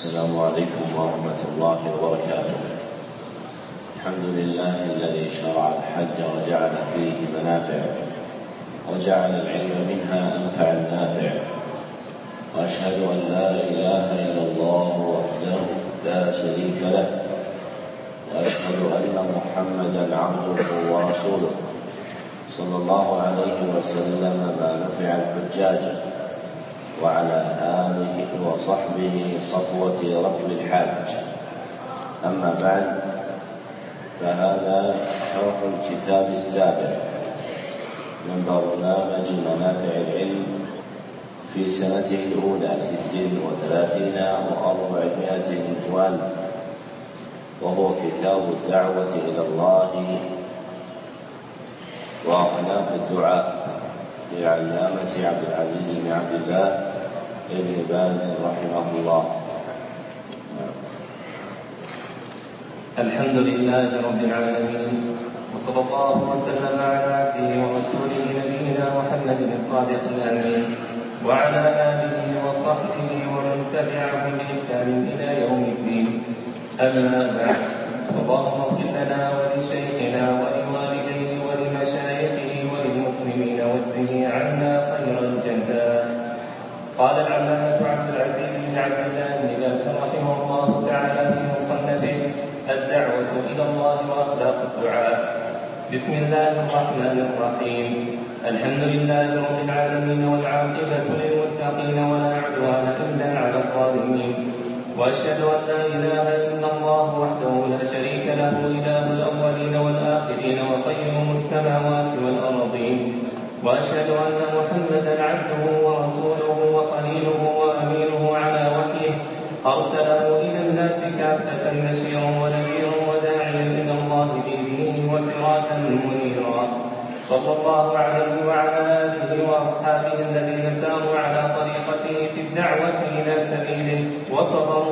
السلام عليكم ورحمة الله وبركاته. الحمد لله الذي شرع الحج وجعل فيه منافع وجعل العلم منها أنفع النافع وأشهد أن لا إله إلا الله وحده لا شريك له وأشهد أن محمدا عبده ورسوله صلى الله عليه وسلم ما نفع الحجاج وعلى آله وصحبه صفوة ركب الحاج. أما بعد فهذا شرح الكتاب السابع من برنامج منافع العلم في سنته الأولى ست وثلاثين وأربعمائة والف وهو كتاب الدعوة إلى الله وأخلاق الدعاء. لعلامة عبد العزيز بن عبد الله ابن باز رحمه الله. الحمد لله رب العالمين وصلى الله وسلم على عبده ورسوله نبينا محمد الصادق الأمين وعلى آله وصحبه ومن تبعهم بإحسان إلى يوم الدين. أما بعد اللهم اغفر لنا ولشيخنا ولوالديه قال العلامة عبد العزيز بن عبد الله بن باز رحمه الله تعالى في مصنفه الدعوة إلى الله وأخلاق الدعاء. بسم الله الرحمن الرحيم. الحمد لله رب العالمين والعاقبة للمتقين ولا عدوان إلا على الظالمين. وأشهد أن لا إله إلا الله وحده لا شريك له إله الأولين والآخرين وقيم السماوات والأرضين. وأشهد أن محمدا عبده ورسوله وخليله وأمينه على وحيه أرسله إلى الناس كافة بشيرا ونذيرا وداعيا إلى الله بإذنه وسراجا منيرا. صلى الله عليه وعلى آله وأصحابه الذين ساروا على طريقته في الدعوة إلى سبيله وصبروا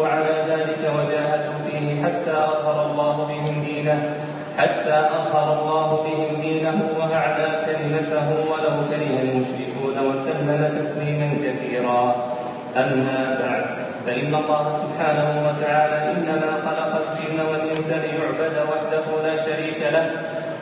حتى أظهر الله بهم دينه وأعلى كلمته ولو كره المشركون وسلم تسليما كثيرا. أما بعد فإن الله سبحانه وتعالى إنما خلق الجن والإنس ليعبد وحده لا شريك له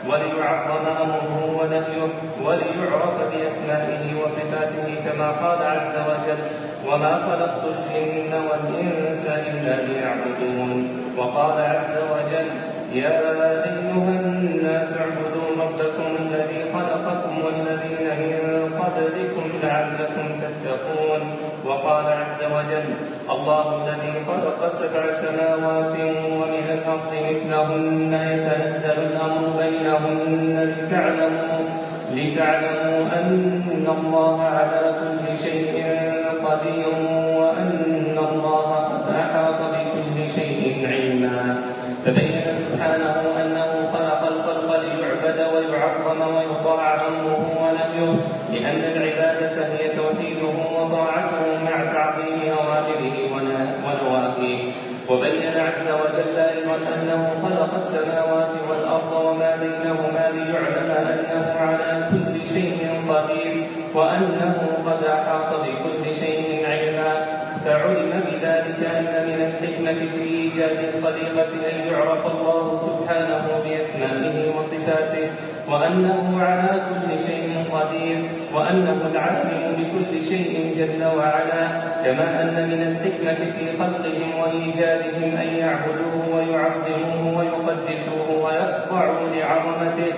وليعظم أمره ونهيه وليعرف بأسمائه وصفاته كما قال عز وجل وما خلقت الجن والإنس إلا ليعبدون وقال عز وجل يا أيها الناس اعبدوا ربكم الذي خلقكم والذين من قبلكم لعلكم تتقون. وقال عز وجل الله الذي خلق سبع سماوات ومن الأرض مثلهن يتنزل الأمر بينهن لتعلموا لتعلموا أن الله على كل شيء قدير. وأنه على كل شيء قدير وأنه العالم بكل شيء جل وعلا كما أن من الحكمة في خلقهم وإيجادهم أن يعبدوه ويعظموه ويقدسوه ويخضعوا لعظمته.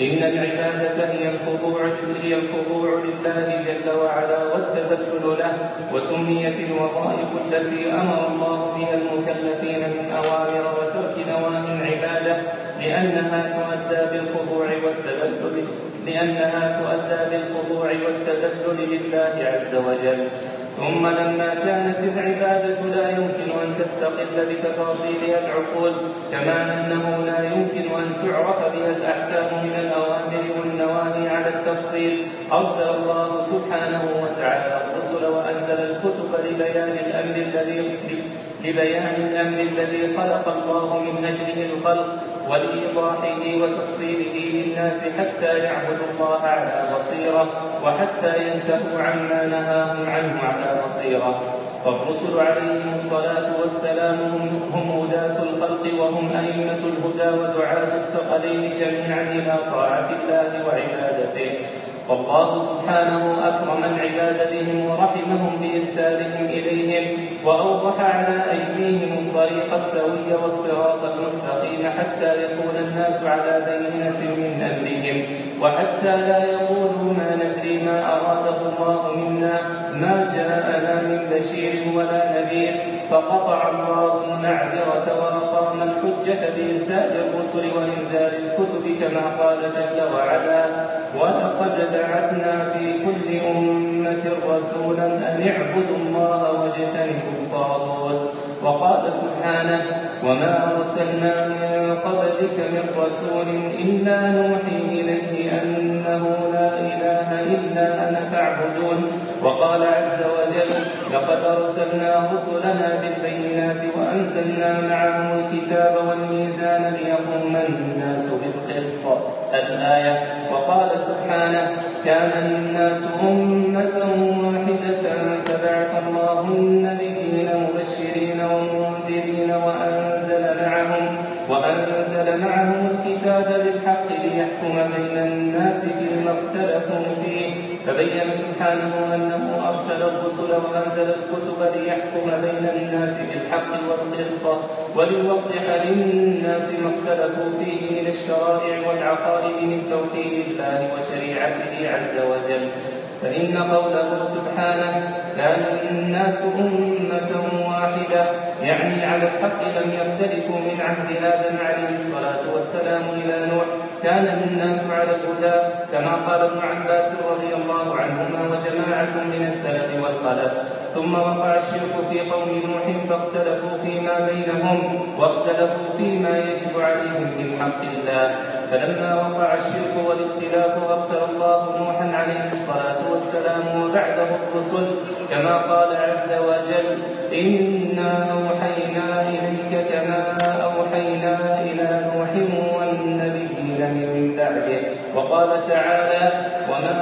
إن العبادة هي الخضوع هي الخضوع لله جل وعلا والتذلل له وسميت الوظائف التي أمر الله بها المكلفين من أوامر وترك نواهي العبادة لأنها تؤدى بالخضوع والتذلل لأنها تؤدى بالخضوع والتذلل لله عز وجل. ثم لما كانت العبادة لا يمكن أن تستقل بتفاصيلها العقول كما أنه لا يمكن أن تعرف بها الأحكام من الأوامر والنواهي على التفصيل أرسل الله سبحانه وتعالى الرسل وأنزل الكتب لبيان الأمر الذي لبيان الأمر الذي خلق الله من أجله الخلق. ولإيضاحه وتفصيله للناس حتى يعبدوا الله على بصيرة وحتى ينتهوا عما نهاهم عنه على بصيرة. فالرسل عليهم الصلاة والسلام هم هداة الخلق وهم أئمة الهدى ودعاة الثقلين جميعا إلى طاعة الله وعبادته. والله سبحانه أكرم العباد بهم ورحمهم بإرسالهم إليهم وأوضح على أيديهم الطريق السوي والصراط المستقيم حتى يكون الناس على بينة من أمرهم وحتى لا يقولوا ما ندري ما أراده الله منا ما جاءنا من بشير ولا نذير فقطع الله المعذرة وأقام الحجة بإرسال الرسل وإنزال الكتب كما قال جل وعلا ولقد بعثنا في كل أمة رسولا أن اعبدوا الله واجتنبوا الطاغوت وقال سبحانه وما أرسلنا من قبلك من رسول إلا نوحي إليه أنه لا إله إلا أنا فاعبدون. وقال عز وجل لقد أرسلنا رسلنا بالبينات وأنزلنا معهم الكتاب والميزان ليقوم الناس بالقسط. الآية وقال سبحانه كان الناس أمة واحدة فبعث الله النبيين معهم الكتاب بالحق ليحكم بين الناس فيما اختلفوا فيه. فبين سبحانه أنه أرسل الرسل وأنزل الكتب ليحكم بين الناس بالحق والقسط وليوضح للناس ما اختلفوا فيه من الشرائع والعقائد من توحيد الله وشريعته عز وجل. فإن قوله سبحانه كان الناس أمة واحدة يعني على الحق لم يختلفوا من عهد آدم عليه الصلاة والسلام إلى نوح. كان الناس على الهدى كما قال ابن عباس رضي الله عنهما وجماعة من السلف والخلف. ثم وقع الشرك في قوم نوح فاختلفوا فيما بينهم واختلفوا فيما يجب عليهم من حق الله. فلما وقع الشرك والاختلاف أرسل الله نوحا عليه الصلاة والسلام وبعده الرسل كما قال عز وجل إنا أوحينا إليك كما بعده وقال تعالى وما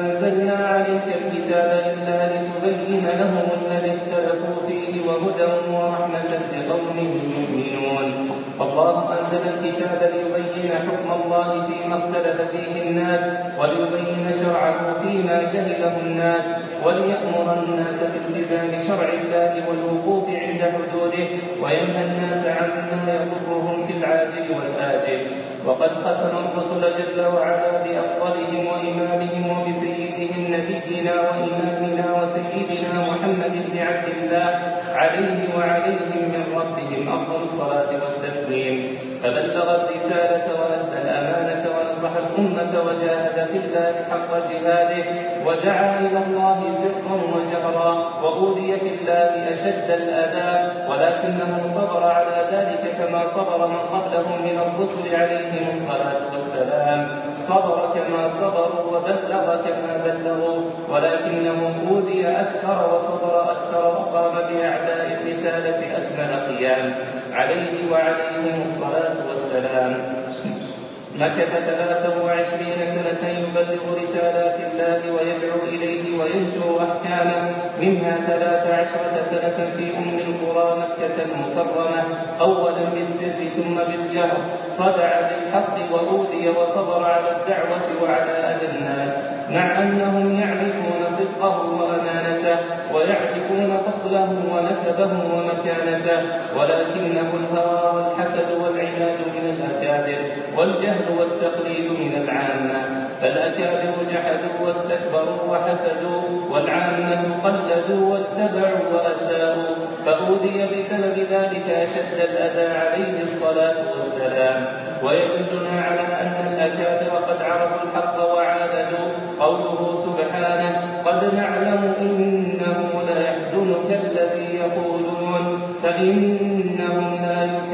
أنزلنا عليك الكتاب إلا لتبين لهم الذي اختلفوا فيه وهدى ورحمة لقوم يؤمنون. فالله أنزل الكتاب ليبين حكم الله فيما اختلف فيه الناس وليبين شرعه فيما جهله الناس وليأمر الناس بالتزام شرع الله والوقوف عند حدوده وينهى الناس عما يضرهم في العاجل والآجل. وقد ختم الرسل جل وعلا بأفضلهم وإمامهم وبسيدهم نبينا وإمامنا وسيدنا محمد بن عبد الله عليه وعليهم من ربهم أفضل الصلاة والتسليم. فبلغ الرسالة وأدى ونصح الأمة وجاهد في الله حق جهاده ودعا إلى الله سرا وجهرا وأوذي في الله أشد الأذى ولكنه صبر على ذلك كما صبر من قبلهم من الرسل عليهم الصلاة والسلام. صبر كما صبروا وبلغ كما بلغوا ولكنه أوذي أكثر وصبر أكثر وقام بأعداء الرسالة أكمل قيام. عليه وعليهم الصلاة والسلام. مكث ثلاثة وعشرين سنة يبلغ رسالات الله ويدعو إليه وينشر أحكامه منها ثلاث عشرة سنة في أم القرى مكة المكرمة أولا بالسر ثم بالجهر صدع بالحق وأوذي وصبر على الدعوة وعلى أذى الناس مع أنهم يعرفون صدقه وأمانته ويعرفون فضله ونسبه ومكانته ولكنه الهوى والحسد والعناد من الأكابر والجهل والتقليد من العامة. فالأكابر جحدوا واستكبروا وحسدوا والعامة قلدوا واتبعوا وأساءوا. فأوذي بسبب ذلك أشد الأذى عليه الصلاة والسلام. ويدلنا على أن الأكابر قد عرفوا الحق وعاندوا قوله سبحانه قد نعلم إنه ليحزنك الذي يقولون فإنهم لا يكذبونك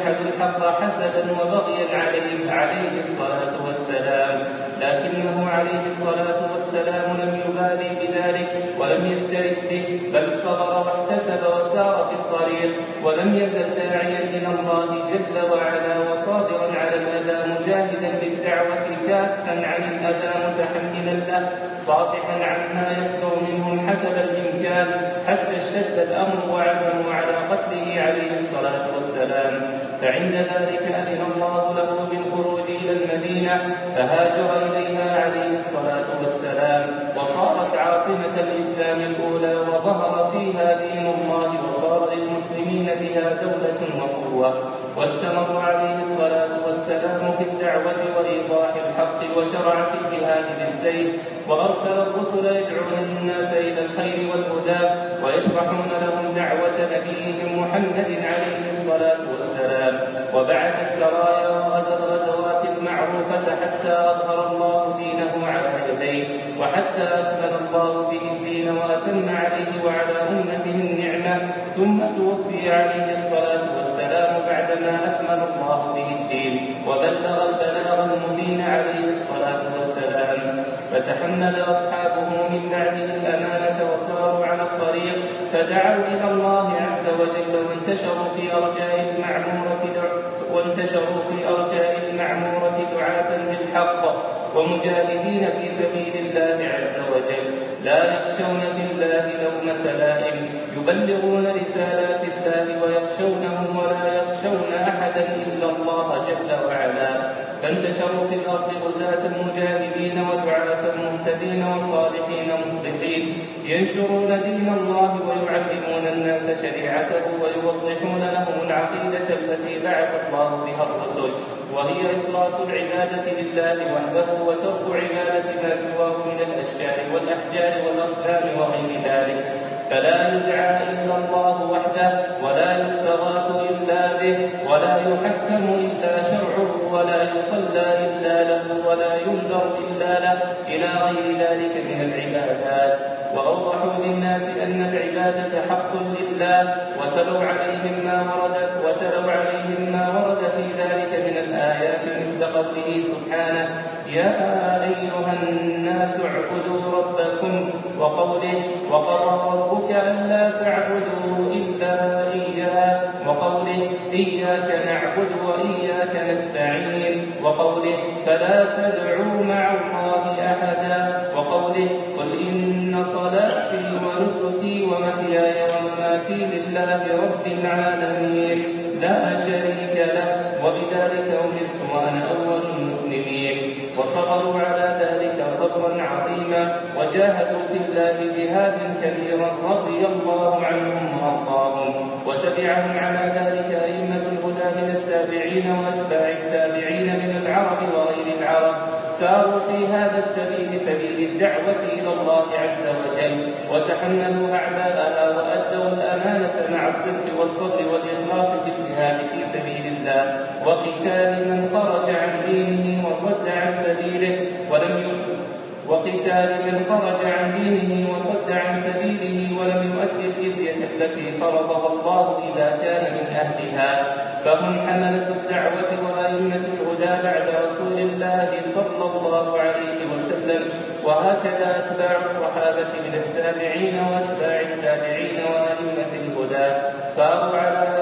جحدوا الحق حسدا وبغيا عليه عليه الصلاة والسلام. لكنه عليه الصلاة والسلام لم يبالي بذلك ولم يكترث به بل صبر واحتسب وسار في الطريق ولم يزل داعيا إلى الله جل وعلا وصابرا على الأذى مجاهدا بالدعوة كافا عن الأذى متحملا له صافحا عما يصدر منهم حسب الإمكان حتى اشتد الأمر وعزموا على قتله عليه الصلاة والسلام. فعند ذلك أذن الله له بالخروج إلى المدينة فهاجر إليها عليه الصلاة والسلام. وصارت عاصمة الإسلام الأولى وظهر فيها دين الله للمسلمين بها دولة وقوة واستمر عليه الصلاة والسلام في الدعوة وإيضاح الحق وشرع في الجهاد بالسيف وأرسل الرسل يدعون الناس إلى الخير والهدى ويشرحون لهم دعوة نبيهم محمد عليه الصلاة والسلام. وبعث السرايا وغزا الغزوات المعروفة حتى أظهر الله دينه على يديه وحتى أكمل الله به الدين وأتم عليه وعلى أمته النعمة ثم توفي عليه الصلاة والسلام بعدما أكمل الله به الدين وبلغ البلاغ المبين عليه الصلاة والسلام. فتحمل أصحابه من بعده الأمانة وساروا على الطريق فدعوا إلى الله عز وجل وانتشروا في أرجاء المعمورة وانتشروا في أرجاء المعمورة دعاة بالحق ومجاهدين في سبيل الله عز وجل. لا يخشون بالله لومة لائم يبلغون رسالات الله ويخشونه ولا يخشون أحدا إلا الله جل وعلا. فانتشروا في الأرض غزاة مجاهدين ودعاة مهتدين وصالحين مصلحين ينشرون دين الله ويعلمون الناس شريعته ويوضحون لهم العقيدة التي بعث الله بها الرسل وهي إخلاص العبادة لله وحده وترك عبادة ما سواه من الأشجار والأحجار والأصنام وغير ذلك. فلا يدعى إلا الله وحده ولا يستغاث إلا به ولا يحكم إلا شرعه ولا يصلى إلا له ولا ينذر إلا له. إلى غير ذلك من العبادات. وأوضحوا للناس أن العبادة حق لله. وتلوا عليهم ما ورد وتلوا عليهم قوله سبحانه يا أيها الناس اعبدوا ربكم وقوله وقضى ربك ألا تعبدوا إلا إياه وقوله إياك نعبد وإياك نستعين وقوله فلا تدعوا مع الله أحدا وقوله قل إن صلاتي ونسكي ومحياي ومماتي لله رب العالمين. لا صبرا عظيما وجاهدوا في الله جهادا كبيرا رضي الله عنهم وأرضاهم وتبعهم على ذلك أئمة الهدى من التابعين وأتباع التابعين من العرب وغير العرب ساروا في هذا السبيل سبيل الدعوة إلى الله عز وجل وتحملوا أعباءها وأدوا الأمانة مع الصدق والصبر والإخلاص في الجهاد في سبيل الله وقتال من خرج عن دينه وصد عن سبيله ولم وقتال من خرج عن دينه وصد عن سبيله ولم يؤدي الجزية التي فرضها الله إذا كان من أهلها. فهم حملة الدعوة وأئمة الهدى بعد رسول الله صلى الله عليه وسلم. وهكذا أتباع الصحابة من التابعين وأتباع التابعين وأئمة الهدى. ساروا على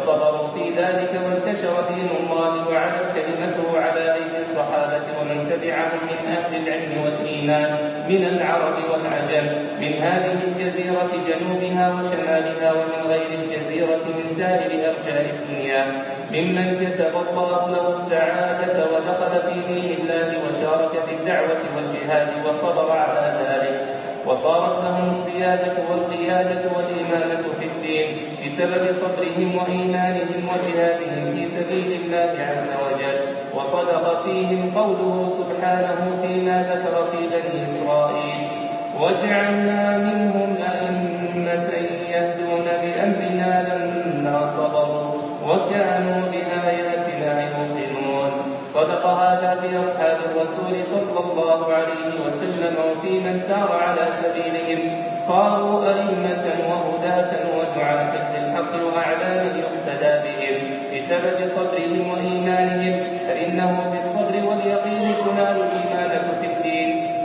وصبروا في ذلك وانتشر دين الله وعلت كلمته على أيدي الصحابة ومن تبعهم من أهل العلم والإيمان من العرب والعجم من هذه الجزيرة جنوبها وشمالها ومن غير الجزيرة من سائر أرجاء الدنيا ممن كتب الله له السعادة ودخل في دين الله وشارك في الدعوة والجهاد وصبر على ذلك وصارت لهم السيادة والقيادة والإمامة في بسبب صبرهم وإيمانهم وجهادهم في سبيل الله عز وجل. وصدق فيهم قوله سبحانه فيما ذكر في بني إسرائيل وجعلنا منهم أئمة يهدون بأمرنا لما صبروا وكانوا بآياتنا يوقنون. صدق هذا في أصحاب الرسول صلى الله عليه وسلم وفي من سار على سبيلهم صاروا أئمة بسبب صبرهم وإيمانهم فإنه بالصبر واليقين تنال الإيمانة في الدين.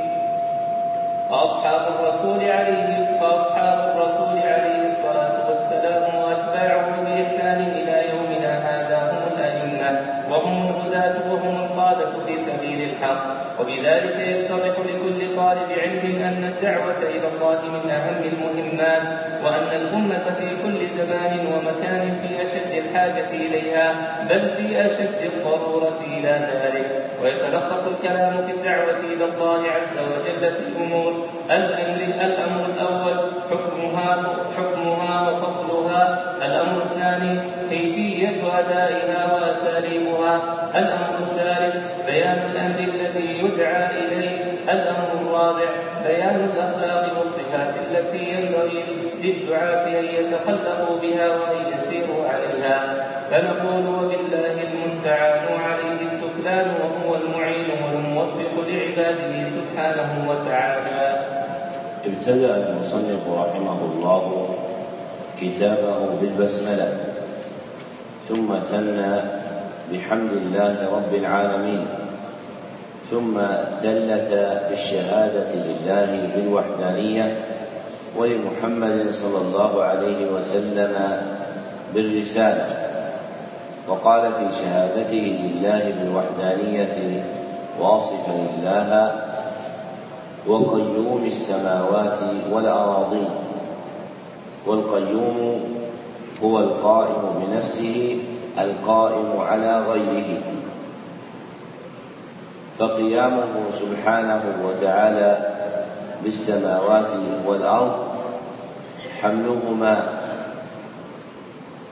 فأصحاب الرسول عليه فأصحاب الرسول عليه الصلاة والسلام وأتباعه بإحسان إلى يومنا هذا هم الأئمة وهم الهداة وهم القادة في سبيل الحق. وبذلك يتضح لكل طالب علم أن الدعوة إلى الله من أهم المهمات وأن الأمة في كل زمان ومكان الحاجة إليها بل في أشد الضرورة إلى ذلك. ويتلخص الكلام في الدعوة إلى الله عز وجل في أمور الأمر الأمر الأول حكمها حكمها وفضلها. الأمر الثاني كيفية أدائها وأساليبها. الأمر الثالث بيان الأمر الذي يدعى إليه. الأمر الرابع بيان الأخلاق والصفات التي ينبغي للدعاة أن يتخلقوا بها وأن يسيروا عليها. فنقول وبالله المستعان عليه التكلان وهو المعين والموفق لعباده سبحانه وتعالى. ابتدأ المصنف رحمه الله كتابه بالبسملة ثم ثنى بحمد الله رب العالمين ثم دلت بالشهادة لله بالوحدانية ولمحمد صلى الله عليه وسلم بالرسالة وقال في شهادته لله بالوحدانية واصفا الله وقيوم السماوات والأراضين. والقيوم هو القائم بنفسه القائم على غيره. فقيامه سبحانه وتعالى بالسماوات والأرض حملهما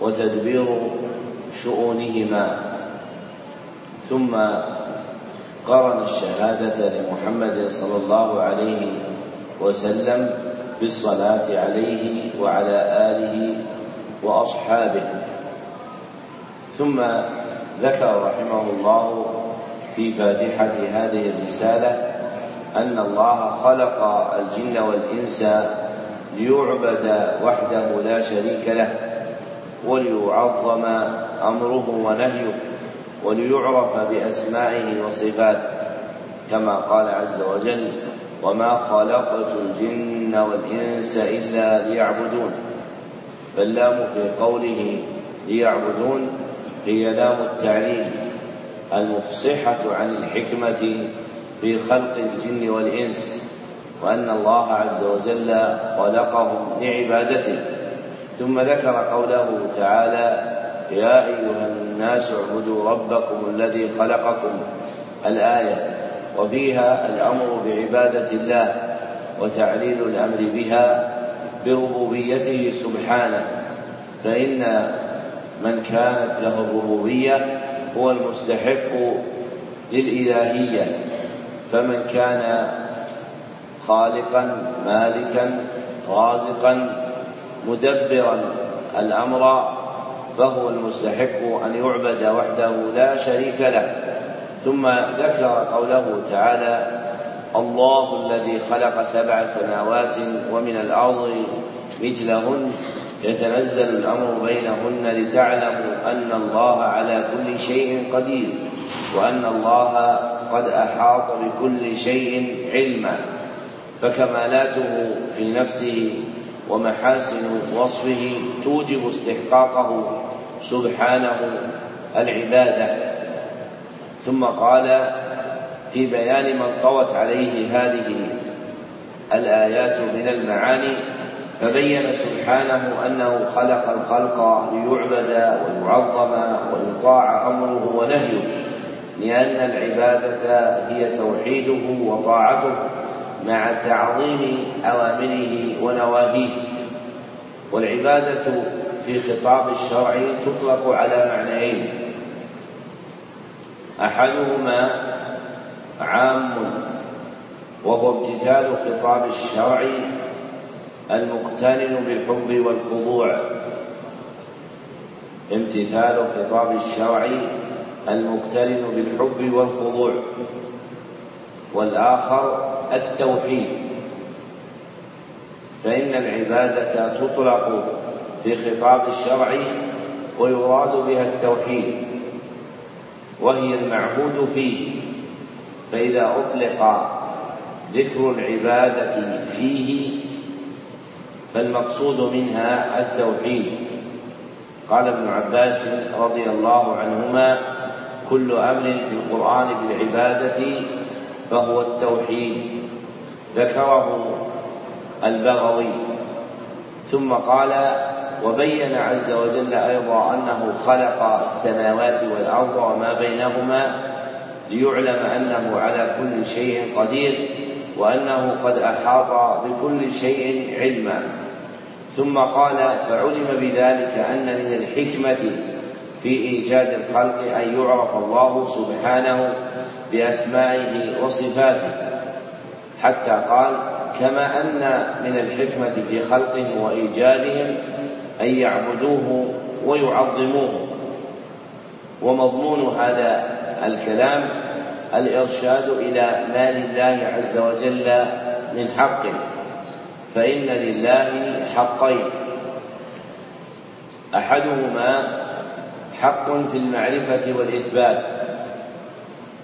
وتدبير شؤونهما. ثم قرن الشهادة لمحمد صلى الله عليه وسلم بالصلاة عليه وعلى آله وأصحابه. ثم ذكر رحمه الله في فاتحة هذه الرسالة أن الله خلق الجن والإنس ليعبد وحده لا شريك له وليعظم أمره ونهيه. وليعرف بأسمائه وصفاته كما قال عز وجل وما خلقت الجن والإنس إلا ليعبدون فاللام في قوله ليعبدون هي لام التعليل المفصحة عن الحكمة في خلق الجن والإنس وأن الله عز وجل خلقهم لعبادته. ثم ذكر قوله تعالى يا أيها الناس اعبدوا ربكم الذي خلقكم الآية وفيها الأمر بعبادة الله وتعليل الأمر بها بربوبيته سبحانه. فإن من كانت له الربوبية هو المستحق للإلهية. فمن كان خالقا مالكا رازقا مدبرا الأمر فهو المستحق أن يعبد وحده لا شريك له. ثم ذكر قوله تعالى الله الذي خلق سبع سماوات ومن الأرض مثلهن يتنزل الأمر بينهن لتعلموا أن الله على كل شيء قدير وأن الله قد أحاط بكل شيء علما فكمالاته في نفسه ومحاسن وصفه توجب استحقاقه سبحانه العبادة. ثم قال في بيان من طوت عليه هذه الآيات من المعاني فبين سبحانه أنه خلق الخلق ليعبد ويعظم ويطاع أمره ونهيه لأن العبادة هي توحيده وطاعته مع تعظيم أوامره ونواهيه. والعبادة في خطاب الشرع تطلق على معنيين. أحدهما عام وهو امتثال خطاب الشرع المقترن بالحب والخضوع. امتثال خطاب الشرع المقترن بالحب والخضوع. والآخر التوحيد. فإن العبادة تطلق في خطاب الشرع ويراد بها التوحيد وهي المعبود فيه. فإذا أطلق ذكر العبادة فيه فالمقصود منها التوحيد. قال ابن عباس رضي الله عنهما كل أمر في القرآن بالعبادة فهو التوحيد ذكره البغوي ثم قال وبين عز وجل أيضا أنه خلق السماوات والأرض وما بينهما ليعلم أنه على كل شيء قدير وأنه قد أحاط بكل شيء علما. ثم قال فعلم بذلك أن من الحكمة في إيجاد الخلق أن يعرف الله سبحانه بأسمائه وصفاته. حتى قال كما أن من الحكمة في خلقهم وإيجادهم أن يعبدوه ويعظموه. ومضمون هذا الكلام الإرشاد إلى ما لله عز وجل من حق فإن لله حقين. أحدهما حق في المعرفة والإثبات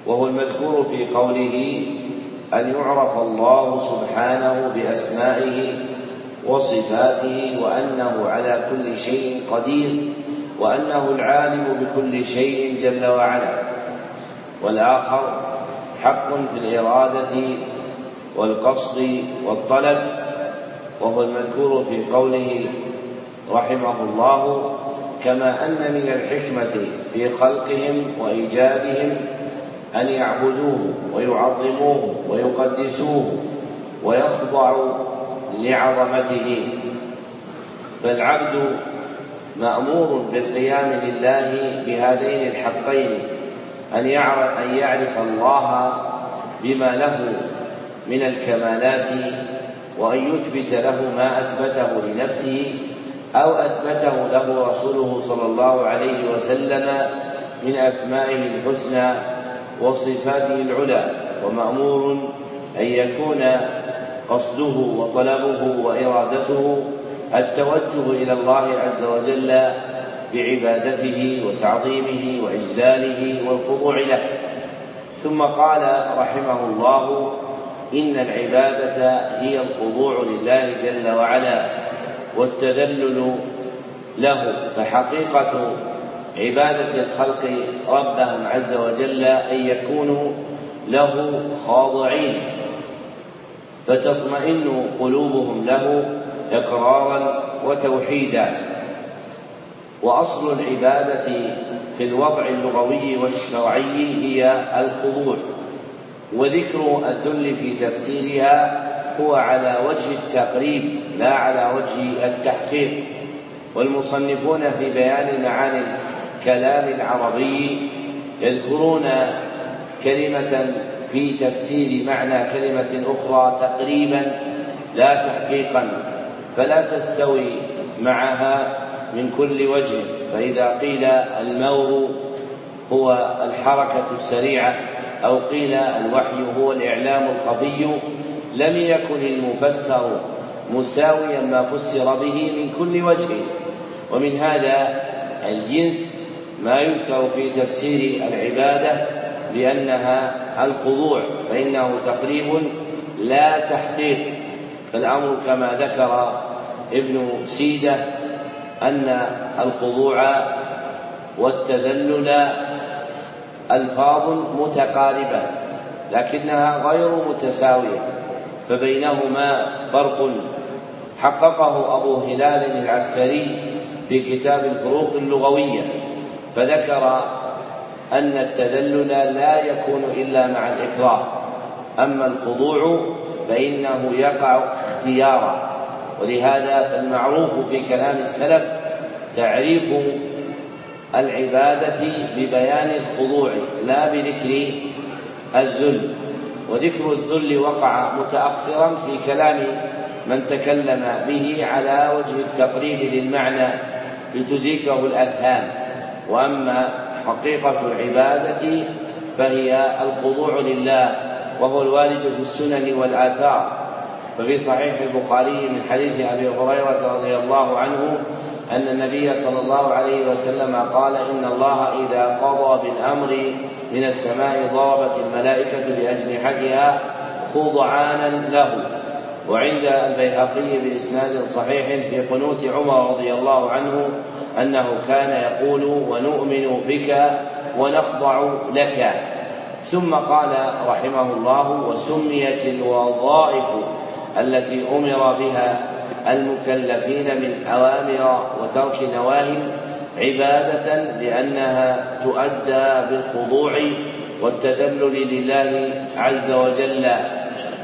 وهو المذكور في قوله أن يعرف الله سبحانه بأسمائه وصفاته وأنه على كل شيء قدير وأنه العالم بكل شيء جل وعلا. والآخر حق في الإرادة والقصد والطلب وهو المذكور في قوله رحمه الله كما أن من الحكمة في خلقهم وإيجادهم أن يعبدوه ويعظموه ويقدسوه ويخضعوا لعظمته. فالعبد مأمور بالقيام لله بهذين الحقين أن يعرف, أن يعرف الله بما له من الكمالات وأن يثبت له ما أثبته لنفسه أو أثبته له رسوله صلى الله عليه وسلم من أسمائه الحسنى. وصفاته العلى ومأمور أن يكون قصده وطلبه وإرادته التوجه إلى الله عز وجل بعبادته وتعظيمه وإجلاله والخضوع له. ثم قال رحمه الله إن العبادة هي الخضوع لله جل وعلا والتذلل له فحقيقة عبادة الخلق ربهم عز وجل أن يكونوا له خاضعين. فتطمئن قلوبهم له إقرارا وتوحيدا. وأصل العبادة في الوضع اللغوي والشرعي هي الخضوع. وذكر الذل في تفسيرها هو على وجه التقريب لا على وجه التحقيق. والمصنفون في بيان معاني الكلام العربي يذكرون كلمة في تفسير معنى كلمة أخرى تقريبا لا تحقيقا فلا تستوي معها من كل وجه. فإذا قيل المور هو الحركة السريعة أو قيل الوحي هو الإعلام الخفي لم يكن المفسر مساويا ما فسر به من كل وجه. ومن هذا الجنس ما يذكر في تفسير العبادة بأنها الخضوع فإنه تقريب لا تحقيق. فالأمر كما ذكر ابن سيدة أن الخضوع والتذلل ألفاظ متقاربة لكنها غير متساوية فبينهما فرق حققه أبو هلال العسكري في كتاب الفروق اللغوية فذكر أن التذلل لا يكون إلا مع الإكراه. أما الخضوع فإنه يقع اختيارا ولهذا فالمعروف في كلام السلف تعريف العبادة ببيان الخضوع لا بذكر الذل. وذكر الذل وقع متأخرا في كلام من تكلم به على وجه التقريب للمعنى لتدركه الأذهان وأما حقيقة العبادة فهي الخضوع لله وهو الوارد في السنن والآثار. ففي صحيح البخاري من حديث أبي هريرة رضي الله عنه أن النبي صلى الله عليه وسلم قال إن الله إذا قضى بالأمر من السماء ضربت الملائكة بأجنحتها خضعانا له. وعند البيهقي بإسناد صحيح في قنوت عمر رضي الله عنه أنه كان يقول ونؤمن بك ونخضع لك. ثم قال رحمه الله وسميت الوظائف التي أمر بها المكلفين من أوامر وترك نواهي عبادة لأنها تؤدى بالخضوع والتذلل لله عز وجل.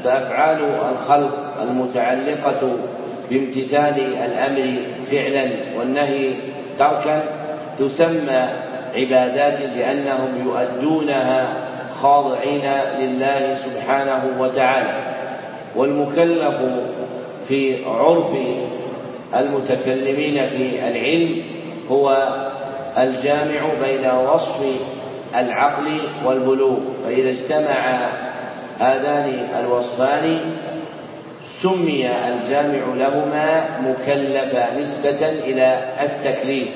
فأفعال الخلق المتعلقة بامتثال الأمر فعلا والنهي تركا تسمى عبادات لأنهم يؤدونها خاضعين لله سبحانه وتعالى. والمكلف في عرف المتكلمين في العلم هو الجامع بين وصف العقل والبلوغ. فإذا اجتمع هذان الوصفان سمي الجامع لهما مكلفا نسبة إلى التكليف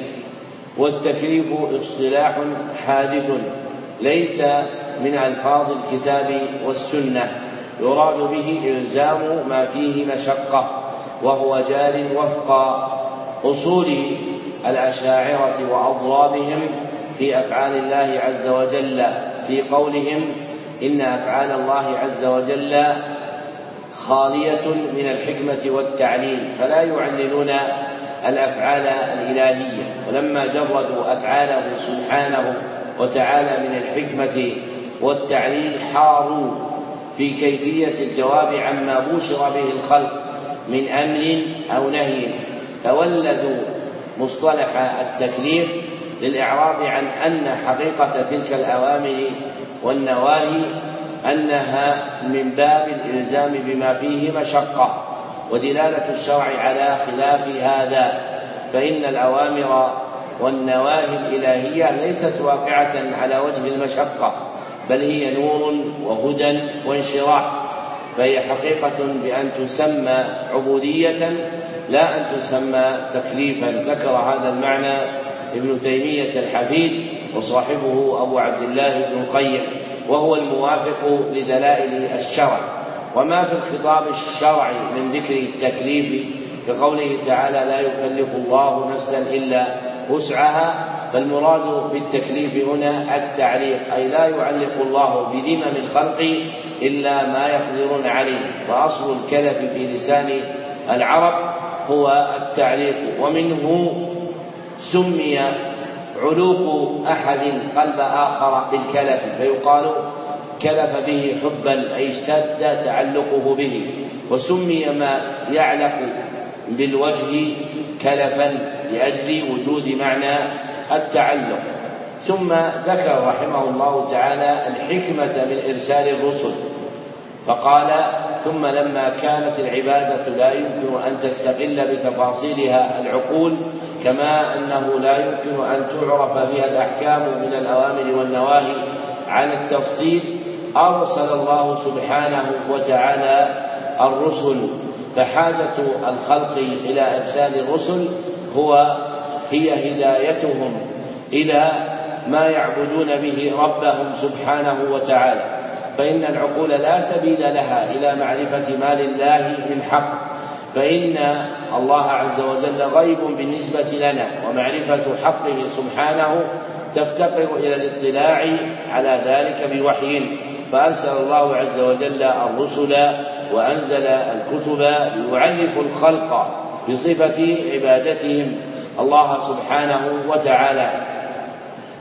والتكليف اصطلاح حادث ليس من ألفاظ الكتاب والسنة يراد به إلزام ما فيه مشقة وهو جار وفق أصول الأشاعرة وأضرابهم في أفعال الله عز وجل في قولهم إن أفعال الله عز وجل خالية من الحكمة والتعليل فلا يعللون الأفعال الإلهية. ولما جردوا أفعاله سبحانه وتعالى من الحكمة والتعليل حاروا في كيفية الجواب عما بوشر به الخلق من أمر أو نهي. فولدوا مصطلح التكليف للإعراض عن أن حقيقة تلك الأوامر والنواهي أنها من باب الإلزام بما فيه مشقة ودلالة الشرع على خلاف هذا. فإن الأوامر والنواهي الإلهية ليست واقعة على وجه المشقة بل هي نور وهدى وانشراح. فهي حقيقة بأن تسمى عبودية لا أن تسمى تكليفا. ذكر هذا المعنى ابن تيمية الحفيد وصاحبه أبو عبد الله بن القيم. وهو الموافق لدلائل الشرع. وما في الخطاب الشرعي من ذكر التكليف كقوله تعالى لا يكلف الله نفسا إلا وسعها فالمراد بالتكليف هنا التعليق أي لا يعلق الله بذمم الخلق إلا ما يقدرون عليه. وأصل الكلف في لسان العرب هو التعليق ومنه سمي علوق أحد قلب آخر بالكلف فيقال كلف به حبا أي اشتد تعلقه به وسمي ما يعلق بالوجه كلفا لأجل وجود معنى التعلق. ثم ذكر رحمه الله تعالى الحكمة من إرسال الرسل فقال ثم لما كانت العبادة لا يمكن أن تستقل بتفاصيلها العقول كما أنه لا يمكن أن تعرف بها الأحكام من الأوامر والنواهي على التفصيل أرسل الله سبحانه وتعالى الرسل. فحاجة الخلق إلى إرسال الرسل هو هي هدايتهم إلى ما يعبدون به ربهم سبحانه وتعالى. فإن العقول لا سبيل لها إلى معرفة ما لله من حق. فإن الله عز وجل غيب بالنسبة لنا ومعرفة حقه سبحانه تفتقر إلى الاطلاع على ذلك بوحي. فأرسل الله عز وجل الرسل وأنزل الكتب ليعرف الخلق بصفة عبادتهم الله سبحانه وتعالى.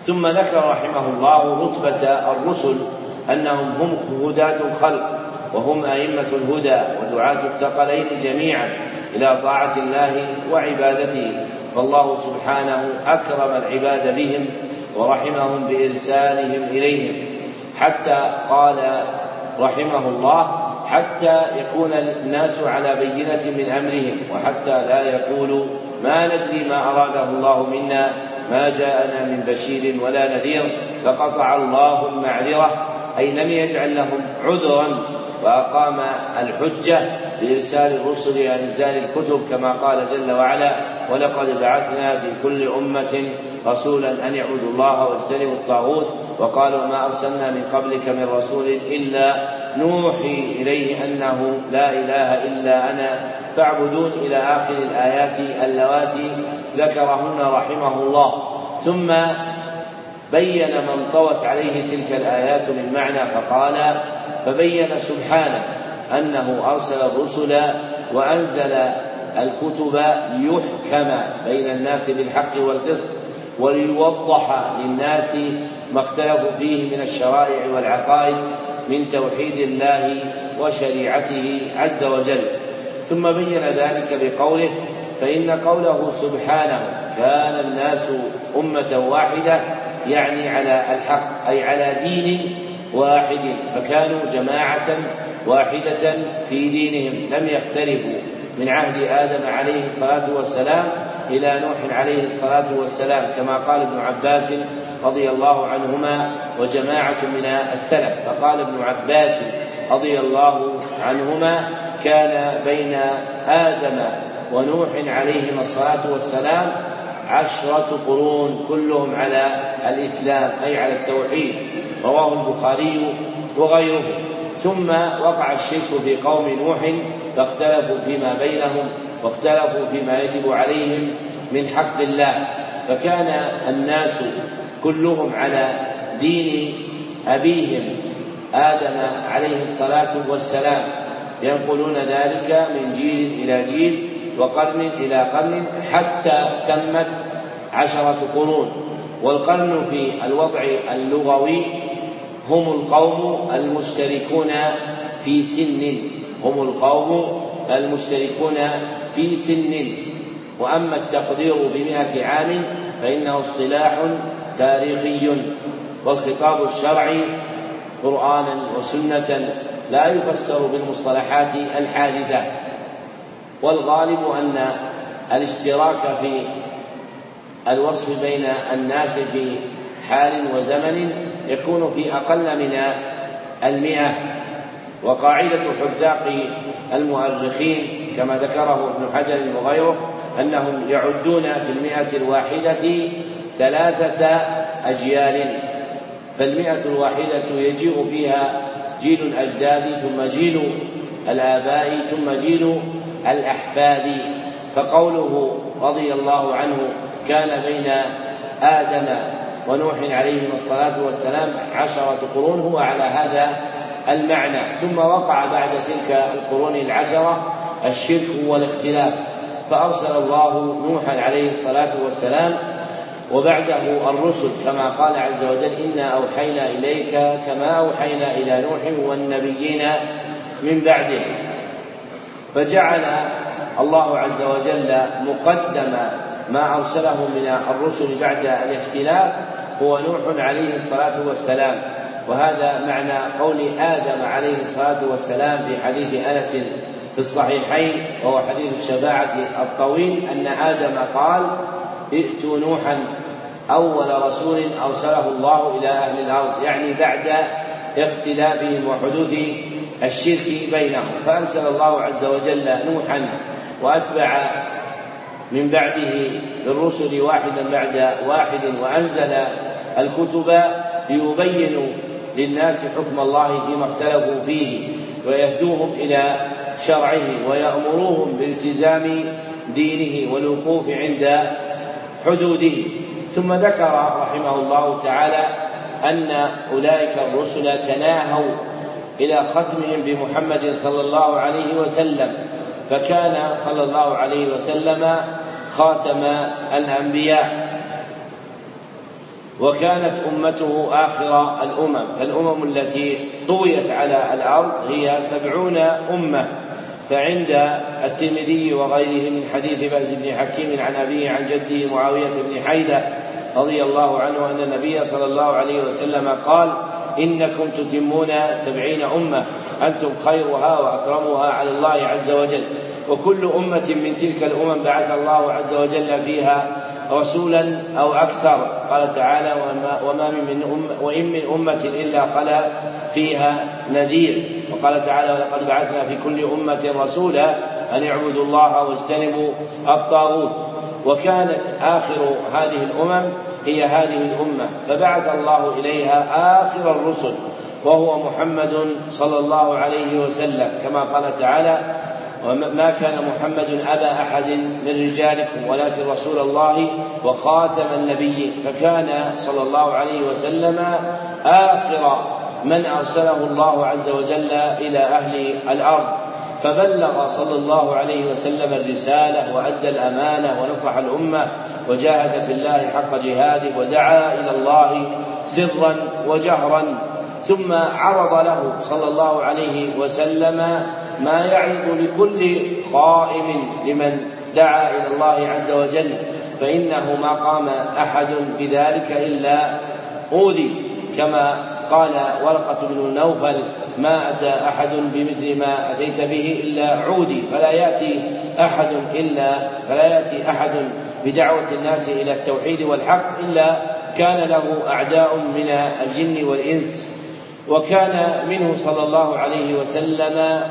ثم ذكر رحمه الله رتبة الرسل أنهم هم هداة الخلق وهم أئمة الهدى ودعاة الثقلين جميعا إلى طاعة الله وعبادته. فالله سبحانه أكرم العباد بهم ورحمهم بإرسالهم إليهم. حتى قال رحمه الله حتى يكون الناس على بينة من أمرهم وحتى لا يقولوا ما ندري ما أراده الله منا ما جاءنا من بشير ولا نذير فقطع الله المعذرة أي لم يجعل لهم عذرا وأقام الحجة بإرسال الرسل وإنزال الكتب كما قال جل وعلا ولقد بعثنا في كل أمة رسولا أن يعبدوا الله واجتنبوا الطاغوت وقالوا ما أرسلنا من قبلك من رسول إلا نوحي إليه أنه لا إله إلا أنا فاعبدون إلى آخر الآيات اللواتي ذكرهن رحمه الله. ثم بين من طوت عليه تلك الآيات من معنى فقال فبين سبحانه أنه أرسل الرسل وأنزل الكتب ليحكم بين الناس بالحق والقسط وليوضح للناس ما اختلفوا فيه من الشرائع والعقائد من توحيد الله وشريعته عز وجل. ثم بين ذلك بقوله فإن قوله سبحانه كان الناس أمة واحدة يعني على الحق أي على دين واحد فكانوا جماعة واحدة في دينهم لم يختلفوا. من عهد آدم عليه الصلاة والسلام إلى نوح عليه الصلاة والسلام كما قال ابن عباس رضي الله عنهما وجماعة من السلف. فقال ابن عباس رضي الله عنهما كان بين آدم ونوح عليهما الصلاة والسلام عشرة قرون كلهم على الإسلام أي على التوحيد رواه البخاري وغيره. ثم وقع الشرك في قوم نوح فاختلفوا فيما بينهم واختلفوا فيما يجب عليهم من حق الله. فكان الناس كلهم على دين أبيهم آدم عليه الصلاة والسلام. ينقلون ذلك من جيل إلى جيل وقرن إلى قرن حتى تمت عشرة قرون. والقرن في الوضع اللغوي هم القوم المشتركون في سن. هم القوم المشتركون في سن. وأما التقدير بمئة عام فإنه اصطلاح تاريخي. والخطاب الشرعي قرآنا وسنة لا يفسر بالمصطلحات الحادثة. والغالب أن الاشتراك في الوصف بين الناس في حال وزمن يكون في أقل من المئة. وقاعدة حذاق المؤرخين كما ذكره ابن حجر وغيره أنهم يعدون في المئة الواحدة ثلاثة أجيال. فالمئة الواحدة يجيء فيها جيل الأجداد ثم جيل الآباء ثم جيل الأحفاد. فقوله رضي الله عنه كان بين آدم ونوح عليهما الصلاة والسلام عشرة قرون هو على هذا المعنى. ثم وقع بعد تلك القرون العشرة الشرك والاختلاف. فأرسل الله نوحا عليه الصلاة والسلام وبعده الرسل كما قال عز وجل إنا أوحينا إليك كما أوحينا إلى نوح والنبيين من بعده. فجعل الله عز وجل مقدم ما أرسله من الرسل بعد الاختلاف هو نوح عليه الصلاة والسلام. وهذا معنى قول آدم عليه الصلاة والسلام في حديث أنس في الصحيحين وهو حديث الشفاعة الطويل أن آدم قال ائتوا نوحا أول رسول أرسله الله إلى أهل الأرض. يعني بعد اختلافهم وحدوث الشرك بينهم. فأرسل الله عز وجل نوحا وأتبع من بعده بالرسل واحدا بعد واحد وأنزل الكتب ليبينوا للناس حكم الله فيما اختلفوا فيه ويهدوهم إلى شرعه ويأمروهم بالتزام دينه والوقوف عند حدوده. ثم ذكر رحمه الله تعالى أن أولئك الرسل تناهوا إلى ختمهم بمحمد صلى الله عليه وسلم فكان صلى الله عليه وسلم خاتم الأنبياء. وكانت أمته آخر الأمم فالأمم التي طويت على الأرض هي سبعون أمة. فعند الترمذي وغيره من حديث بهز بن حكيم عن أبيه عن جده معاوية بن حيدة رضي الله عنه أن النبي صلى الله عليه وسلم قال إنكم تتمون سبعين أمة أنتم خيرها وأكرمها على الله عز وجل. وكل أمة من تلك الأمم بعث الله عز وجل فيها رسولا أو أكثر. قال تعالى وما, وما من, من أم وإن من أمة إلا خلا فيها نذير. وقال تعالى ولقد بعثنا في كل أمة رسولا أن اعبدوا الله واجتنبوا الطاغوت. وكانت آخر هذه الأمم هي هذه الأمة. فبعث الله إليها آخر الرسل وهو محمد صلى الله عليه وسلم كما قال تعالى وما كان محمد أبا أحد من رجالكم ولكن رسول الله وخاتم النبيين فكان صلى الله عليه وسلم آخر من أرسله الله عز وجل إلى أهل الأرض. فبلغ صلى الله عليه وسلم الرسالة وأدى الأمانة ونصح الأمة وجاهد في الله حق جهاده ودعا إلى الله سرا وجهرا. ثم عرض له صلى الله عليه وسلم ما يعرض لكل قائم لمن دعا إلى الله عز وجل فإنه ما قام أحد بذلك إلا أوذي كما قال ورقة بن نوفل ما أتى أحد بمثل ما أتيت به إلا عودي فلا يأتي أحد إلا فلا يأتي أحد بدعوة الناس إلى التوحيد والحق إلا كان له أعداء من الجن والإنس. وكان منه صلى الله عليه وسلم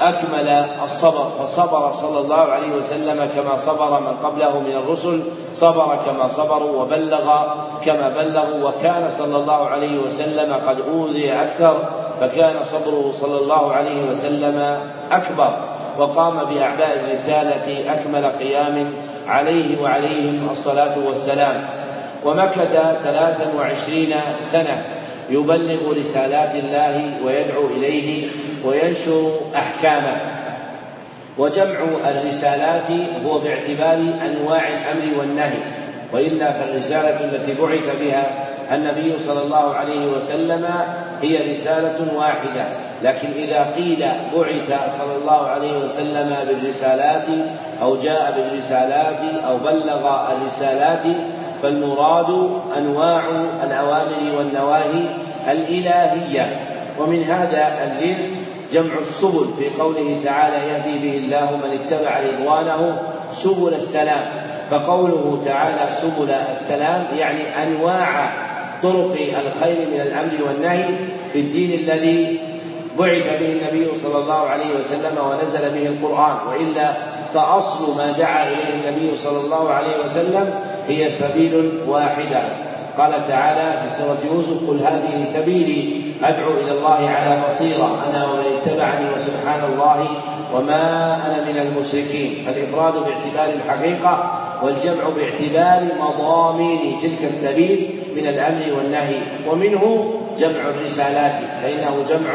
أكمل الصبر فصبر صلى الله عليه وسلم كما صبر من قبله من الرسل صبر كما صبروا وبلغ كما بلغوا وكان صلى الله عليه وسلم قد أوذي أكثر فكان صبره صلى الله عليه وسلم أكبر وقام بأعباء الرسالة أكمل قيام عليه وعليهم الصلاة والسلام. ومكث ثلاثا وعشرين سنة يبلغ رسالات الله ويدعو إليه وينشر أحكامه. وجمع الرسالات هو باعتبار أنواع الأمر والنهي وإلا فالرسالة التي بعث بها النبي صلى الله عليه وسلم هي رسالة واحدة. لكن إذا قيل بعث صلى الله عليه وسلم بالرسالات أو جاء بالرسالات أو بلغ الرسالات فالمراد أنواع الأوامر والنواهي الإلهية. ومن هذا الجنس جمع السبل في قوله تعالى يهدي به الله من اتبع رضوانه سبل السلام. فقوله تعالى سبل السلام يعني أنواع طرق الخير من الامر والنهي في الدين الذي بعث به النبي صلى الله عليه وسلم ونزل به القرآن. وإلا فأصل ما دعا إليه النبي صلى الله عليه وسلم هي سبيل واحدة. قال تعالى في سورة يوسف قل هذه سبيلي أدعو إلى الله على بصيرة أنا ومن اتبعني وسبحان الله وما أنا من المشركين. فالإفراد باعتبار الحقيقة والجمع باعتبار مضامين تلك السبيل من الأمر والنهي ومنه جمع الرسالات فإنه جمع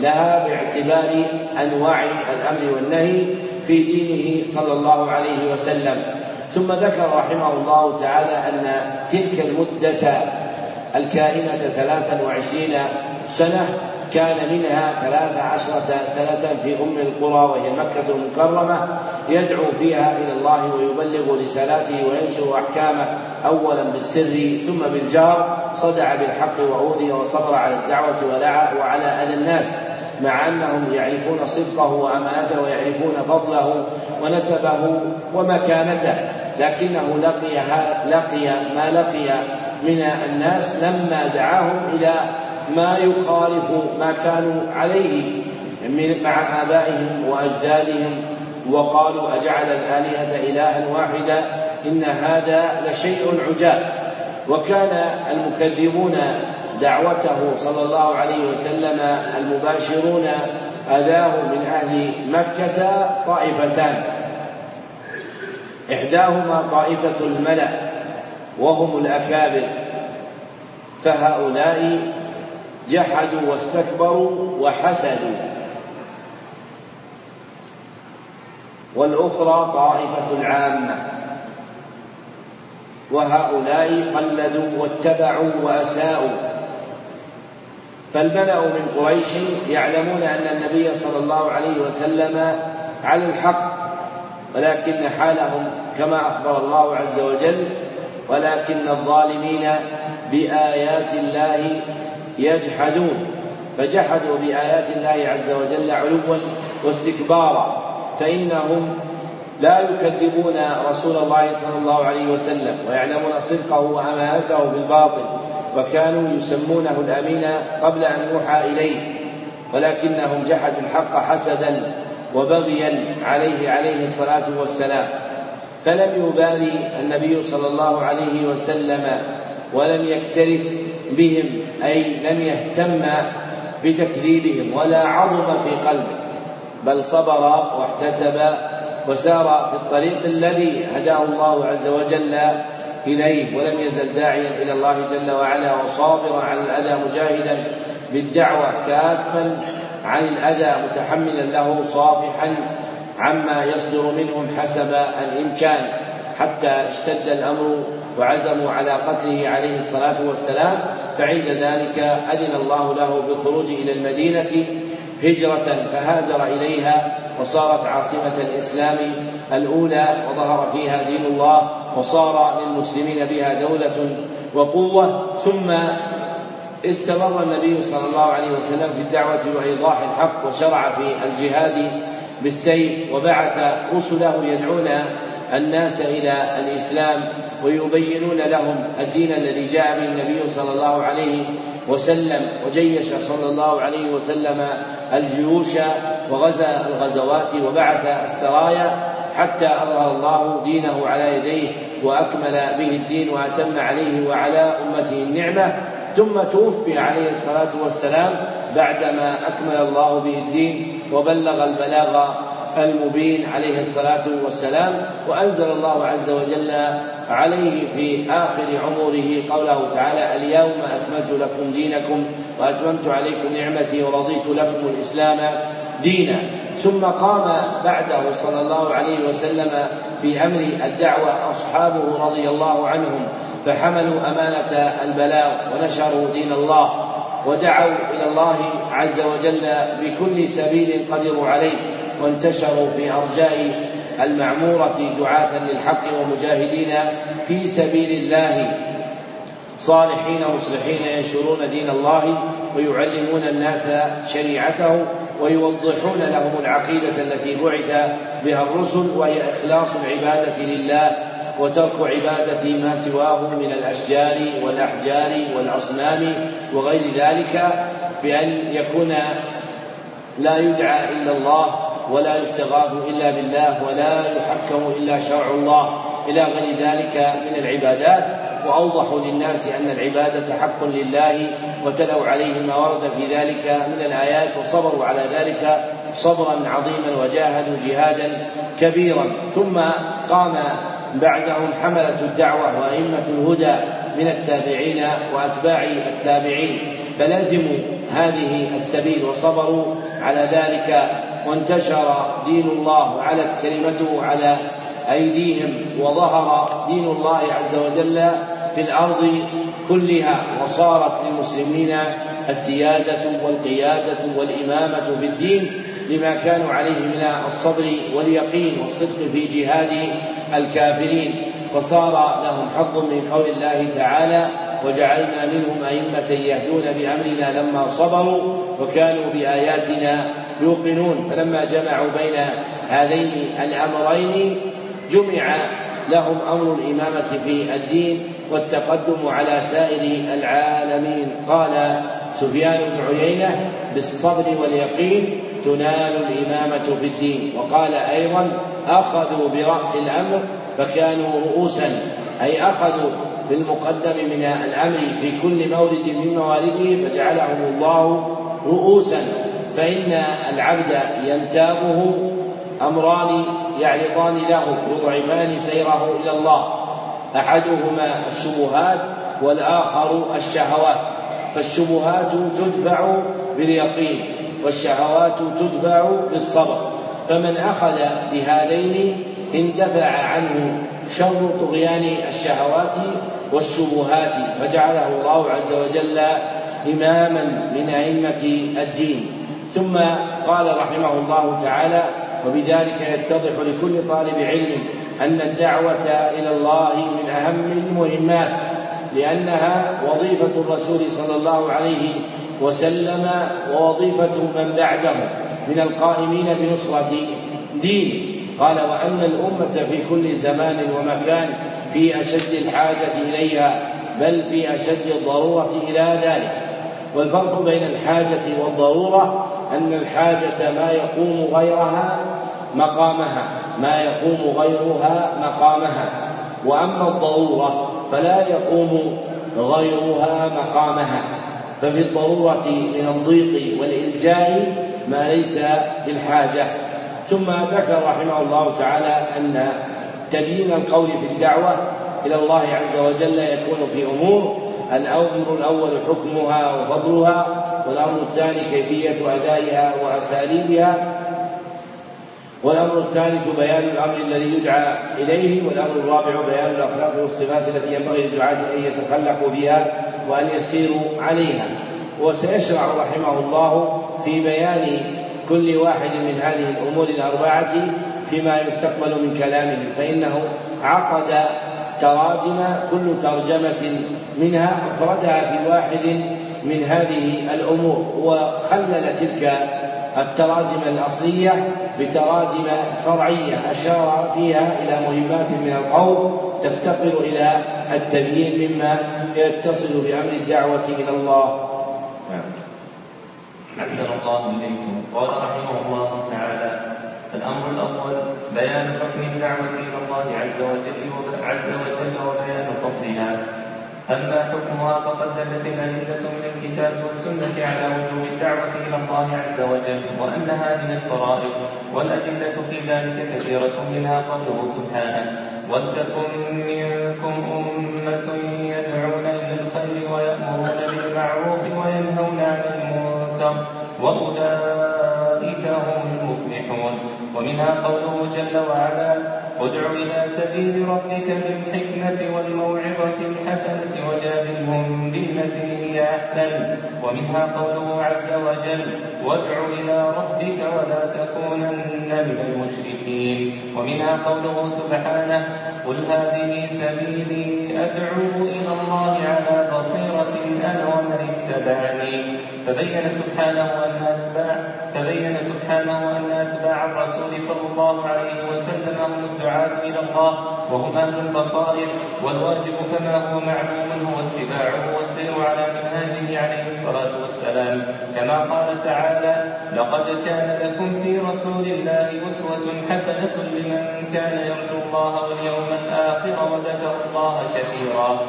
لها باعتبار أنواع الأمر والنهي في دينه صلى الله عليه وسلم. ثم ذكر رحمه الله تعالى أن تلك المدة الكائنة ثلاثا وعشرين سنة كان منها ثلاث عشرة سنة في أم القرى وهي مكة المكرمة يدعو فيها إلى الله ويبلغ رسالاته وينشر أحكامه أولا بالسر ثم بالجار صدع بالحق وأوذي وصبر على الدعوة وعلى أذى الناس مع أنهم يعرفون صدقه وأمانته ويعرفون فضله ونسبه ومكانته. لكنه لقي لقي ما لقي من الناس لما دعاهم إلى ما يخالف ما كانوا عليه مع آبائهم وأجدادهم وقالوا أجعل الآلهة إلها واحدا إن هذا لشيء عجاب. وكان المكذبون دعوته صلى الله عليه وسلم المباشرون أذاه من أهل مكة طائفتان. إحداهما طائفة الملأ وهم الأكابر فهؤلاء جحدوا واستكبروا وحسدوا. والأخرى طائفة العامة وهؤلاء قلدوا واتبعوا وأساءوا. فالملأ من قريش يعلمون أن النبي صلى الله عليه وسلم على الحق ولكن حالهم كما أخبر الله عز وجل ولكن الظالمين بآيات الله يجحدون. فجحدوا بآيات الله عز وجل علوا واستكبارا. فإنهم لا يكذبون رسول الله صلى الله عليه وسلم ويعلمون صدقه وأمانته بالباطل وكانوا يسمونه الأمين قبل أن يوحى إليه. ولكنهم جحدوا الحق حسدا. وبغيا عليه عليه الصلاة والسلام. فلم يبالي النبي صلى الله عليه وسلم ولم يكترث بهم أي لم يهتم بتكذيبهم ولا عظم في قلبه بل صبر واحتسب وسار في الطريق الذي هداه الله عز وجل إليه ولم يزل داعيا إلى الله جل وعلا وصابرا على الأذى مجاهدا بالدعوة كافا عن الأذى متحملا له صافحا عما يصدر منهم حسب الإمكان. حتى اشتد الأمر وعزموا على قتله عليه الصلاة والسلام فعند ذلك أذن الله له بالخروج إلى المدينة هجرة فهاجر إليها وصارت عاصمة الإسلام الأولى وظهر فيها دين الله وصار للمسلمين بها دولة وقوة ثم استمر النبي صلى الله عليه وسلم في الدعوة وإيضاح الحق وشرع في الجهاد بالسيف وبعث رسله يدعون الناس إلى الإسلام ويبينون لهم الدين الذي جاء به النبي صلى الله عليه وسلم وجيش صلى الله عليه وسلم الجيوش وغزا الغزوات وبعث السرايا حتى أظهر الله دينه على يديه وأكمل به الدين وأتم عليه وعلى أمته النعمة ثم توفي عليه الصلاة والسلام بعدما أكمل الله به الدين وبلغ البلاغ المبين عليه الصلاة والسلام وأنزل الله عز وجل عليه في آخر عمره قوله تعالى اليوم أكملت لكم دينكم وأتممت عليكم نعمتي ورضيت لكم الإسلام دينا. ثم قام بعده صلى الله عليه وسلم في أمر الدعوة أصحابه رضي الله عنهم فحملوا أمانة البلاغ ونشروا دين الله ودعوا إلى الله عز وجل بكل سبيل قدروا عليه. وانتشروا في أرجاء المعمورة دعاة للحق ومجاهدين في سبيل الله. صالحين مصلحين ينشرون دين الله ويعلمون الناس شريعته ويوضحون لهم العقيدة التي بعث بها الرسل وهي إخلاص العبادة لله وترك عبادة ما سواه من الأشجار والأحجار والأصنام وغير ذلك بأن يكون لا يدعى إلا الله ولا يستغاث إلا بالله ولا يحكم إلا شرع الله. إلى غير ذلك من العبادات. وأوضحوا للناس أن العبادة حق لله وتلوا عليهم ما ورد في ذلك من الآيات وصبروا على ذلك صبرا عظيما وجاهدوا جهادا كبيرا. ثم قام بعدهم حملة الدعوة وأئمة الهدى من التابعين وأتباع التابعين. فلزموا هذه السبيل وصبروا على ذلك وانتشر دين الله وعلت كلمته على أيديهم وظهر دين الله عز وجل في الأرض كلها وصارت للمسلمين السيادة والقيادة والإمامة في الدين لما كانوا عليه من الصبر واليقين والصدق في جهاد الكافرين. وصار لهم حظ من قول الله تعالى وجعلنا منهم أئمة يهدون بأمرنا لما صبروا وكانوا بآياتنا يوقنون. فلما جمعوا بين هذين الأمرين جمع لهم أمر الإمامة في الدين والتقدم على سائر العالمين. قال سفيان بن عيينة بالصبر واليقين تنال الإمامة في الدين. وقال أيضا أخذوا برأس الأمر فكانوا رؤوسا أي أخذوا بالمقدم من الأمر في كل مورد من موارده فجعلهم الله رؤوسا. فإن العبد ينتابه أمران يعرضان له يضعفان سيره إلى الله أحدهما الشبهات والآخر الشهوات فالشبهات تدفع باليقين والشهوات تدفع بالصبر فمن أخذ بهذين اندفع عنه شر طغيان الشهوات والشبهات فجعله الله عز وجل إماما من أئمة الدين. ثم قال رحمه الله تعالى وبذلك يتضح لكل طالب علم أن الدعوة إلى الله من أهم المهمات لأنها وظيفة الرسول صلى الله عليه وسلم ووظيفة من بعده من القائمين بنصرة دينه قال وأن الأمة في كل زمان ومكان في أشد الحاجة إليها بل في أشد الضرورة إلى ذلك. والفرق بين الحاجة والضرورة أن الحاجة ما يقوم غيرها مقامها ما يقوم غيرها مقامها. وأما الضرورة فلا يقوم غيرها مقامها. ففي الضرورة من الضيق والإلجاء ما ليس في الحاجة ثم ذكر رحمه الله تعالى أن تبيين القول في الدعوة إلى الله عز وجل يكون في أمور. الأمر الأول حكمها وفضلها. والأمر الثاني كيفية أدائها وأساليبها. والأمر الثالث بيان الأمر الذي يدعى إليه. والأمر الرابع بيان الأخلاق والصفات التي ينبغي للدعاة أن يتخلقوا بها وأن يسيروا عليها. وسيشرع رحمه الله في بيان كل واحد من هذه الأمور الأربعة فيما يستقبل من كلامه. فإنه عقد تراجم كل ترجمة منها أفردها في واحد من هذه الأمور وخلل تلك التراجم الأصلية بتراجم فرعية أشار فيها إلى مهمات من القول تفتقر إلى التبيين مما يتصل بأمر الدعوة إلى الله. نعم. أحسن الله إليكم. قال رحمه الله تعالى الأمر الأول بيان حكم الدعوة إلى الله عز وجل عز وجل وبيان فضلها. أما حكمها فقد دلت الأدلة من الكتاب والسنة على وجوب الدعوة إلى الله عز وجل وأنها من الفرائض والأدلة في ذلك كثيرة منها قوله سبحانه ولتكن منكم أمة يدعون إلى الخير ويأمرون بالمعروف وينهون عن المنكر وأولئك هم المفلحون ومنها قوله جل وعلا ادع إلى سبيل ربك بالحكمة والموعظة الحسنة وجادلهم بالتي هي أحسن. ومنها قوله عز وجل وادع إلى ربك ولا تكونن من المشركين. ومنها قوله سبحانه قل هذه سبيلي أدعو إلى الله على بصيرة أنا ومن اتبعني. فبين سبحانه أن أتباع فبين سبحانه أن أتباع الرسول صلى الله عليه وسلم هم الدعاة إلى الله وهم أهل البصائر والواجب كما هو معلوم هو اتباعه والسير على منهاجه عليه الصلاة والسلام. كما قال تعالى لقد كان لكم في رسول الله أسوة حسنة لمن كان يرجو الله واليوم الآخر وذكر الله كثيرا.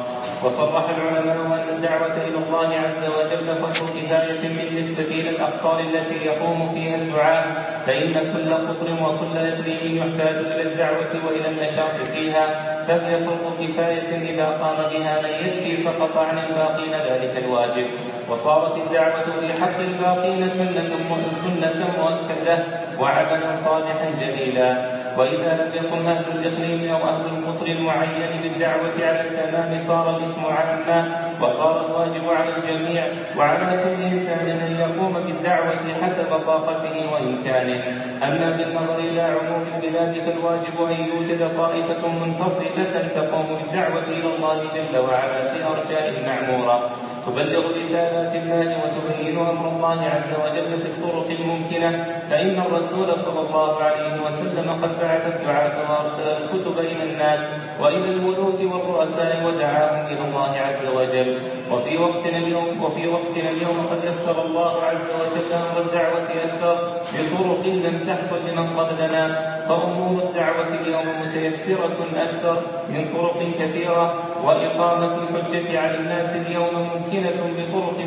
وصرح العلماء أن الدعوة إلى الله عز وجل فرض كفاية بالنسبة إلى الأقطار التي يقوم فيها الدعاء فإن كل قطر وكل إقليم يحتاج إلى الدعوة وإلى النشاط فيها فهي فرض كفاية إذا قام بها من يكفي سقط عن الباقين ذلك الواجب. وصارت الدعوة في حق الباقين سنة سنة مؤكدة وعملا صالحا جليلا وإذا لم يكن أهل الإقليم أو أهل القطر المعين بالدعوة على التمام صار الإثم عاما وصار الواجب على الجميع وعلى كل إنسان أن يقوم بالدعوة حسب طاقته وإمكانه. أما بالنظر إلى عموم البلاد فالواجب أن يوجد طائفة منتصفة تقوم بالدعوة إلى الله جل وعلا في أرجاء المعمورة. تبلغ رسالات الله وتبين أمر الله عز وجل في الطرق الممكنة فإن الرسول صلى الله عليه وسلم قد بعث الدعاة وأرسل الكتب إلى الناس وإلى الملوك والرؤساء ودعاهم إلى الله عز وجل. وفي وقتنا اليوم وفي وقتنا اليوم قد يسر الله عز وجل أمر الدعوة أكثر بطرق لم تحصل لمن قبلنا فأمور الدعوة اليوم متيسرة أكثر من طرق كثيرة وإقامة الحجة على الناس اليوم ممكنة. بطرق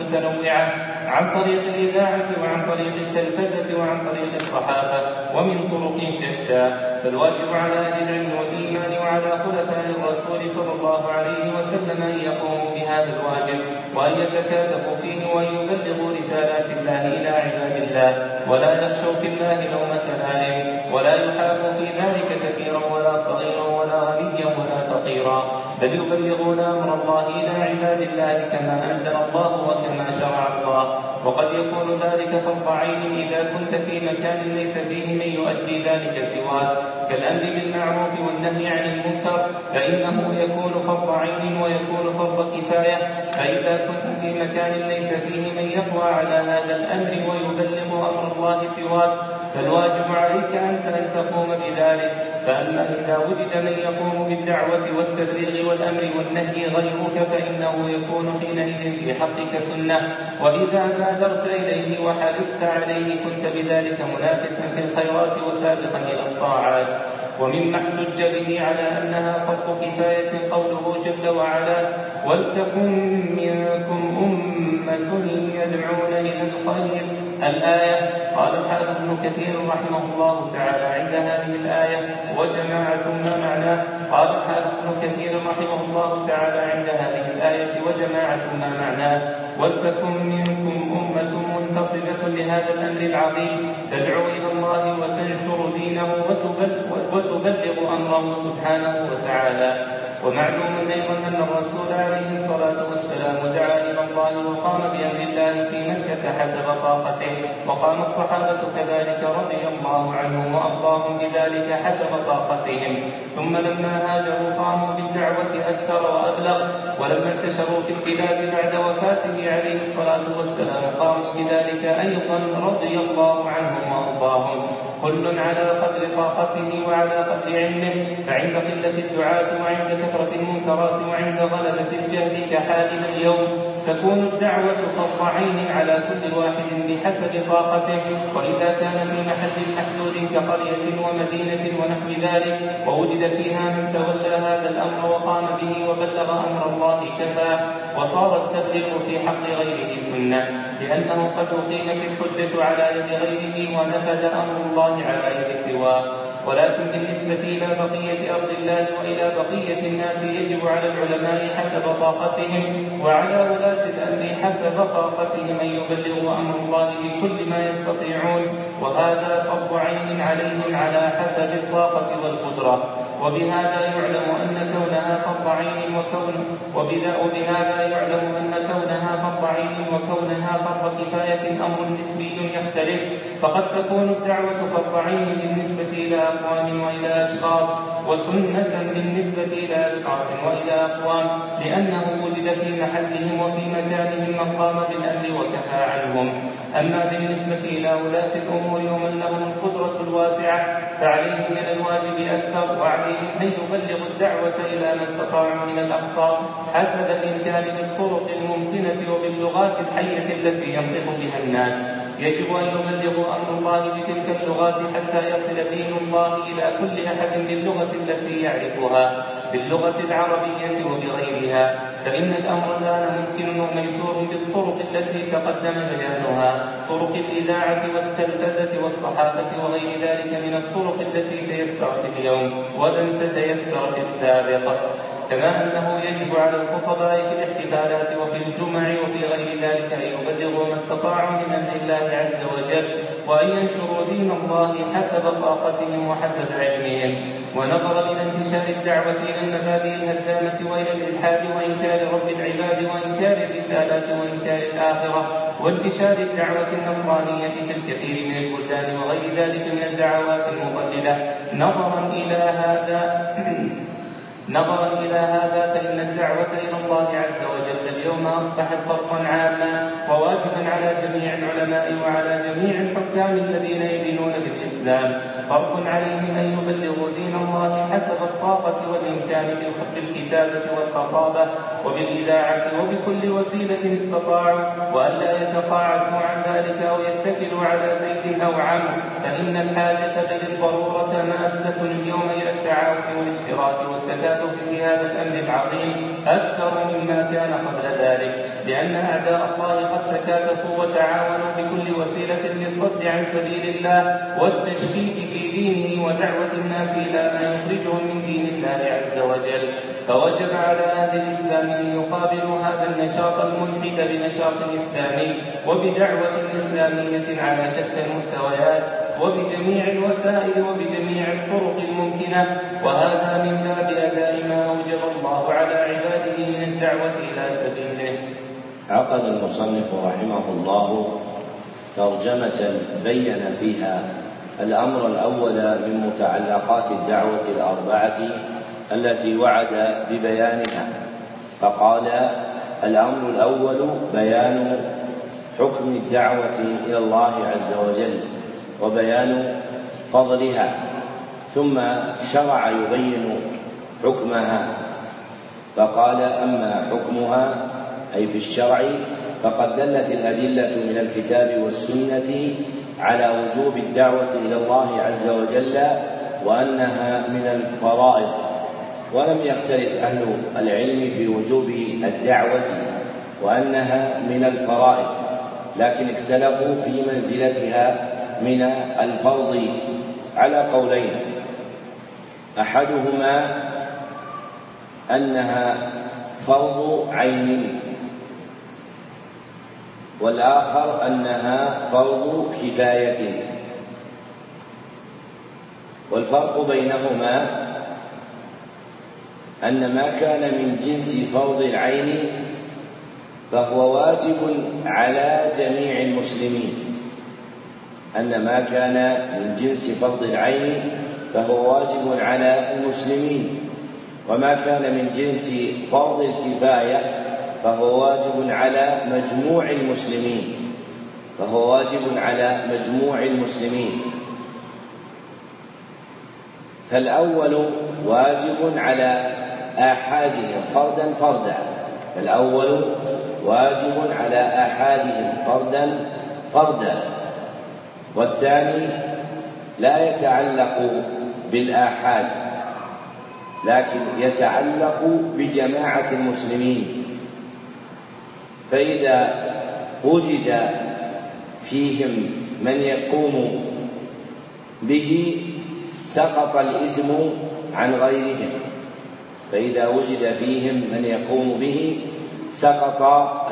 متنوعة عن طريق الإذاعة وعن طريق التلفزة وعن طريق الصحافة ومن طرق شتى. فالواجب على أهل العلم والإيمان وعلى خلفاء الرسول صلى الله عليه وسلم أن يقوموا بهذا الواجب وأن يتكاتفوا فيه وأن يبلغوا رسالات الله إلى عباد الله. ولا يخشوا في الله لومة لائم ولا يحاب في ذلك كثيرا ولا صغيرا ولا غنيا فقيرا بل يبلغون أمر الله إلى عباد الله كما أنزل الله وكما شرع الله. وقد يكون ذلك فرض عين إذا كنت في مكان ليس فيه من يؤدي ذلك سواك. كالأمر بالمعروف والنهي عن المنكر فإنه يكون فرض عين ويكون فرض كفاية. فإذا كنت في مكان ليس فيه من يقوى على هذا الأمر ويبلغ أمر الله سواك فالواجب عليك أنت أن تقوم بذلك فأما إذا وجد من يقوم بالدعوة والتبليغ والأمر والنهي غيرك فإنه يكون حينئذ في حقك سنة. وإذا بادرت إليه وحرصت عليه كنت بذلك منافسا في الخيرات وسابقا إلى الطاعات. ومما احتج به على أنها فرض كفاية قوله جل وعلا ولتكن منكم أمة يدعون إلى الخير الآية. قال الحافظ ابن كثير رحمه الله تعالى عند هذه الآية وجماعة ما معناه؟ قال الحافظ ابن كثير رحمه الله تعالى عند هذه الآية وجماعة ما معناه؟ ولتكن منكم أمة منتصبة لهذا الأمر العظيم تدعو إلى الله وتنشر دينه وتبلغ أمره سبحانه وتعالى. ومعلوم أيضا أن الرسول عليه الصلاة والسلام دعا إلى الله وقام بأمر الله في مكة حسب طاقته وقام الصحابة كذلك رضي الله عنهم وأرضاهم بذلك حسب طاقتهم. ثم لما هاجروا قاموا بالدعوة أكثر وأبلغ ولما انتشروا في البلاد بعد وفاته عليه الصلاة والسلام قاموا بذلك أيضا رضي الله عنهم وأرضاهم. كل على قدر طاقته وعلى قدر علمه فعند قلة الدعاة وعند كثرة المنكرات وعند غلبة الجهل كحالنا اليوم. تكون الدعوة فرض عين على كل واحد بحسب طاقته وإذا كان في محل محدود كقرية ومدينة ونحو ذلك ووجد فيها من تولى هذا الأمر وقام به وبلغ أمر الله كفى وصار التبليغ في حق غيره سنة لأنه قد أقيمت الحجة على يد غيره ونفذ أمر الله على يد سواه. ولكن بالنسبة إلى بقية أرض الله وإلى بقية الناس يجب على العلماء حسب طاقتهم وعلى ولاة الأمر حسب طاقتهم أن يبلغوا أمر الله بكل ما يستطيعون وهذا فرض عين عليهم على حسب الطاقة والقدرة وبهذا يعلم أن كونها فرض عين وكون وبهذا يعلم أن كونها فرض عين وكونها فرض كفاية أمر نسبي يختلف. فقد تكون الدعوة فرض عين بالنسبة إلى أقوام وإلى أشخاص وسنة بالنسبة إلى أشخاص وإلى أقوام لأنه وجد في محلهم وفي مكانهم من قام بالأمر وكفى عنهم. أما بالنسبة إلى ولاة الأمور ومن لهم القدرة الواسعة فعليهم من الواجب أكثر وعليهم أن يبلغوا الدعوة إلى ما استطاعوا من الأخطاء حسب الإمكان بالطرق الممكنة وباللغات الحية التي ينطق بها الناس. يجب أن يبلغوا أمر الله بتلك اللغات حتى يصل دين الله إلى كل أحد باللغة التي يعرفها. باللغة العربية وبغيرها فإن الأمر الآن ممكن وميسور بالطرق التي تقدم بيانها طرق الإذاعة والتلفزة والصحافة وغير ذلك من الطرق التي تيسرت اليوم ولم تتيسر في السابق. كما أنه يجب على الخطباء في الاحتفالات وفي الجمع وفي غير ذلك أن يبلغوا ما استطاعوا من أمر الله عز وجل وأن ينشروا دين الله حسب طاقتهم وحسب علمهم. ونظرا إلى انتشار الدعوة إلى المبادئ الهدامة وإلى الإلحاد وإنكار رب العباد وإنكار الرسالات وإنكار الآخرة وانتشار الدعوة النصرانية في الكثير من البلدان وغير ذلك من الدعوات المضللة. نظرا إلى هذا نظرا إلى هذا فإن الدعوة إلى الله عز وجل اليوم أصبحت فرضا عاما وواجبا على جميع العلماء وعلى جميع الحكام الذين يدينون بالإسلام. فرض عليهم أن يبلغوا دين الله حسب الطاقة والإمكان بالكتابة والخطابة وبالإذاعة وبكل وسيلة استطاعوا وألا يتقاعسوا عن ذلك أو يتكلوا على زيد أو عمرو فإن الحاجة بل الضرورة مأسة اليوم إلى التعاون والاشتراك والتكاتف في هذا الأمر العظيم أكثر مما كان قبل ذلك لأن أعداء الله قد تكاتفوا وتعاونوا بكل وسيلة للصد عن سبيل الله والتشكيك في دينه ودعوة الناس إلى ما يخرجهم من دين الله عز وجل. فوجب على أهل الإسلام أن يقابلوا هذا النشاط الملحد بنشاط إسلامي وبدعوة إسلامية على شتى المستويات وبجميع الوسائل وبجميع الطرق الممكنة. وهذا من باب أداء ما أوجب الله على عباده من الدعوة إلى سبيله. عقد المصنف رحمه الله ترجمة بين فيها الأمر الأول من متعلقات الدعوة الأربعة التي وعد ببيانها فقال الأمر الأول بيان حكم الدعوة إلى الله عز وجل وبيان فضلها ثم شرع يبين حكمها فقال أما حكمها أي في الشرع فقد دلت الأدلة من الكتاب والسنة على وجوب الدعوة إلى الله عز وجل وأنها من الفرائض. ولم يختلف أهل العلم في وجوب الدعوة وأنها من الفرائض لكن اختلفوا في منزلتها من الفرض. على قولين أحدهما أنها فرض عين والآخر أنها فرض كفاية. والفرق بينهما أن ما كان من جنس فرض العين فهو واجب على جميع المسلمين. أن ما كان من جنس فرض العين فهو واجب على المسلمين. وما كان من جنس فرض الكفاية فهو واجب على مجموع المسلمين. فهو واجب على مجموع المسلمين. فالأول واجب على آحادهم فردا فردا. فالأول واجب على آحادهم فردا فردا. والثاني لا يتعلق بالآحاد لكن يتعلق بجماعة المسلمين. فإذا وجد فيهم من يقوم به سقط الإثم عن غيرهم. فإذا وجد فيهم من يقوم به سقط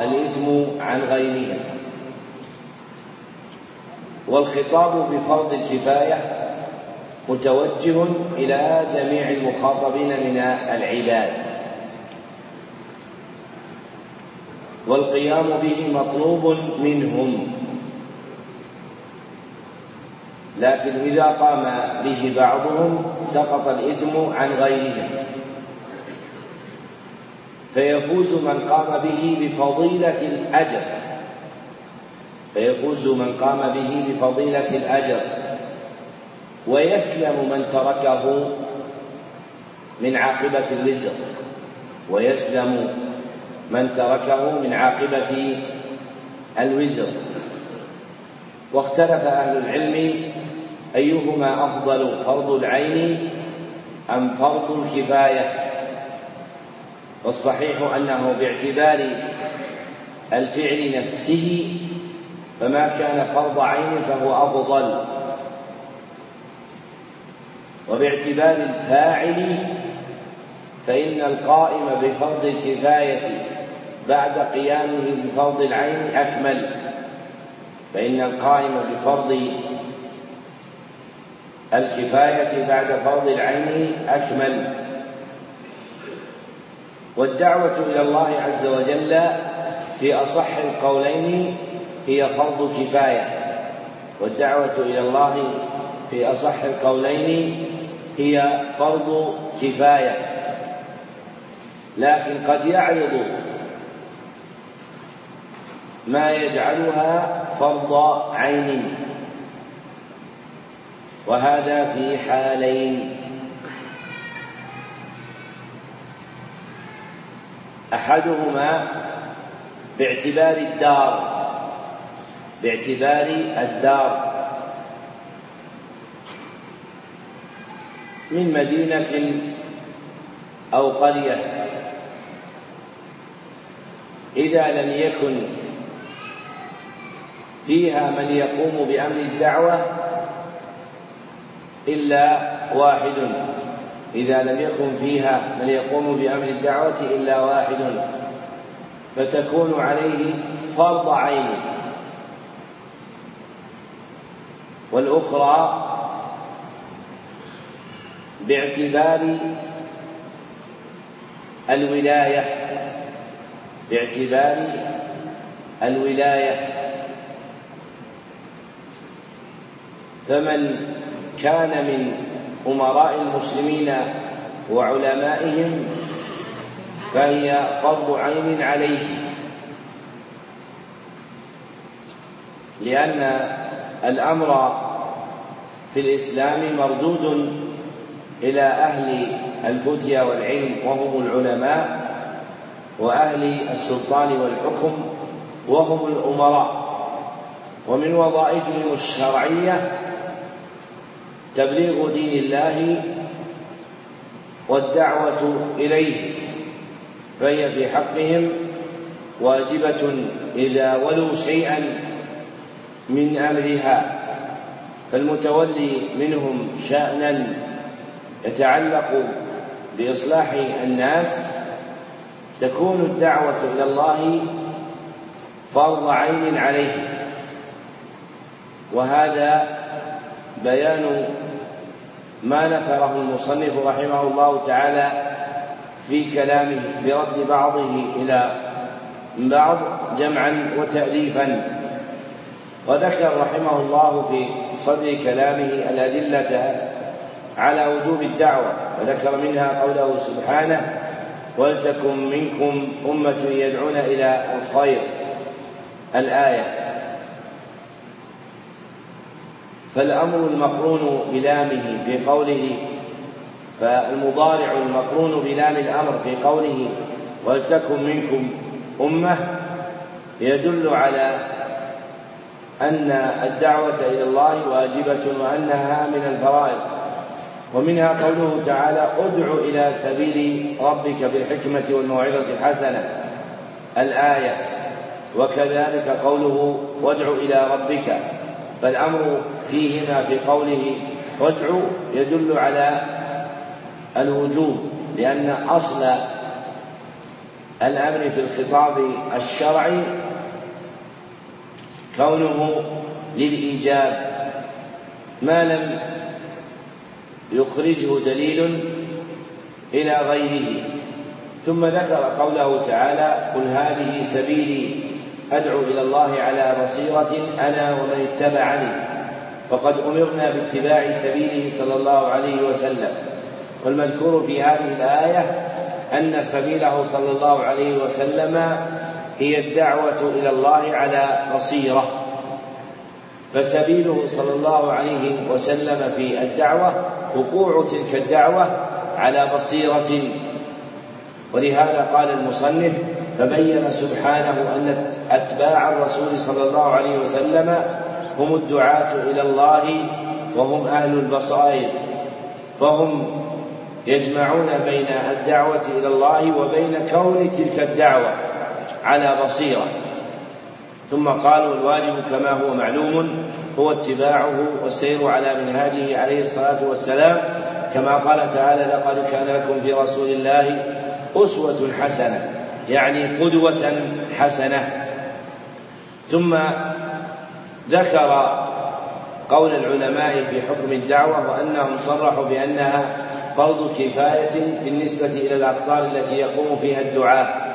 الإثم عن غيرهم. والخطاب بفرض الكفاية متوجه إلى جميع المخاطبين من العباد والقيام به مطلوب منهم. لكن إذا قام به بعضهم سقط الإثم عن غيرهم. فيفوز من قام به بفضيلة الأجر. فيفوز من قام به بفضيلة الأجر. ويسلم من تركه من عاقبة الوزر ويسلم من تركه من عاقبة الوزر. واختلف أهل العلم أيهما أفضل فرض العين أم فرض الكفاية؟ والصحيح أنه باعتبار الفعل نفسه فما كان فرض عين فهو أفضل. وباعتبار الفاعل فإن القائم بفرض الكفاية بعد قيامه بفرض العين أكمل فإن القائم بفرض الكفاية بعد فرض العين أكمل. والدعوة إلى الله عز وجل في أصح القولين هي فرض كفاية والدعوة إلى الله في أصح القولين هي فرض كفاية. لكن قد يعرض ما يجعلها فرض عين. وهذا في حالين. أحدهما باعتبار الدار باعتبار الدار. من مدينة أو قرية. إذا لم يكن فيها من يقوم بأمر الدعوة إلا واحد. إذا لم يكن فيها من يقوم بأمر الدعوة إلا واحد. فتكون عليه فرض عين. والأخرى باعتبار الولاية. باعتبار الولاية. فمن كان من أمراء المسلمين وعلمائهم فهي فرض عين عليه. لأن الأمر في الإسلام مردود إلى أهل الفتيا والعلم وهم العلماء وأهل السلطان والحكم وهم الأمراء. ومن وظائفهم الشرعية تبليغ دين الله والدعوة إليه فهي في حقهم واجبة إذا ولوا شيئا من أمرها. فالمتولي منهم شأنا يتعلق بإصلاح الناس تكون الدعوة إلى الله فرض عين عليه. وهذا بيان ما نثره المصنف رحمه الله تعالى في كلامه برد بعضه إلى بعض جمعا وتأليفا. وذكر رحمه الله في صدر كلامه الأدلة على وجوب الدعوة وذكر منها قوله سبحانه ولتكن منكم أمة يدعون إلى الخير. الآية فالأمر المقرون بلامه في قوله فالمضارع المقرون بلام الأمر في قوله ولتكن منكم أمة يدل على أن الدعوة إلى الله واجبة وأنها من الفرائض. ومنها قوله تعالى أدع إلى سبيل ربك بالحكمة والموعظة الحسنة الآية. وكذلك قوله وادع إلى ربك فالأمر فيهما في قوله وادع يدل على الوجوب لأن أصل الأمر في الخطاب الشرعي كونه للإيجاب. ما لم يخرجه دليل إلى غيره. ثم ذكر قوله تعالى قل هذه سبيلي أدعو إلى الله على بصيرة أنا ومن اتبعني. وقد أمرنا باتباع سبيله صلى الله عليه وسلم. والمذكور في هذه الآية أن سبيله صلى الله عليه وسلم هي الدعوة إلى الله على بصيرة. فسبيله صلى الله عليه وسلم في الدعوة وقوع تلك الدعوة على بصيرة. ولهذا قال المصنف فبين سبحانه أن أتباع الرسول صلى الله عليه وسلم هم الدعاة إلى الله وهم أهل البصائر فهم يجمعون بين الدعوة إلى الله وبين كون تلك الدعوة على بصيرة. ثم قالوا الواجب كما هو معلوم هو اتباعه والسير على منهاجه عليه الصلاة والسلام كما قال تعالى لقد كان لكم في رسول الله أسوة حسنة. يعني قدوة حسنة. ثم ذكر قول العلماء في حكم الدعوة وأنهم صرحوا بأنها فرض كفاية بالنسبة إلى الأقطار التي يقوم فيها الدعاء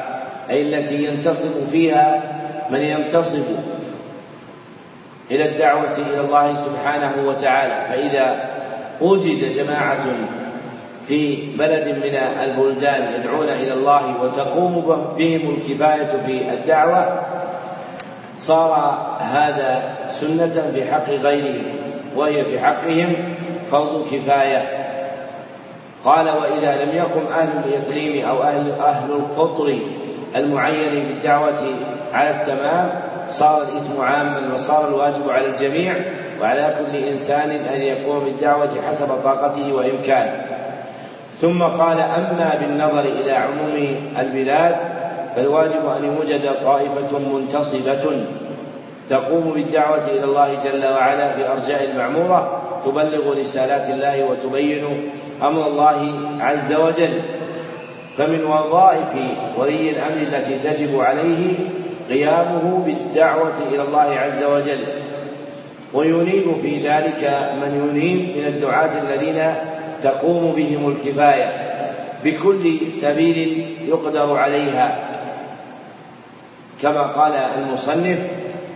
أي التي ينتصب فيها من ينتصب إلى الدعوة إلى الله سبحانه وتعالى. فإذا وجد جماعة في بلد من البلدان يدعون إلى الله وتقوم بهم الكفاية في الدعوة صار هذا سنة في حق غيرهم وهي في حقهم فرض كفاية قال وإذا لم يقم أهل الإقليم أو أهل أهل القطر المعين بالدعوة على التمام صار الإثم عاما وصار الواجب على الجميع وعلى كل إنسان أن يقوم بالدعوة حسب طاقته وإمكانه. ثم قال أما بالنظر إلى عموم البلاد فالواجب أن يوجد طائفة منتصبة تقوم بالدعوة إلى الله جل وعلا في أرجاء المعمورة تبلغ رسالات الله وتبين أمر الله عز وجل. فمن وظائف ولي الأمر التي تجب عليه قيامه بالدعوة إلى الله عز وجل. وينيب في ذلك من ينيب من الدعاة الذين تقوم بهم الكفاية بكل سبيل يقدر عليها. كما قال المصنف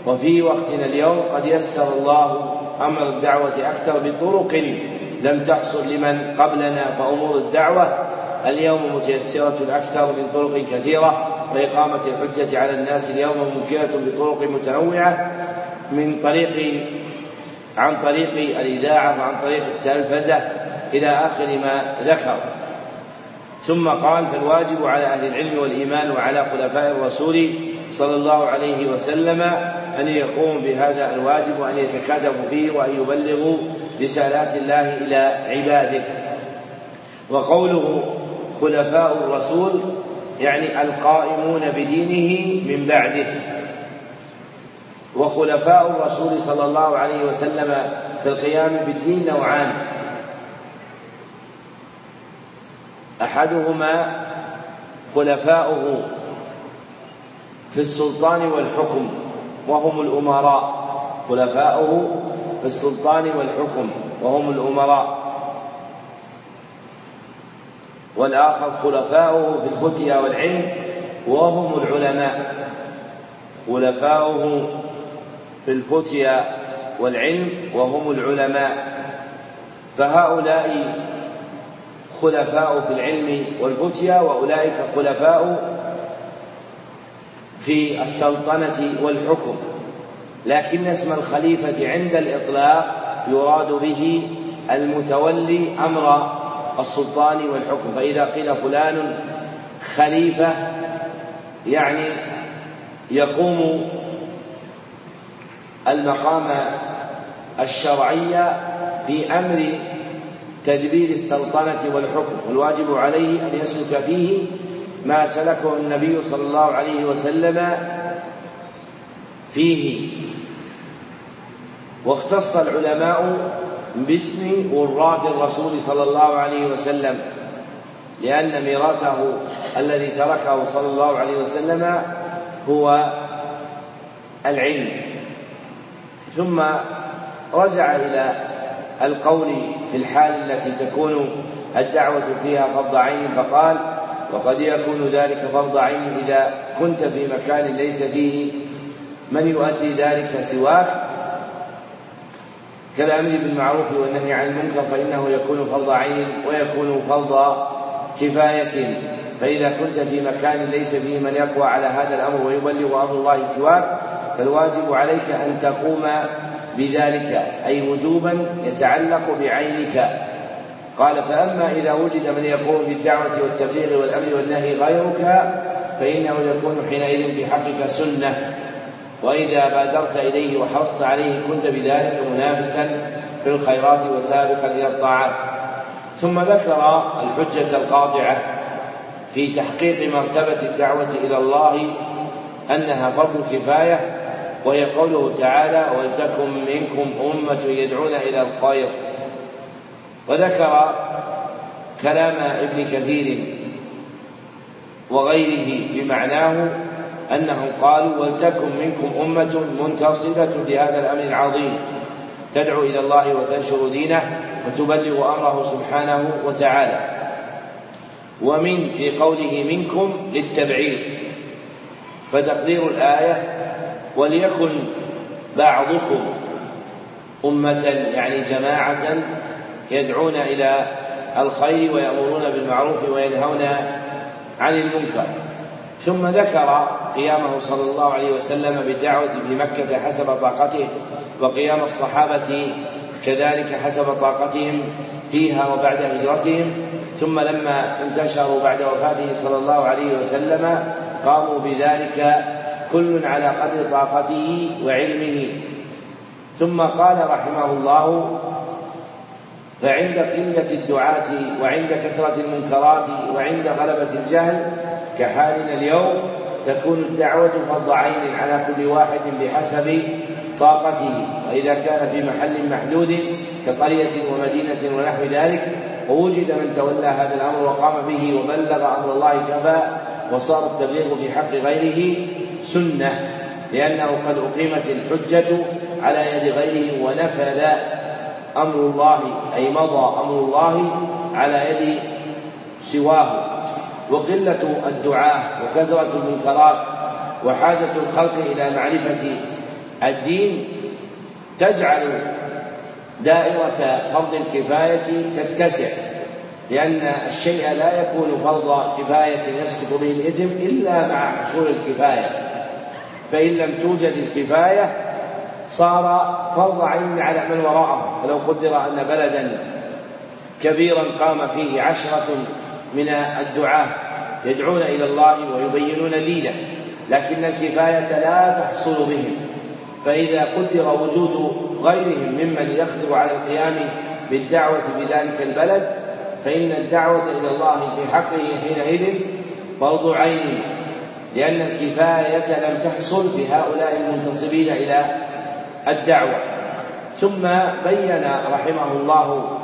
وفي وقتنا اليوم قد يسر الله أمر الدعوة أكثر بطرق لم تحصل لمن قبلنا فأمور الدعوة اليوم متيسرة أكثر من طرق كثيرة وإقامة الحجة على الناس اليوم ممكنة بطرق متنوعة من طريق عن طريق الإذاعة وعن طريق التلفزة إلى آخر ما ذكر. ثم قال فالواجب على أهل العلم والإيمان وعلى خلفاء الرسول صلى الله عليه وسلم أن يقوموا بهذا الواجب وأن يتكاتفوا فيه وأن يبلغوا رسالات الله إلى عباده. وقوله خلفاء الرسول يعني القائمون بدينه من بعده. وخلفاء الرسول صلى الله عليه وسلم في القيام بالدين نوعان. أحدهما خلفاؤه في السلطان والحكم وهم الأمراء. خلفاؤه في السلطان والحكم وهم الأمراء. والآخر خلفاؤه في الفتيا والعلم وهم العلماء. خلفاؤه في الفتيا والعلم وهم العلماء. فهؤلاء خلفاء في العلم والفتيا وأولئك خلفاء في السلطنة والحكم. لكن اسم الخليفة عند الإطلاق يراد به المتولي أمر السلطان والحكم. فإذا قيل فلان خليفة يعني يقوم المقام الشرعي في أمر تدبير السلطنة والحكم والواجب عليه أن يسلك فيه ما سلكه النبي صلى الله عليه وسلم فيه. واختص العلماء باسم وراث الرسول صلى الله عليه وسلم لأن ميراثه الذي تركه صلى الله عليه وسلم هو العلم. ثم رجع إلى القول في الحال التي تكون الدعوة فيها فرض عين فقال وقد يكون ذلك فرض عين إذا كنت في مكان ليس فيه. من يؤدي ذلك سواك؟ كالأمر بالمعروف والنهي عن المنكر فإنه يكون فرض عين ويكون فرض كفاية. فإذا كنت في مكان ليس فيه من يقوى على هذا الأمر ويبلغ أمر الله سواك فالواجب عليك أن تقوم بذلك أي وجوبا يتعلق بعينك. قال فأما إذا وجد من يقوم بالدعوة والتبليغ والأمر والنهي غيرك فإنه يكون حينئذ في حقك سنة. وإذا بادرت إليه وحرصت عليه كنت بذلك منافسا في الخيرات وسابقا إلى الطاعات. ثم ذكر الحجة القاطعة في تحقيق مرتبة الدعوة إلى الله أنها فرض كفاية وهي قوله تعالى ولتكن منكم أمة يدعون إلى الخير وذكر كلام ابن كثير وغيره بمعناه أنهم قالوا ولتكن منكم أمة منتصبة لهذا الأمر العظيم تدعو إلى الله وتنشر دينه وتبلغ أمره سبحانه وتعالى ومن في قوله منكم للتبعير فتقدير الآية وليكن بعضكم أمة يعني جماعة يدعون إلى الخير ويأمرون بالمعروف وينهون عن المنكر. ثم ذكر قيامه صلى الله عليه وسلم بالدعوة في مكة حسب طاقته وقيام الصحابة كذلك حسب طاقتهم فيها وبعد هجرتهم. ثم لما انتشروا بعد وفاته صلى الله عليه وسلم قاموا بذلك كل على قدر طاقته وعلمه. ثم قال رحمه الله فعند قلة الدعاة وعند كثرة المنكرات وعند غلبة الجهل كحالنا اليوم تكون الدعوة فرض عين على كل واحد بحسب طاقته. وإذا كان في محل محدود كقرية ومدينة ونحو ذلك ووجد من تولى هذا الأمر وقام به وبلغ أمر الله كفى وصار التبليغ في حق غيره سنة لأنه قد أقيمت الحجة على يد غيره ونفذ أمر الله أي مضى أمر الله على يد سواه. وقلة الدعاة وكثرة المنكرات وحاجة الخلق إلى معرفة الدين تجعل دائرة فرض الكفاية تتسع لأن الشيء لا يكون فرض كفاية يسقط به الإثم إلا مع حصول الكفاية. فإن لم توجد الكفاية صار فرض عين على من وراءه فلو قدر أن بلدا كبيرا قام فيه عشرة من الدعاة يدعون إلى الله ويبينون دينه لكن الكفاية لا تحصل بهم. فإذا قدر وجود غيرهم ممن يقدر على القيام بالدعوة في ذلك البلد فإن الدعوة إلى الله في حقه حينئذ فرض عين لأن الكفاية لم تحصل بهؤلاء المنتصبين إلى الدعوة. ثم بين رحمه الله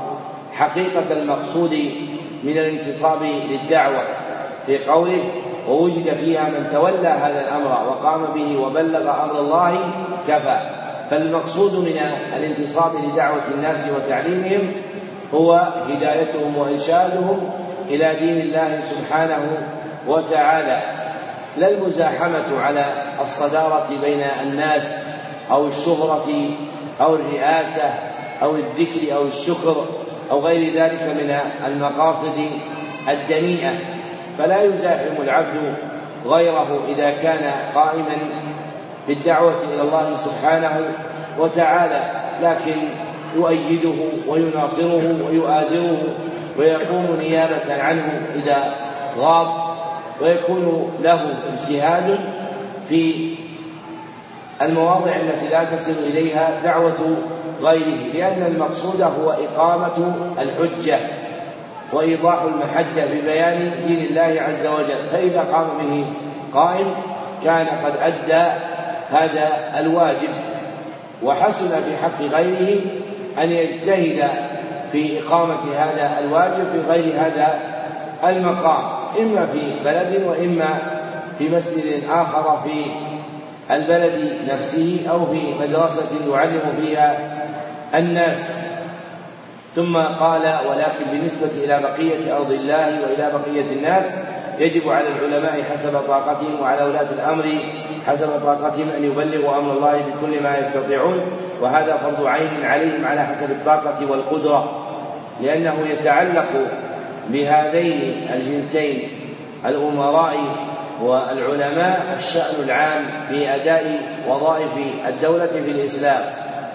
حقيقة المقصود من الانتصاب للدعوة في قوله ووجد فيها من تولى هذا الأمر وقام به وبلغ أمر الله كفى فالمقصود من الانتصاب لدعوة الناس وتعليمهم هو هدايتهم وإرشادهم إلى دين الله سبحانه وتعالى. لا المزاحمة على الصدارة بين الناس أو الشهرة أو الرئاسة أو الذكر أو الشكر أو غير ذلك من المقاصد الدنيئة. فلا يزاحم العبد غيره إذا كان قائما في الدعوة إلى الله سبحانه وتعالى لكن يؤيده ويناصره ويؤازره ويقوم نيابة عنه إذا غاب. ويكون له اجتهاد في المواضع التي لا تصل إليها دعوة غيره لأن المقصود هو إقامة الحجة وإيضاح المحجة ببيان دين الله عز وجل. فإذا قام به قائم كان قد أدى هذا الواجب وحسن في حق غيره أن يجتهد في إقامة هذا الواجب في غير هذا المقام. إما في بلد وإما في مسجد آخر في البلد نفسه أو في مدرسة يعلم فيها الناس. ثم قال ولكن بالنسبة إلى بقية أرض الله وإلى بقية الناس يجب على العلماء حسب طاقتهم وعلى ولاة الأمر حسب طاقتهم أن يبلغوا أمر الله بكل ما يستطيعون وهذا فرض عين عليهم على حسب الطاقة والقدرة لأنه يتعلق بهذين الجنسين الأمراء والعلماء الشأن العام في أداء وظائف الدولة في الإسلام.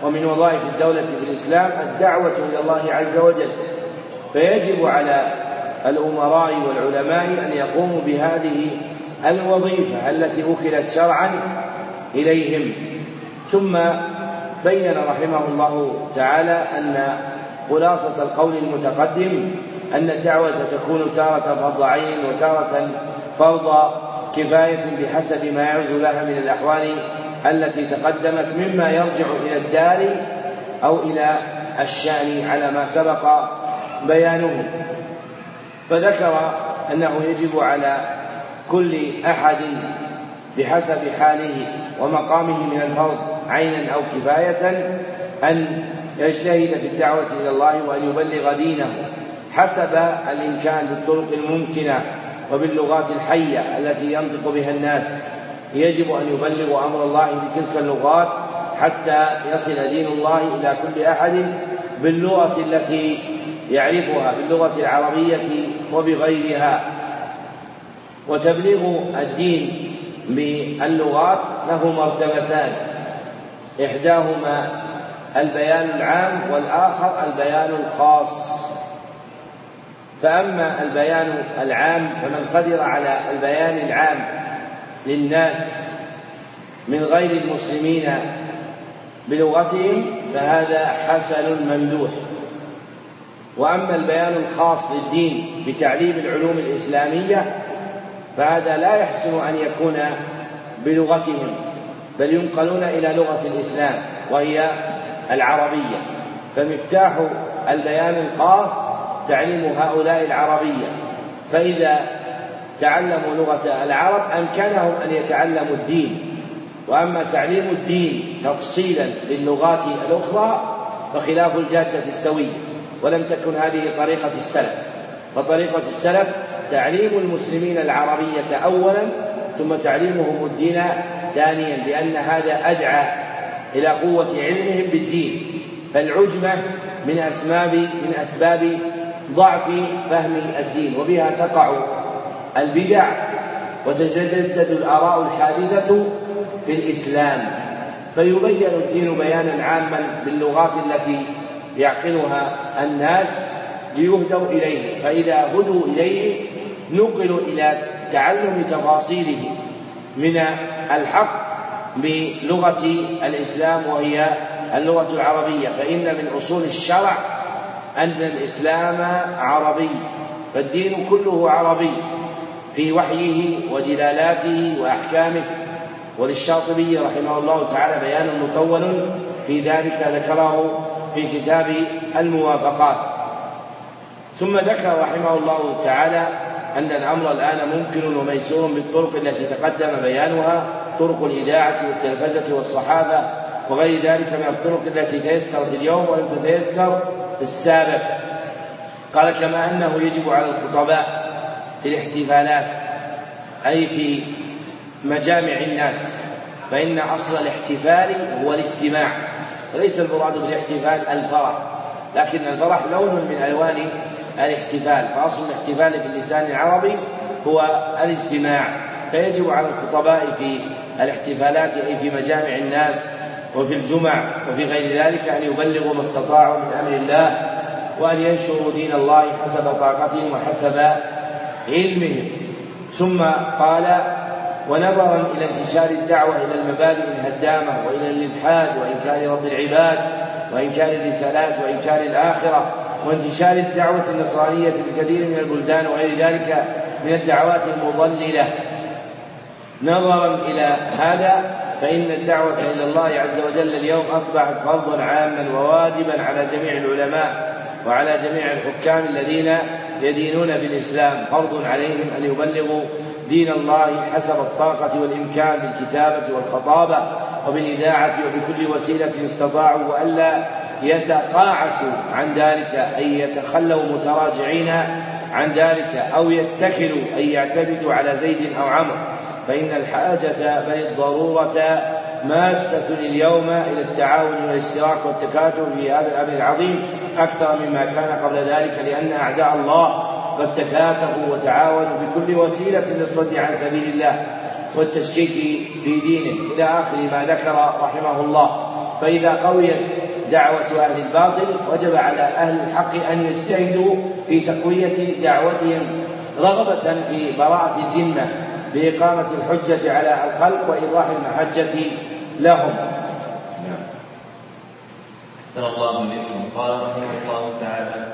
ومن وظائف الدولة في الإسلام الدعوة إلى الله عز وجل. فيجب على الأمراء والعلماء أن يقوموا بهذه الوظيفة التي وكلت شرعا إليهم. ثم بين رحمه الله تعالى أن خلاصة القول المتقدم أن الدعوة تكون تارة فرض عين وتارة فرض كفاية بحسب ما يعود لها من الأحوال التي تقدمت مما يرجع إلى الدار أو إلى الشأن على ما سبق بيانه. فذكر أنه يجب على كل أحد بحسب حاله ومقامه من الفرض عينا أو كفاية أن يجتهد في الدعوة إلى الله وأن يبلغ دينه حسب الإمكان بالطرق الممكنة وباللغات الحية التي ينطق بها الناس. يجب أن يبلغوا أمر الله بتلك اللغات حتى يصل دين الله إلى كل أحد باللغة التي يعرفها باللغة العربية وبغيرها. وتبليغ الدين باللغات له مرتبتان. إحداهما البيان العام والآخر البيان الخاص. فأما البيان العام فمن قدر على البيان العام للناس من غير المسلمين بلغتهم فهذا حسن ممدوح. وأما البيان الخاص للدين بتعليم العلوم الإسلامية فهذا لا يحسن أن يكون بلغتهم بل ينقلون إلى لغة الإسلام وهي العربية. فمفتاح البيان الخاص تعليم هؤلاء العربية. فإذا تعلموا لغة العرب أمكنهم أن يتعلموا الدين. وأما تعليم الدين تفصيلا للغات الأخرى فخلاف الجادة السويه ولم تكن هذه طريقة السلف. فطريقة السلف تعليم المسلمين العربية أولا ثم تعليمهم الدين ثانيا لأن هذا أدعى إلى قوة علمهم بالدين. فالعجمة من أسباب من أسباب ضعف فهم الدين وبها تقع البدع وتتجدد الآراء الحادثة في الإسلام. فيبين الدين بيانا عاما باللغات التي يعقلها الناس ليهدوا إليه. فإذا هدوا إليه نقلوا إلى تعلم تفاصيله من الحق بلغة الإسلام وهي اللغة العربية فإن من أصول الشرع أن الإسلام عربي فالدين كله عربي في وحيه ودلالاته وأحكامه. وللشاطبي رحمه الله تعالى بيان مطول في ذلك ذكره في كتاب الموافقات. ثم ذكر رحمه الله تعالى أن الأمر الآن ممكن وميسور بالطرق التي تقدم بيانها طرق الإذاعة والتلفزة والصحافة وغير ذلك من الطرق التي تيسرت اليوم ولم تتيسر في السابق. قال كما أنه يجب على الخطباء في الاحتفالات أي في مجامع الناس فإن أصل الاحتفال هو الاجتماع وليس المراد بالاحتفال الفرح. لكن الفرح لون من ألوان الاحتفال فأصل الاحتفال في اللسان العربي هو الاجتماع. فيجب على الخطباء في الاحتفالات أي في مجامع الناس وفي الجمع وفي غير ذلك أن يبلغوا ما استطاعوا من أمر الله وأن ينشروا دين الله حسب طاقتهم وحسب علمهم. ثم قال ونظرا إلى انتشار الدعوة إلى المبادئ الهدامة وإلى الإلحاد وإنكار رب العباد وإنكار الرسالات وإنكار الآخرة وانتشار الدعوة النصرانية في كثير من البلدان وغير ذلك من الدعوات المضللة. نظرا إلى هذا فإن الدعوة إلى الله عز وجل اليوم أصبحت فرضا عاما وواجبا على جميع العلماء وعلى جميع الحكام الذين يدينون بالإسلام. فرض عليهم أن يبلغوا دين الله حسب الطاقة والإمكان بالكتابة والخطابة وبالإذاعة وبكل وسيلة استطاعوا وألا يتقاعسوا عن ذلك أي يتخلوا متراجعين عن ذلك أو يتكلوا أي يعتمدوا على زيد أو عمرو. فإن الحاجة بل الضرورة ماسة اليوم إلى التعاون والاشتراك والتكاتف في هذا الأمر العظيم أكثر مما كان قبل ذلك لأن أعداء الله قد تكاتفوا وتعاونوا بكل وسيلة للصد عن سبيل الله والتشكيك في دينه. إلى آخر ما ذكر رحمه الله. فإذا قويت دعوة أهل الباطل وجب على أهل الحق أن يجتهدوا في تقوية دعوتهم رغبة في براءة الذمة بإقامة الحجة على الخلق وإيضاح المحجة لهم. نعم. أحسن الله منكم قال رحمه الله تعالى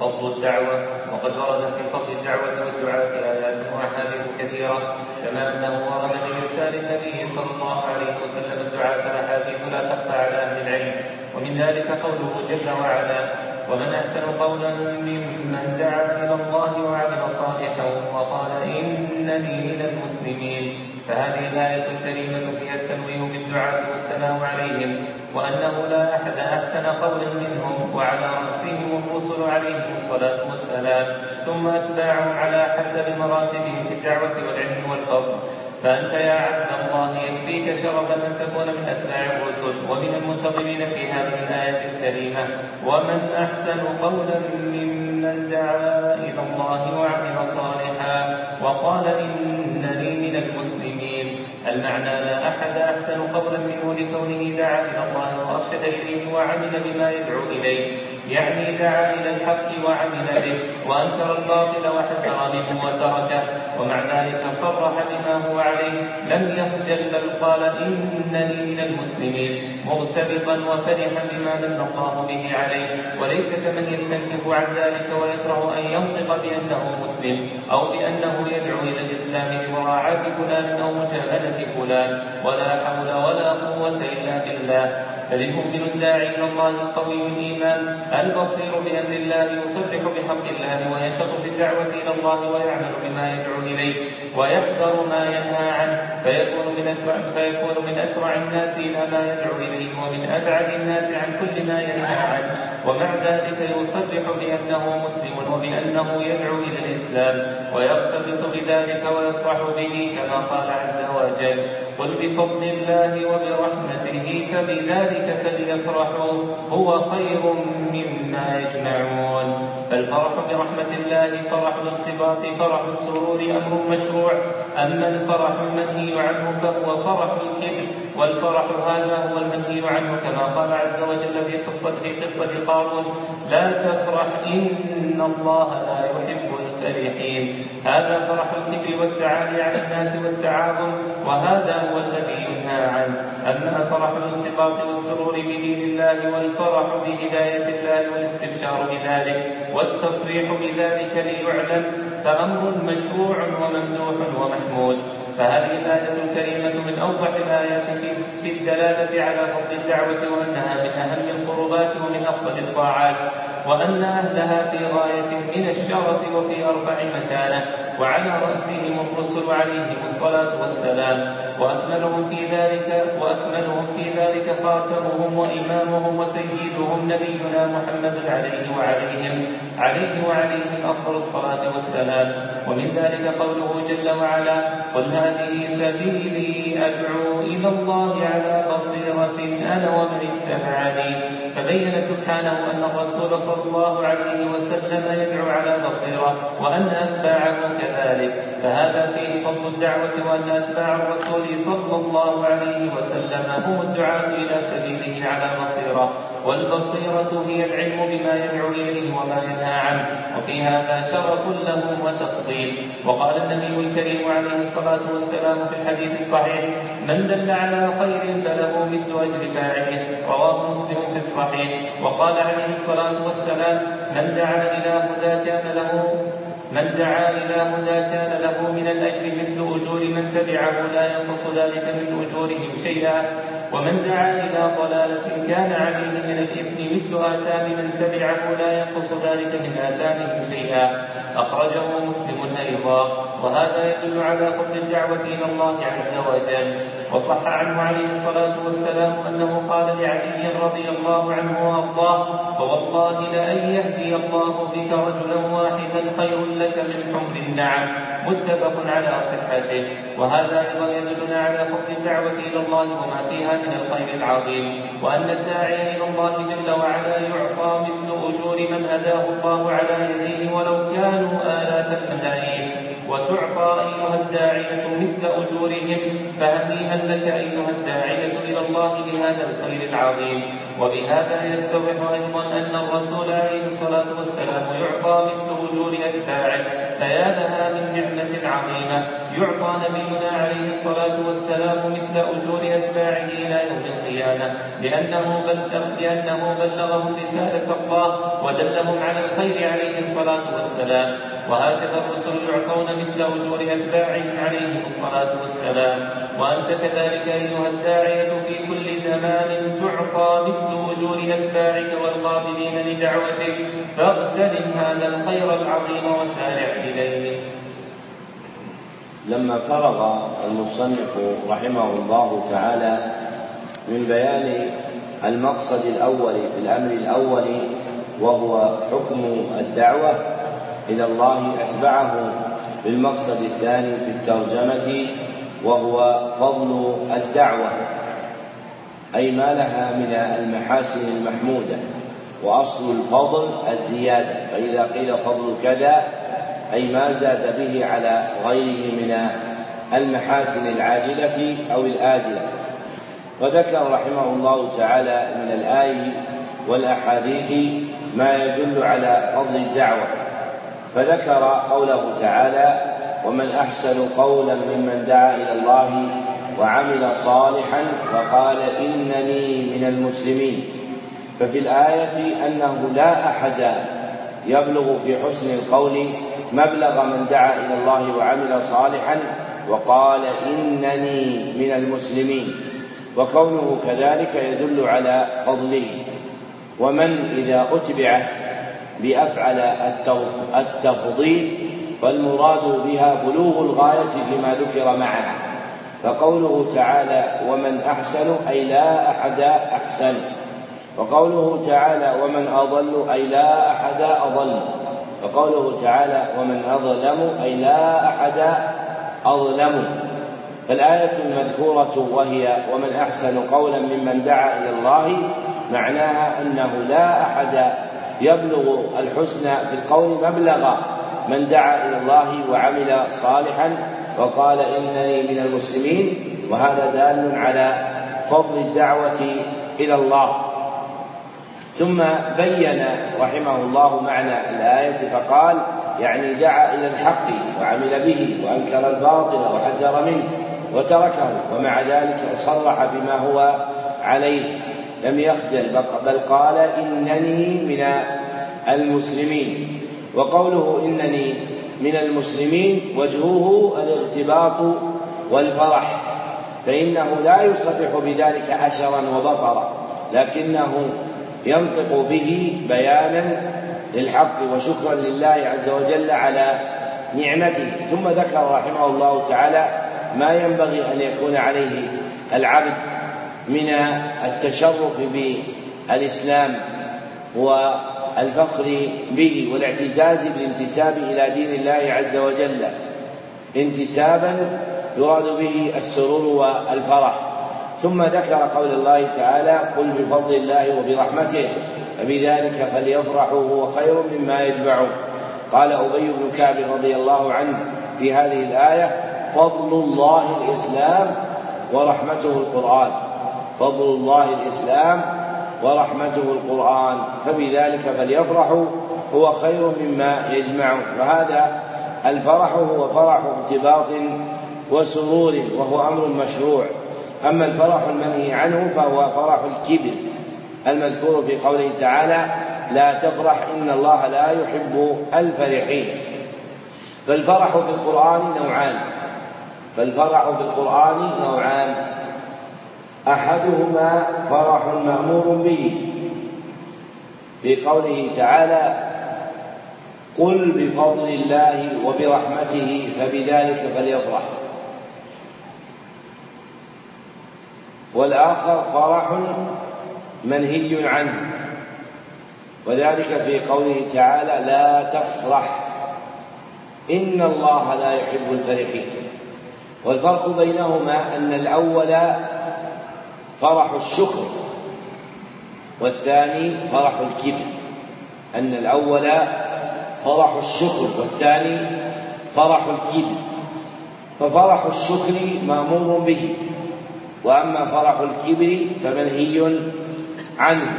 فضل الدعوة وقد ورد في فضل الدعوة والدعاء آيات وأحاديث كثيرة كما أنه ورد في إرسال النبي صلى الله عليه وسلم الدعاة أحاديث لا تخفى على أهل العلم. ومن ذلك قوله جل وعلا ومن أحسن قولا ممن دعا إلى الله وعمل صالحا وقال إنني من المسلمين. فهذه الآية الكريمة فيها التنويه بالدعاة والثناء عليهم وأنه لا أحد أحسن قولا منهم وعلى رأسهم الرسل عليهم الصلاة والسلام. ثم أتباعهم على حسب مراتبهم في الدعوة والعلم والفضل. فأنت يا عبد الله يكفيك شرفا أن تكون من أتباع الرسل ومن المنتظرين في هذه الآية الكريمة. ومن أحسن قولا ممن دعا إلى الله وعمل صالحا وقال إنني من المسلمين. المعنى لا أحد أحسن قولا منه لكونه دعا إلى الله وأرشد إليه وعمل بما يدعو إليه. يعني دعا إلى الحق وعمل به وأنكر الباطل وحذر منه وتركه ومع ذلك صرح بما هو عليه. لم يخجل بل قال إنني من المسلمين مرتبطا وفرحا بما من الله به عليه. وليس كمن يستنكف عن ذلك ويكره أن ينطق بأنه مسلم أو بأنه يدعو إلى الإسلام لمراعاة فلان أو مجاملة فلان. ولا حول ولا قوة إلا بالله. بل المؤمن الداعي إلى الله القوي الإيمان البصير بأمر الله يصرح بحق الله ويشق في الدعوة إلى الله ويعمل بما يدعو إليه ويحذر ما ينهى عنه فيكون من اسرع فيكون من اسرع الناس إلى ما يدعو إليه ومن أبعد الناس عن كل ما ينهى عنه. ومع ذلك يصرح بأنه مسلم وبأنه يدعو إلى الإسلام ويرتبط بذلك ويفرح به كما قال عز وجل قل بفضل الله وبرحمته فبذلك فليفرحوا هو خير مما يجمعون. فالفرح برحمة الله فرح الارتباط فرح السرور أمر مشروع. أما الفرح المنهي عنه فهو فرح الكبر والفرح هذا هو المنهي عنه كما قال عز وجل في قصة في قصة قارون لا تفرح إن الله لا يحب الفرحين هذا فرح الكبر والتعالي على الناس والتعاظم وهذا هو الذي ينهى عنه. أما فرح الانتقاط والسرور بدين الله والفرح بهداية الله والاستبشار بذلك والتصريح بذلك ليعلم فأمر مشروع وممدوح ومحمود. فهذه الآية الكريمة من أوضح الآيات في الدلالة على فضل الدعوة وأنها من أهم القربات ومن أفضل الطاعات وأن أهلها في غاية من الشرف وفي أرفع مكانة وعلى رأسهم الرسل عليهم الصلاة والسلام. وأكملهم في ذلك وأكملهم في ذلك خاتمهم وإمامهم وسيدهم نبينا محمد عليه وعليهم عليه وعليهم أفضل الصلاة والسلام. ومن ذلك قوله جل وعلا قل هذه سبيلي أدعو إلى الله على بصيرة أنا ومن اتبعني. فبين سبحانه أن الرسول صلى الله عليه وسلم يدعو على بصيرة وأن أتباعه كذلك. فهذا فيه فضل الدعوة وأن أتباع الرسول صلى الله عليه وسلم هم الدعاة إلى سبيله على بصيرة. والبصيرة هي العلم بما يدعو إليه وما ينهى عنه وفي هذا شرف له وتفضيل. وقال النبي الكريم عليه الصلاة والسلام في الحديث الصحيح من دل على خير فله مثل أجر فاعله. رواه مسلم في الصحيح. وقال عليه الصلاة والسلام من دعا إلى هدى كان له من دعا إلى هدى كان له من الأجر مثل أجور من تبعه لا ينقص ذلك من أجورهم شيئا. ومن دعا إلى ضلالة كان عليه من الإثم مثل آثام من تبعه لا ينقص ذلك من آثامهم شيئا. أخرجه مسلم أيضا. وهذا يدل على فضل الدعوة إلى الله عز وجل. وصح عنه عليه الصلاة والسلام أنه قال لعلي رضي الله عنه وأرضاه فوالله لأن يهدي الله بك رجلا واحدا خير لك من حمر النعم متفق على صحته. وهذا أيضا يدلنا على فضل الدعوة إلى الله وما فيها من الخير العظيم. وأن الداعي إلى الله جل وعلا يعطى مثل أجور من هداه الله على يديه ولو كانوا آلاف الملايين وتعطى أيها الداعية مثل أجورهم فهنيئا لك أيها الداعية إلى الله بهذا الخير العظيم. وبهذا يتضح أيضا أن الرسول عليه الصلاة والسلام يعطى مثل أجور أتباعه. فيا لها من نعمة عظيمة. يعطى نبينا عليه الصلاة والسلام مثل أجور أتباعه إلى يوم القيامة. لأنه بلغ لأنه بلغهم رسالة الله ودلهم على الخير عليه الصلاة والسلام. وهكذا الرسل يعطون مثل أجور أتباعهم عليهم الصلاة والسلام. وأنت كذلك أيها الداعية في كل زمان تعطى مثل أجور أتباعك والقابلين لدعوتك. فاغتنم هذا الخير العظيم وسارع إليه. لما فرغ المصنف رحمه الله تعالى من بيان المقصد الأول في الأمر الأول وهو حكم الدعوة إلى الله أتبعه بالمقصد الثاني في الترجمة وهو فضل الدعوة أي ما لها من المحاسن المحمودة وأصل الفضل الزيادة فإذا قيل فضل كذا أي ما زاد به على غيره من المحاسن العاجلة أو الآجلة. وذكر رحمه الله تعالى من الآي والأحاديث ما يدل على فضل الدعوة. فذكر قوله تعالى ومن أحسن قولا ممن دعا إلى الله وعمل صالحا فقال إنني من المسلمين ففي الآية أنه لا أحد يبلغ في حسن القول مبلغ من دعا إلى الله وعمل صالحا وقال إنني من المسلمين وكونه كذلك يدل على فضله. ومن إذا أتبعت بأفعل التفضيل فالمراد بها بلوغ الغاية فيما ذكر معها فقوله تعالى ومن أحسن أي لا أحد أحسن. وقوله تعالى ومن أضل أي لا أحد أضل. وقوله تعالى ومن أظلم أي لا أحد أظلم. فالآية المذكورة وهي ومن أحسن قولا ممن دعا إلى الله معناها أنه لا أحد يبلغ الحسنى في القول مبلغ من دعا إلى الله وعمل صالحا وقال إنني من المسلمين وهذا دال على فضل الدعوة إلى الله. ثم بين رحمه الله معنى الآية فقال يعني دعا إلى الحق وعمل به وأنكر الباطل وحذر منه وتركه ومع ذلك صرح بما هو عليه. لم يخجل بل قال إنني من المسلمين. وقوله إنني من المسلمين وجهه الاغتباط والفرح فإنه لا يصرح بذلك أشرا وبطرا لكنه ينطق به بيانا للحق وشكرا لله عز وجل على نعمته. ثم ذكر رحمه الله تعالى ما ينبغي أن يكون عليه العبد. من التشرف بالإسلام والفخر به والاعتزاز بالانتساب إلى دين الله عز وجل انتسابا يراد به السرور والفرح. ثم ذكر قول الله تعالى قل بفضل الله وبرحمته فبذلك فليفرحوا هو خير مما يجمعون. قال أبي بن كعب رضي الله عنه في هذه الآية فضل الله الإسلام ورحمته القرآن. فضل الله الإسلام ورحمته القرآن فبذلك فليفرحوا هو خير مما يجمعون. وهذا الفرح هو فرح ارتباط وسرور وهو أمر مشروع. أما الفرح المنهي عنه فهو فرح الكبر المذكور في قوله تعالى لا تفرح إن الله لا يحب الفرحين فالفرح في القرآن نوعان فالفرح في القرآن نوعان. أحدهما فرح مأمور به. في قوله تعالى قل بفضل الله وبرحمته فبذلك فليفرح. والآخر فرح منهي عنه. وذلك في قوله تعالى لا تفرح إن الله لا يحب الفرحين. والفرق بينهما أن الأول فرح الشكر والثاني فرح الكبر أن الأول فرح الشكر والثاني فرح الكبر. ففرح الشكر مأمور به وأما فرح الكبر فمنهي عنه.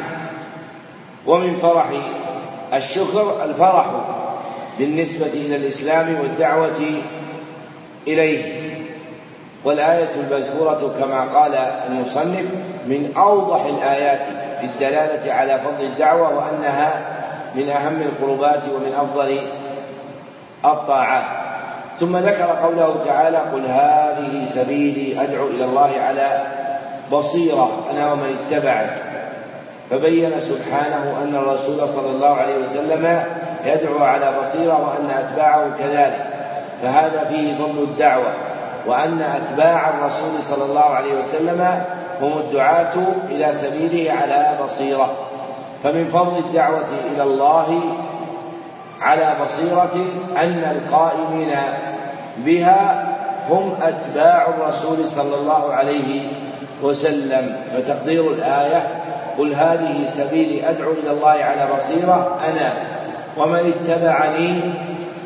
ومن فرح الشكر الفرح بالنسبة إلى الإسلام والدعوة إليه. والآية المذكورة كما قال المصنف من أوضح الآيات في الدلالة على فضل الدعوة وأنها من أهم القربات ومن أفضل الطاعات. ثم ذكر قوله تعالى قل هذه سبيلي أدعو إلى الله على بصيرة أنا ومن اتبعني فبين سبحانه أن الرسول صلى الله عليه وسلم يدعو على بصيرة وأن أتباعه كذلك. فهذا فيه فضل الدعوة. وأن أتباع الرسول صلى الله عليه وسلم هم الدعاة إلى سبيله على بصيرة. فمن فضل الدعوة إلى الله على بصيرة أن القائمين بها هم أتباع الرسول صلى الله عليه وسلم. فتقدير الآية قل هذه سبيلي أدعو إلى الله على بصيرة أنا ومن اتبعني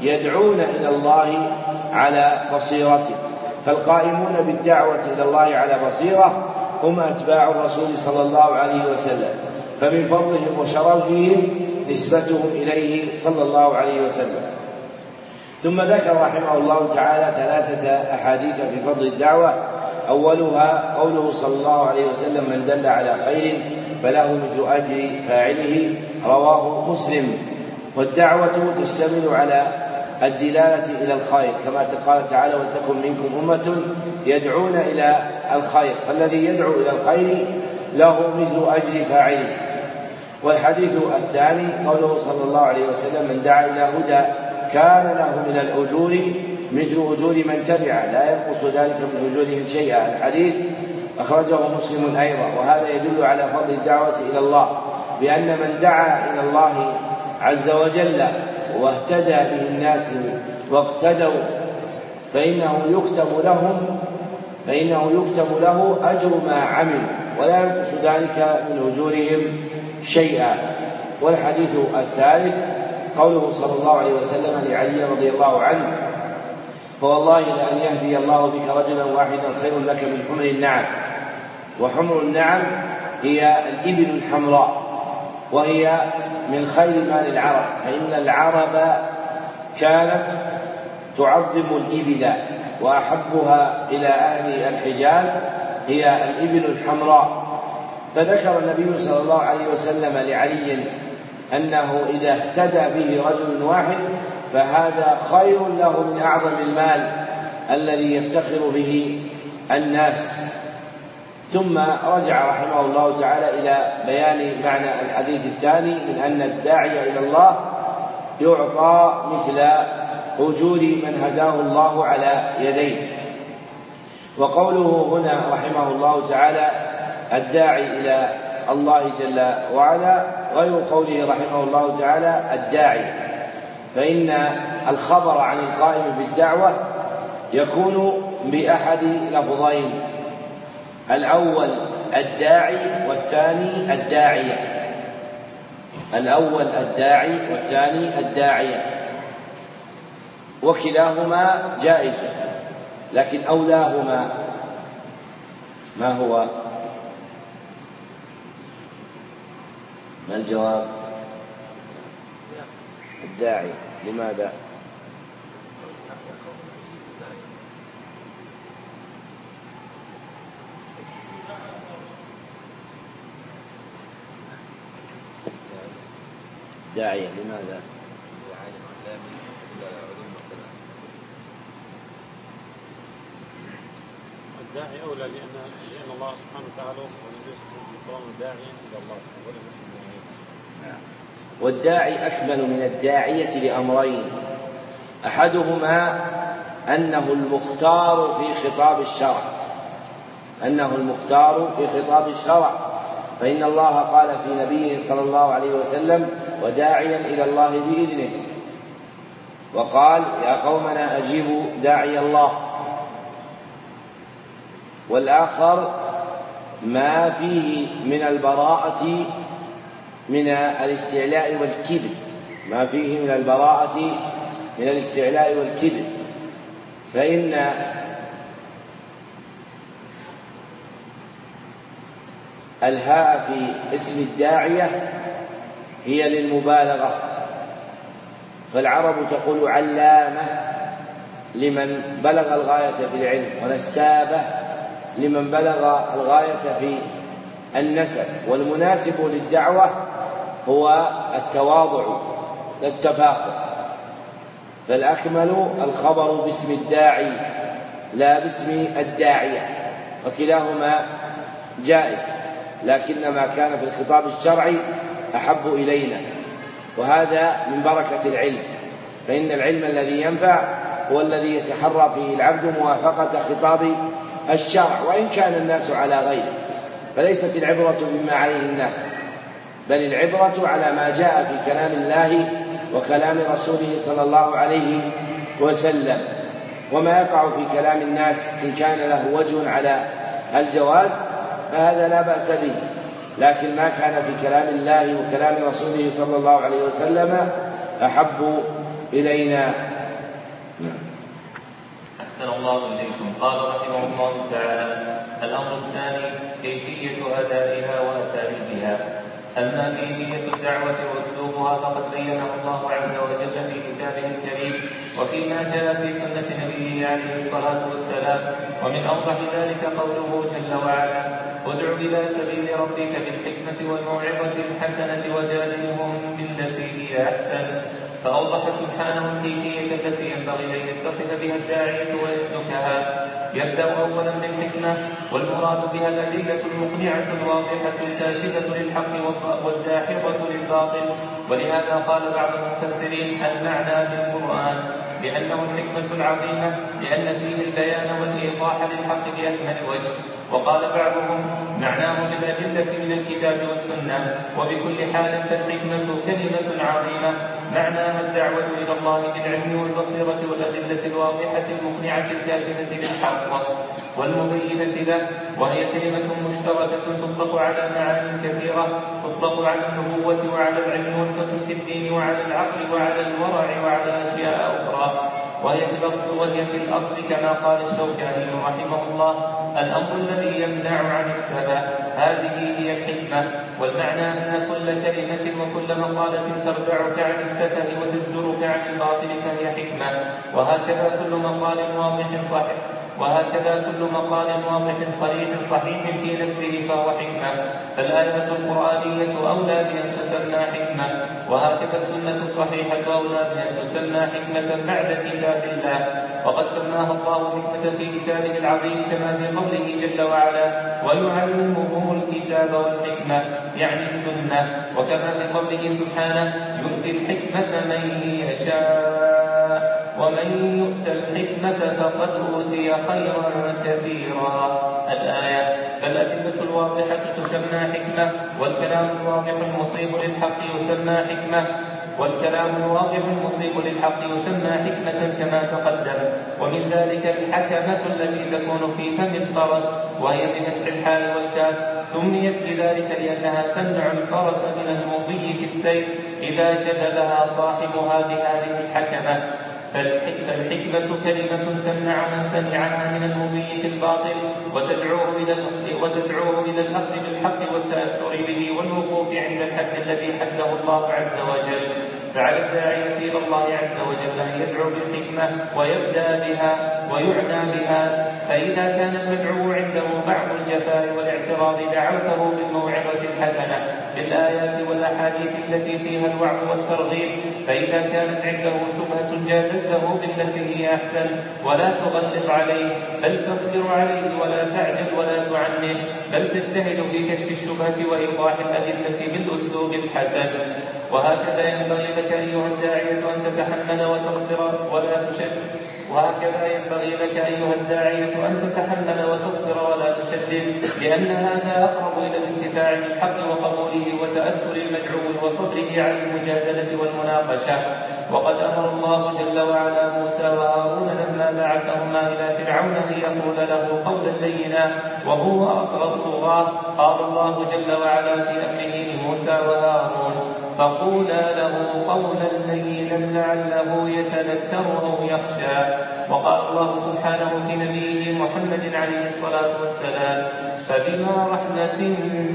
يدعون إلى الله على بصيرة فالقائمون بالدعوة إلى الله على بصيرة هم أتباع الرسول صلى الله عليه وسلم فمن فضلهم وشرفهم نسبتهم إليه صلى الله عليه وسلم. ثم ذكر رحمه الله تعالى ثلاثة أحاديث في فضل الدعوة. أولها قوله صلى الله عليه وسلم من دل على خير فله مثل أجر فاعله. رواه مسلم. والدعوة تشتمل على الدلالة إلى الخير كما قال تعالى ولتكن منكم أمة يدعون إلى الخير فالذي يدعو إلى الخير له مثل أجر فاعله والحديث الثاني قوله صلى الله عليه وسلم من دعا إلى هدى كان له من الأجور مثل أجور من تبع لا ينقص ذلك من أجورهم شيئا. الحديث أخرجه مسلم أيضا وهذا يدل على فضل الدعوة إلى الله بأن من دعا إلى الله عز وجل واهتدى به الناس واقتدوا فإنه يكتب لهم فإنه يكتب له أجر ما عمل ولا ينقص ذلك من أجورهم شيئا. والحديث الثالث قوله صلى الله عليه وسلم لعلي رضي الله عنه فوالله لأن يهدي الله بك رجلا واحدا خير لك من حمر النعم. وحمر النعم هي الإبل الحمراء وهي من خير مال العرب فإن العرب كانت تعظم الإبل وأحبها إلى أهل الحجاز هي الإبل الحمراء. فذكر النبي صلى الله عليه وسلم لعلي أنه إذا اهتدى به رجل واحد فهذا خير له من أعظم المال الذي يفتخر به الناس. ثم رجع رحمه الله تعالى إلى بيان معنى الحديث الثاني من أن الداعي إلى الله يعطى مثل أجور من هداه الله على يديه. وقوله هنا رحمه الله تعالى الداعي إلى الله جل وعلا غير قوله رحمه الله تعالى الداعي. فإن الخبر عن القائم بالدعوة يكون بأحد لفظين الأول الداعي والثاني الداعية. الأول الداعي والثاني الداعية. وكلاهما جائز لكن أولاهما ما هو؟ ما الجواب؟ الداعي. لماذا؟ داعية لماذا؟ الداعي أولى لأن لأن الله سبحانه وتعالى وصف النبي صلى الله عليه وسلم داعيا إلى الله. نعم. والداعي أكمل من الداعية لأمرين. أحدهما أنه المختار في خطاب الشرع. أنه المختار في خطاب الشرع. فإن الله قال في نبيه صلى الله عليه وسلم وداعيا إلى الله بإذنه. وقال يا قومنا أجيبوا داعي الله. والآخر ما فيه من البراءة من الاستعلاء والكبر ما فيه من البراءة من الاستعلاء والكبر فإن الهاء في اسم الداعية هي للمبالغة. فالعرب تقول علامة لمن بلغ الغاية في العلم ونسابة لمن بلغ الغاية في النسب. والمناسب للدعوة هو التواضع التفاخر فالأكمل الخبر باسم الداعي لا باسم الداعية وكلاهما جائز. لكن ما كان في الخطاب الشرعي أحب إلينا وهذا من بركة العلم فإن العلم الذي ينفع هو الذي يتحرى فيه العبد موافقة خطاب الشرع وإن كان الناس على غيره فليست العبرة بما عليه الناس بل العبرة على ما جاء في كلام الله وكلام رسوله صلى الله عليه وسلم. وما يقع في كلام الناس إن كان له وجه على الجواز فهذا لا بأس به. لكن ما كان في كلام الله وكلام رسوله صلى الله عليه وسلم أحب إلينا. نعم. أحسن الله إليكم. قال رحمه الله تعالى الأمر الثاني كيفية أدائها وأساليبها. أما كيفية الدعوة وأسلوبها فقد بينه الله عز وجل في كتابه الكريم وفيما جاء في سنة نبيه عليه الصلاة والسلام. ومن أوضح ذلك قوله جل وعلا ادع إلى سبيل ربك بالحكمة والموعظة الحسنة وجادلهم بالتي هي أحسن. فأوضح سبحانه الكيفية التي ينبغي أن يتصف بها الداعية ويسلكها. يبدأ أولا بالحكمة والمراد بها الأدلة المقنعة الواضحة الكاشفة للحق والداحضة للباطل. ولهذا قال بعض المفسرين المعنى بالقرآن لأنه الحكمة العظيمة لأن فيه البيان والإيضاح للحق بأكمل وجه. وقال بعضهم معناه بالأدلة من الكتاب والسنة وبكل حال فالحكمة كلمة عظيمة معناها الدعوة إلى الله بالعلم والبصيرة والأدلة الواضحة المقنعة الكاشفة للحق والمبينة له وهي كلمة مشتركة تطلق على معان كثيرة تطلق على النبوة وعلى العلم والفقه في الدين وعلى العقل وعلى الورع وعلى أشياء أخرى. وهي في الأصل وهي في الأصل كما قال الشوكاني رحمه الله الأمر الذي يمنع عن السبب. هذه هي الحكمة. والمعنى أن كل كلمة وكل مقالة تردعك عن السفه وتزجرك عن الباطل فهي حكمة. وهكذا كل مقال واضح صحيح. وهكذا كل مقال واضح صريح صحيح في نفسه فهو حكمة. فالآية القرآنية أولى بأن تسمى حكمة. وهكذا السنة الصحيحة أولى بأن تسمى حكمة بعد كتاب الله. وقد سماها الله حكمة في كتابه العظيم كما في قوله جل وعلا ويعلمهم الكتاب والحكمة يعني السنة. وكما في قوله سبحانه يؤتي الحكمة من يشاء ومن يؤت الحكمة فقد أوتي خيرا كثيرا. الآية فالأدلة الواضحة تسمى حكمة والكلام الواضح المصيب للحق يسمى حكمة والكلام الواضح المصيب للحق يسمى حكمة كما تقدم. ومن ذلك الحكمة التي تكون في فم الفرس وهي بفتح الحال والكاف. سميت بذلك لأنها تمنع الفرس من المضي في السير إذا جدلها صاحبها بهذه الحكمة. فالحكمة كلمة تمنع من سمعها من المضي في الباطل وتدعوه إلى وتدعوه إلى الأخذ بالحق والتأثر به والوقوف عند الحد الذي حده الله عز وجل. فعلى الداعية إلى الله عز وجل أن يدعو بالحكمة ويبدأ بها ويعنى بها. فإذا كان المدعو عنده بعض الجفاء والاعتراض دعوته بالموعظة الحسنة بالآيات والأحاديث التي فيها الوعظ والترغيب. فإذا كانت عنده شبهة جادلته بالتي هي أحسن. ولا تغلظ عليه بل تصبر عليه ولا تعجل ولا تعنه بل تجتهد في كشف الشبهة وإيضاح الأدلة بالأسلوب الحسن. وهكذا ينبغي لك أيها الداعية أن تتحمل وتصبر ولا تشد. وهكذا ينبغي لك أيها الداعية أن تتحمل وتصبر ولا تشدد لأن هذا أقرب إلى الانتفاع بالحق وقبوله وتأثر المدعو وصبره على المجادلة والمناقشة. وقد أمر الله جل وعلا موسى وهارون لما بعثهما إلى فرعون أن يقول له قولا لينا وهو أقرب الطغاة قال الله جل وعلا في أمره لموسى وهارون فقولا له قولا لينا لعله يتذكر أو يخشى. وقال الله سبحانه في نبيه محمد عليه الصلاة والسلام فبما رحمة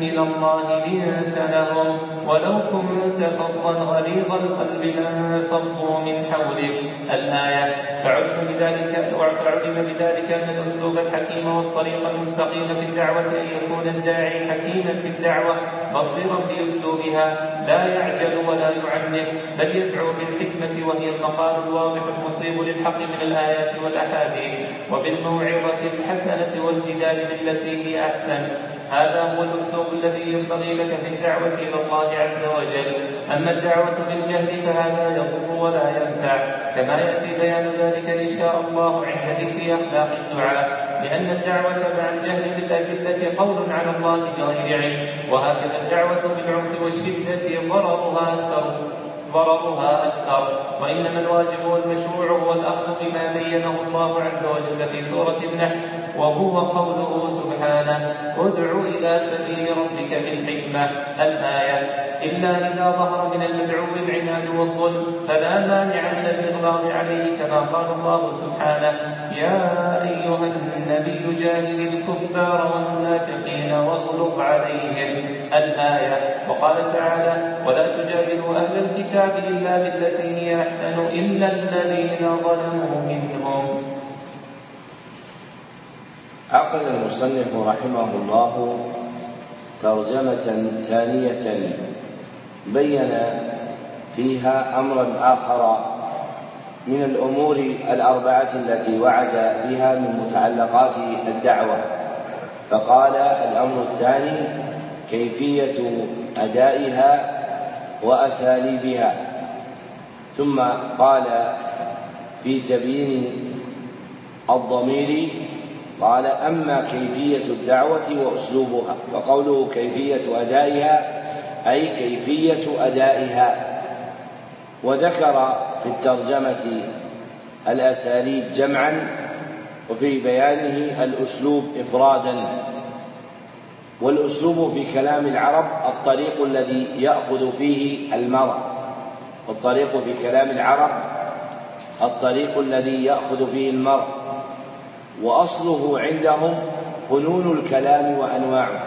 من الله لنت لهم ولو كنت فظا غليظ القلب لانفضوا من حولك. الآية فعلم بذلك فعلم بذلك أن الأسلوب الحكيم والطريق المستقيم في الدعوة أن يكون الداعي حكيما في الدعوة بصيرا بأسلوبها لا يعجل ولا يعنف بل يدعو بالحكمة وهي المقال الواضح المصيب للحق من الآيات والأحاديث وبالموعظة الحسنة والجدال بالتي هي أحسن. هذا هو الأسلوب الذي ينبغي لك في الدعوة إلى الله عز وجل. أما الدعوة بالجهل فهذا يضر ولا ينفع. كما يأتي بيان ذلك إن شاء الله عند ذكر أخلاق الدعاء. لأن الدعوة مع الجهل بالأدلة قول على الله بغير علم. وهكذا الدعوة بالعنف والشدة ضررها أكثر. ضررها أكثر. وإنما الواجب والمشروع هو الأخذ بما بينه الله عز وجل في سورة النحل وهو قوله سبحانه ادع إلى سبيل ربك بالحكمة. الآية إلا إذا ظهر من المدعو العناد والظلم فلا مانع من الإغلاظ عليه كما قال الله سبحانه يا أيها النبي جاهد الكفار والمنافقين واغلظ عليهم. الآية وقال تعالى ولا تجادلوا أهل الكتاب إلا بالتي هي أحسن إلا الذين ظلموا منهم. عقد المصنف رحمه الله ترجمة ثانية بين فيها أمرا آخر من الأمور الأربعة التي وعد بها من متعلقات الدعوة. فقال الأمر الثاني كيفية أدائها وأساليبها. ثم قال في تبيين الضمير قال أما كيفية الدعوة وأسلوبها فقوله كيفية أدائها أي كيفية أدائها. وذكر في الترجمة الأساليب جمعا وفي بيانه الأسلوب إفرادا. والأسلوب في كلام العرب الطريق الذي يأخذ فيه المرء. والطريق في كلام العرب الطريق الذي يأخذ فيه المرء. وأصله عندهم فنون الكلام وأنواعه.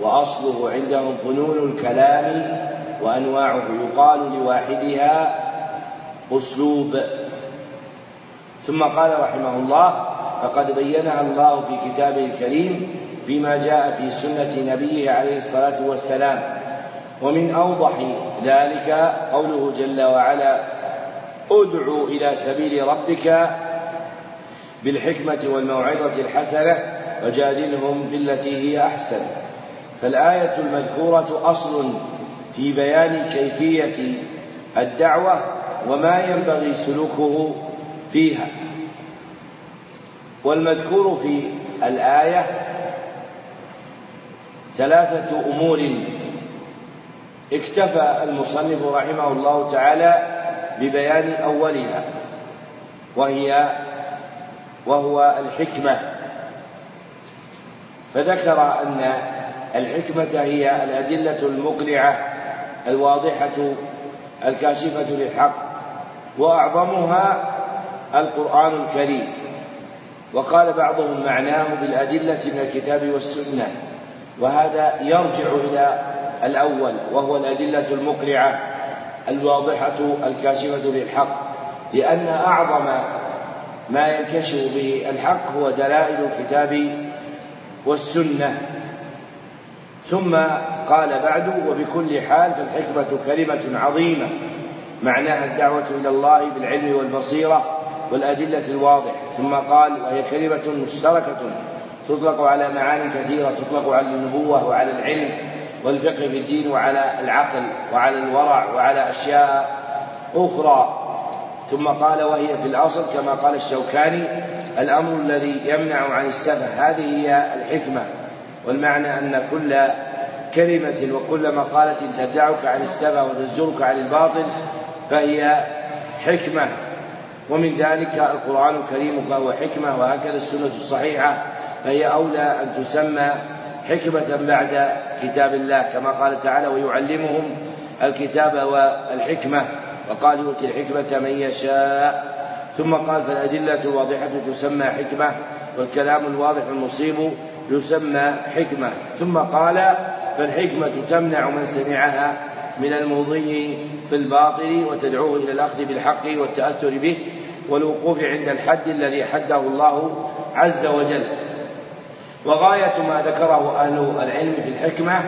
وأصله عندهم فنون الكلام وأنواعه. يقال لواحدها أسلوب. ثم قال رحمه الله فقد بينها الله في كتابه الكريم فيما جاء في سنة نبيه عليه الصلاة والسلام. ومن أوضح ذلك قوله جل وعلا ادع إلى سبيل ربك بالحكمة والموعظة الحسنة وجادلهم بالتي هي أحسن. فالآية المذكورة أصل في بيان كيفية الدعوة وما ينبغي سلوكه فيها. والمذكور في الآية ثلاثة أمور اكتفى المصنف رحمه الله تعالى ببيان أولها وهي وهو الحكمة. فذكر أن الحكمة هي الأدلة المقنعة الواضحة الكاشفة للحق وأعظمها القرآن الكريم. وقال بعضهم معناه بالأدلة من الكتاب والسنة. وهذا يرجع إلى الأول وهو الأدلة المقنعة الواضحة الكاشفة للحق. لأن أعظم ما ينكشف به الحق هو دلائل الكتاب والسنة. ثم قال بعد وبكل حال فالحكمة كلمة عظيمة معناها الدعوة إلى الله بالعلم والبصيرة والأدلة الواضحة. ثم قال وهي كلمة مشتركة تطلق على معاني كثيرة تطلق على النبوة وعلى العلم والفقه في الدين وعلى العقل وعلى الورع وعلى أشياء أخرى. ثم قال وهي في الأصل كما قال الشوكاني الأمر الذي يمنع عن السفه هذه هي الحكمة. والمعنى أن كل كلمة وكل مقالة تدعك عن السفه وتزجرك عن الباطل فهي حكمة. ومن ذلك القرآن الكريم فهو حكمة وهكذا السنة الصحيحة. فهي أولى أن تسمى حكمة بعد كتاب الله كما قال تعالى ويعلمهم الكتاب والحكمة وقال يؤتي الحكمة من يشاء ثم قال فالأدلة الواضحة تسمى حكمة والكلام الواضح المصيب يسمى حكمة ثم قال فالحكمة تمنع من سمعها من المضي في الباطل وتدعوه إلى الأخذ بالحق والتأثر به والوقوف عند الحد الذي حده الله عز وجل وغاية ما ذكره أهل العلم في الحكمة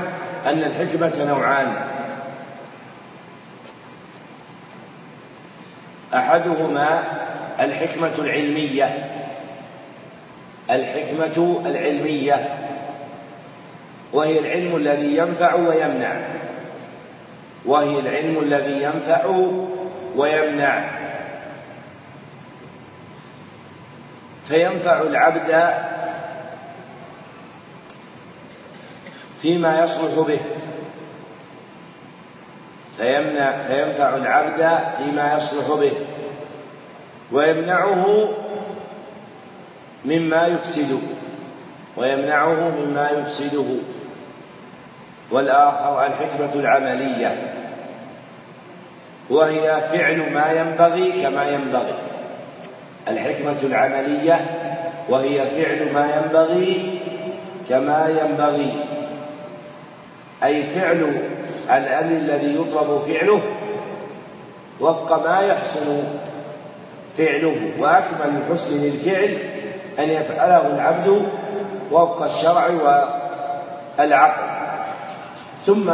أن الحكمة نوعان. أحدهما الحكمة العلمية. الحكمة العلمية. وهي العلم الذي ينفع ويمنع. وهي العلم الذي ينفع ويمنع. فينفع العبد فيما يصلح به. فيمنع فينفع العبد فيما يصلح به. ويمنعه مما يفسده. ويمنعه مما يفسده. والآخر الحكمة العملية. وهي فعل ما ينبغي كما ينبغي. الحكمة العملية وهي فعل ما ينبغي كما ينبغي. أي فعل الأمر الذي يطلب فعله وفق ما يحسن فعله. وأكمل حسن للفعل أن يفعله العبد وفق الشرع والعقل. ثم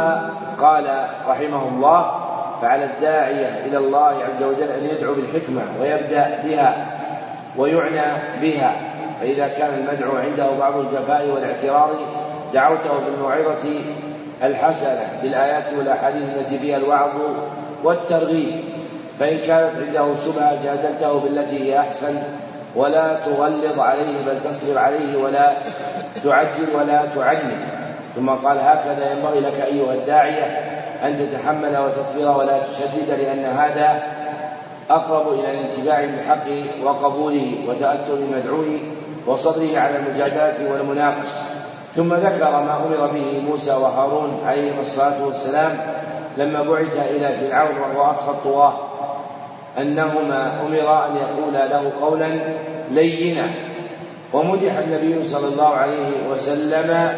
قال رحمه الله فعلى الداعية إلى الله عز وجل أن يدعو بالحكمة ويبدأ بها ويعنى بها. فإذا كان المدعو عنده بعض الجفاء والاعتراض دعوته بالموعظة الحسنة بالآيات والأحاديث التي فيها الوعظ والترغيب فإن كانت عنده شبهة جادلته بالتي هي أحسن ولا تغلظ عليه بل تصبر عليه ولا تعجل ولا تعنف. ثم قال هكذا ينبغي لك أيها الداعية أن تتحمل وتصبر ولا تشدد لأن هذا أقرب إلى الانتفاع بالحق وقبوله وتأثر المدعو وصبره على المجادلة والمناقشة. ثم ذكر ما أمر به موسى وهارون عليهما الصلاة والسلام لما بعث إلى فرعون وهو أطغى الطغاة. أنهما أمر أن يقولا له قولا لينا. ومدح النبي صلى الله عليه وسلم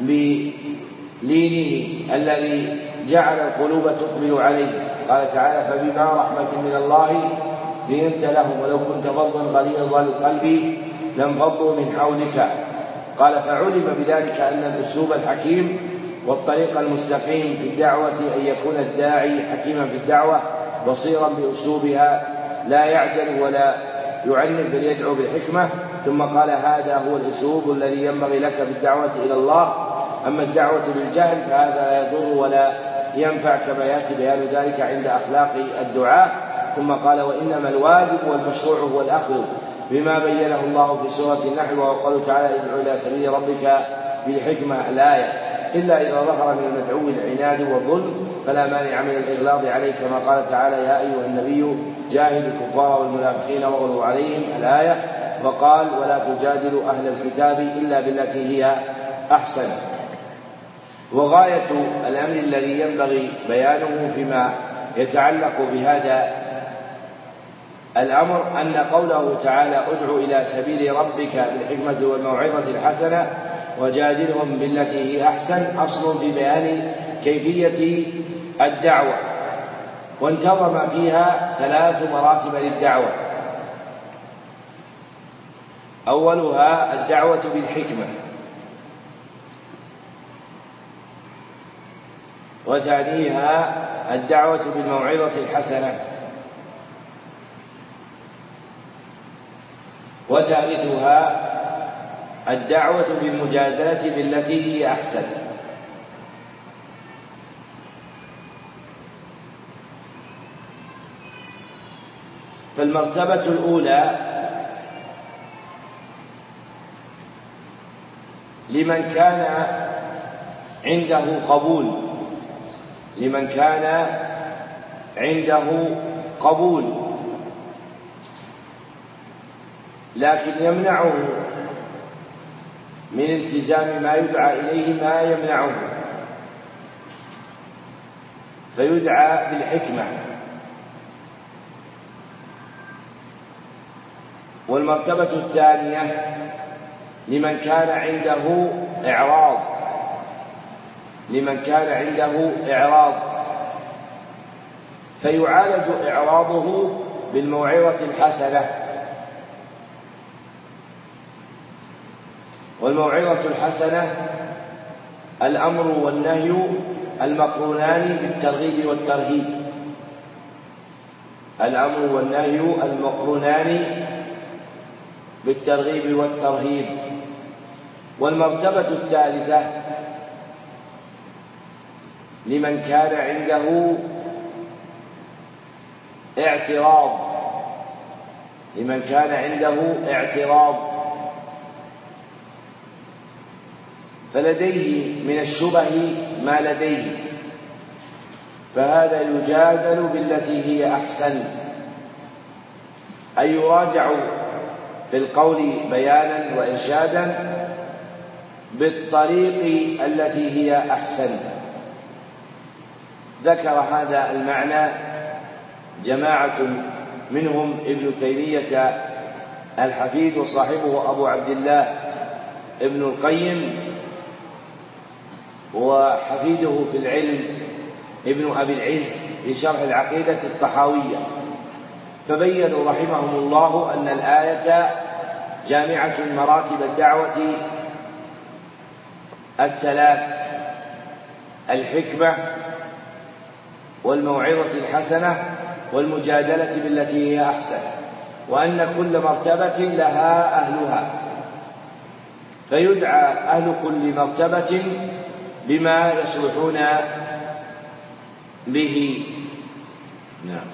بلينه الذي جعل القلوب تقبل عليه. قال تعالى فبما رحمة من الله لنت لهم ولو كنت فظا غليظ القلب لانفضوا من حولك. قال فعلم بذلك أن الأسلوب الحكيم والطريق المستقيم في الدعوة أن يكون الداعي حكيما في الدعوة بصيرا بأسلوبها لا يعجل ولا يعنف بل يدعو بالحكمة. ثم قال هذا هو الأسلوب الذي ينبغي لك في الدعوة إلى الله. أما الدعوة بالجهل فهذا لا يضر ولا ينفع كما يأتي بيان ذلك عند أخلاق الدعاء ثم قال وإنما الواجب والمشروع هو الأخذ بما بينه الله في سورة النحل وقوله تعالى ادعو إلى سبيل ربك بالحكمة الآية. إلا إذا ظهر من المدعو العناد والظلم فلا مانع من الإغلاظ عليه كما قال تعالى يا أيها النبي جاهد الكفار والمنافقين واغلظ عليهم الآية وقال ولا تجادلوا أهل الكتاب إلا بالتي هي أحسن. وغاية الأمر الذي ينبغي بيانه فيما يتعلق بهذا الأمر أن قوله تعالى ادع إلى سبيل ربك بالحكمة والموعظة الحسنة وجادلهم بالتي هي أحسن أصل في بيان كيفية الدعوة. وانتظم فيها ثلاث مراتب للدعوة. أولها الدعوة بالحكمة. وثانيها الدعوة بالموعظة الحسنة. وثالثها الدعوة بالمجادلة بالتي هي أحسن. فالمرتبة الأولى لمن كان عنده قبول لمن كان عنده قبول لكن يمنعه من التزام ما يدعى إليه ما يمنعه فيدعى بالحكمة. والمرتبة الثانية لمن كان عنده إعراض. لمن كان عنده إعراض. فيعالج إعراضه بالموعظة الحسنة. والموعظة الحسنة الأمر والنهي المقرونان بالترغيب والترهيب. الأمر والنهي المقرونان بالترغيب والترهيب. والمرتبة الثالثة لمن كان عنده اعتراض. لمن كان عنده اعتراض. فلديه من الشبه ما لديه. فهذا يجادل بالتي هي أحسن. أي يراجع في القول بيانا وإرشادا بالطريق التي هي أحسن. ذكر هذا المعنى جماعة منهم ابن تيمية الحفيد وصاحبه أبو عبد الله ابن القيم وحفيده في العلم ابن أبي العز في شرح العقيدة الطحاوية. فبينوا رحمهم الله أن الآية جامعة مراتب الدعوة الثلاث الحكمة والموعظة الحسنة والمجادلة بالتي هي أحسن وأن كل مرتبة لها أهلها. فيدعى أهل كل مرتبة بما يصلحون به. نعم.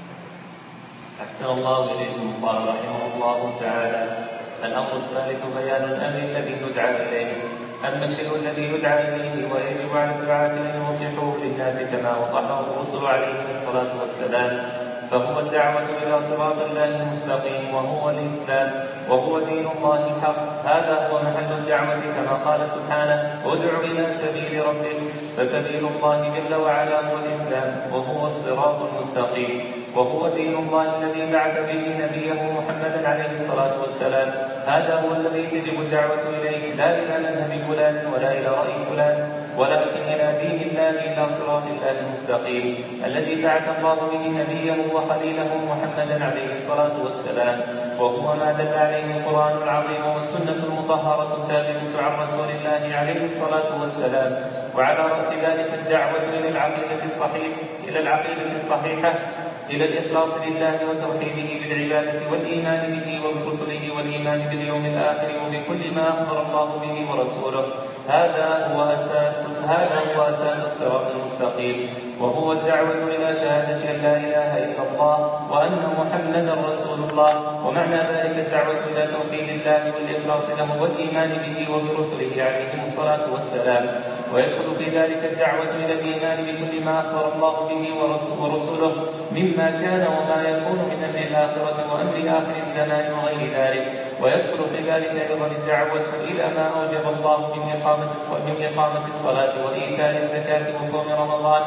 أحسن الله إليكم. قال رحمه الله تعالى الأمر الثالث بيان الأمر الذي يدعى إليه. الشيء الذي يدعى إليه ويجب على الدعاة أن يوضحوه للناس كما وضحه الرسل عليهم الصلاة والسلام. فهو الدعوة إلى صراط الله المستقيم وهو الإسلام وهو دين الله الحق. هذا هو محل الدعوة كما قال سبحانه ادع إلى سبيل ربك فسبيل الله جل وعلا هو الإسلام وهو الصراط المستقيم وهو دين الله الذي بعث به نبيه محمدا عليه الصلاة والسلام. هذا هو الذي تجب الدعوة إليه. لا إلى مذهب فلان ولا إلى رأي فلان. ولكن دين الله إلى صراط الله المستقيم الذي بعث الله به نبيه وخليله محمدا عليه الصلاة والسلام. وهو ما دل عليه القرآن العظيم والسنة المطهرة الثابتة عن رسول الله عليه الصلاة والسلام. وعلى رأس ذلك الدعوة إلى العقيدة الصحيحة إلى العقيدة الصحيحة إلى الإخلاص لله وتوحيده بالعبادة والإيمان به وبرسله والإيمان باليوم الآخر وبكل ما أخبر الله به ورسوله. هذا هو أساس هذا هو أساس الصراط المستقيم. وهو الدعوة إلى شهادة أن لا إله إلا الله وأن محمدا رسول الله. ومعنى ذلك الدعوة إلى توحيد الله والإخلاص له والإيمان به وبرسله عليهم الصلاة والسلام. ويدخل في ذلك الدعوة إلى الإيمان بكل ما أخبر الله به ورسوله مما كان وما يكون من أمر الآخرة وأمر آخر الزمان وغير ذلك. ويدخل في ذلك أيضا الدعوة إلى ما أوجب الله من إقامة من إقامة الصلاة وإيتاء الزكاة وصوم رمضان.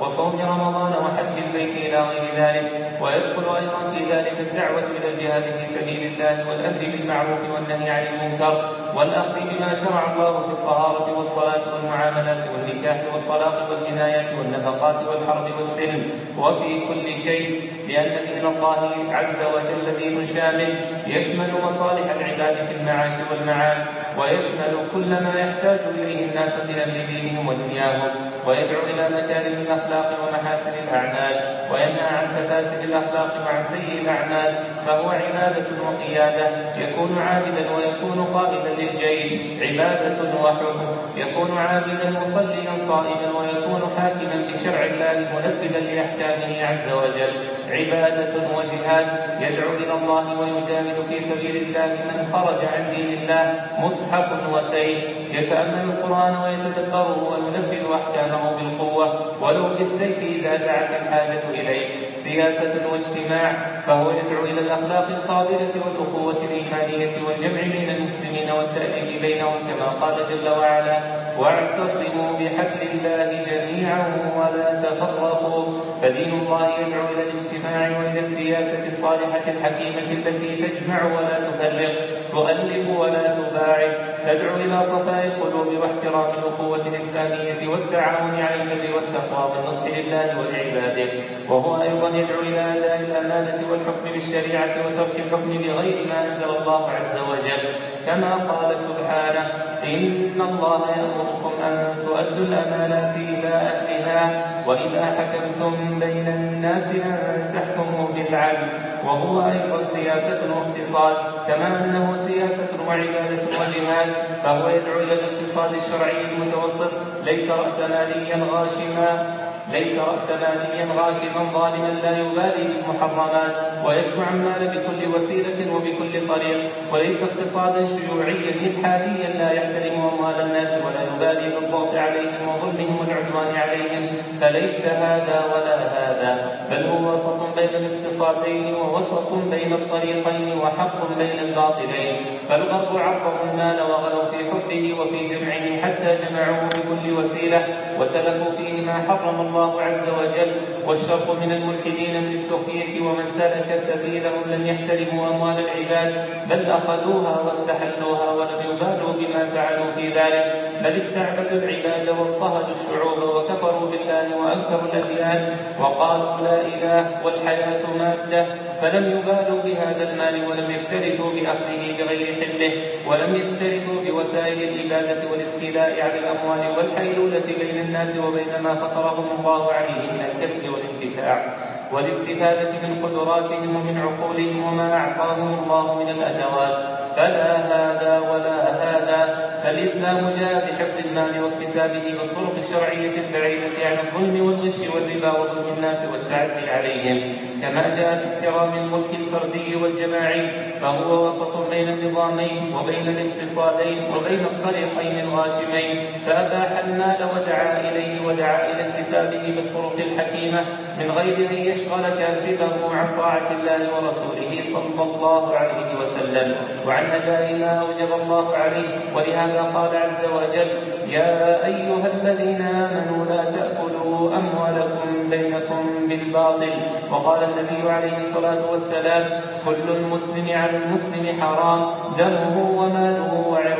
وصوم رمضان وحج البيت إلى غير ذلك ويدخل أيضا في ذلك الدعوة إلى الجهاد في سبيل الله والأمر بالمعروف والنهي عن المنكر والأخذ بما شرع الله في الطهارة والصلاة والمعاملات والنكاح والطلاق والجنايات والنفقات والحرب والسلم وفي كل شيء لأن دين الله عز وجل دين شامل يشمل مصالح العباد في المعاش والمعاد ويشمل كل ما يحتاج إليه الناس في أمر دينهم ودنياهم ويدعو إلى مكارم الأخلاق ومحاسن الأعمال وينهى عن سفاسف الأخلاق وعن سيء الأعمال فهو عبادة وقيادة يكون عابدا ويكون قائدا للجيش عبادة وحكم يكون عابدا مصليا صائما ويكون حاكما بشرع الله منفذا لأحكامه عز وجل. عبادة وجهاد يدعو إلى الله ويجاهد في سبيل الله من خرج عن دين الله مصحف وسيف يتأمل القرآن ويتدبره وينفذ أحكامه بالقوة ولو بالسيف إذا دعت الحاجة إليه. سياسة واجتماع فهو يدعو إلى الأخلاق القابلة والأخوة الإيمانية والجمع بين المسلمين والتأليف بينهم كما قال جل وعلا واعتصموا بحبل الله جميعا ولا تفرقوا. فدين الله يدعو إلى الاجتماع وإلى السياسة الصالحة الحكيمة التي تجمع ولا تفرق تؤلف ولا تباعد تدعو إلى صفاء القلوب واحترام الأخوة الإسلامية والتعاون على البر والتقوى والنصح لله ولعباده. وهو أيضا يدعو إلى أداء الأمانة والحكم بالشريعة وترك الحكم بغير ما أنزل الله عز وجل. كما قال سبحانه إن الله يأمركم أن تؤدوا الأمانات إلى أهلها وإذا حكمتم بين الناس أن تحكموا بالعدل وهو أيضا سياسة واقتصاد كما أنه سياسة وعبادة وجهاد فهو يدعو إلى الاقتصاد الشرعي المتوسط. ليس رأسماليا غاشما ليس رأسماليا غاشما ظالما لا يبالي بالمحرمات ويدفع المال بكل وسيلة وبكل طريق وليس اقتصادا شيوعيا إلحاديا لا يحترم أموال الناس ولا يبالي بالضغط عليهم وظلمهم والعدوان عليهم. فليس هذا ولا هذا بل هو وسط بين الاقتصادين ووسط بين الطريقين وحق بين الباطلين. فالغرب عرضوا المال وغلوا في حبه وفي جمعه حتى جمعوه بكل وسيلة وسلكوا فيه ما حرم الله عز وجل. والشرق من الملحدين من السخية ومن سلك سبيلهم لم يحترموا أموال العباد بل أخذوها واستحلوها ولم يبالوا بما فعلوا في ذلك بل استعبدوا العباد واضطهدوا الشعوب وكفروا بالله وأنكروا الأديان وقالوا لا إله والحياة مادة فلم يبالوا بهذا المال ولم يكترثوا بأخذه بغير حله ولم يكترثوا بوسائل العبادة والاستيلاء على الأموال والحيلولة بين الناس وبين ما فطرهم الله عليه من الكسب والانتفاع. والاستفادة من قدراتهم ومن عقولهم وما أعطاهم الله من الأدوات. فلا هذا ولا هذا. فالإسلام جاء بحفظ المال واكتسابه بالطرق الشرعية البعيدة عن الظلم والغش والربا وظلم الناس والتعدي عليهم. كما جاء باحترام الملك الفردي والجماعي فهو وسط بين النظامين وبين الاقتصادين وبين الطريقين الغاشمين. فأباح المال ودعا إليه ودعا إلى اكتسابه بالطرق الحكيمة من غير أن يشغل كاسبه عن طاعة الله ورسوله صلى الله عليه وسلم وعن أداء ما أوجب الله عليه. ولهذا قال عز وجل يا أيها الذين آمنوا لا تأكلوا أموالكم بينكم بالباطل. وقال النبي عليه الصلاة والسلام كل المسلم على المسلم حرام دمه وماله وعرضه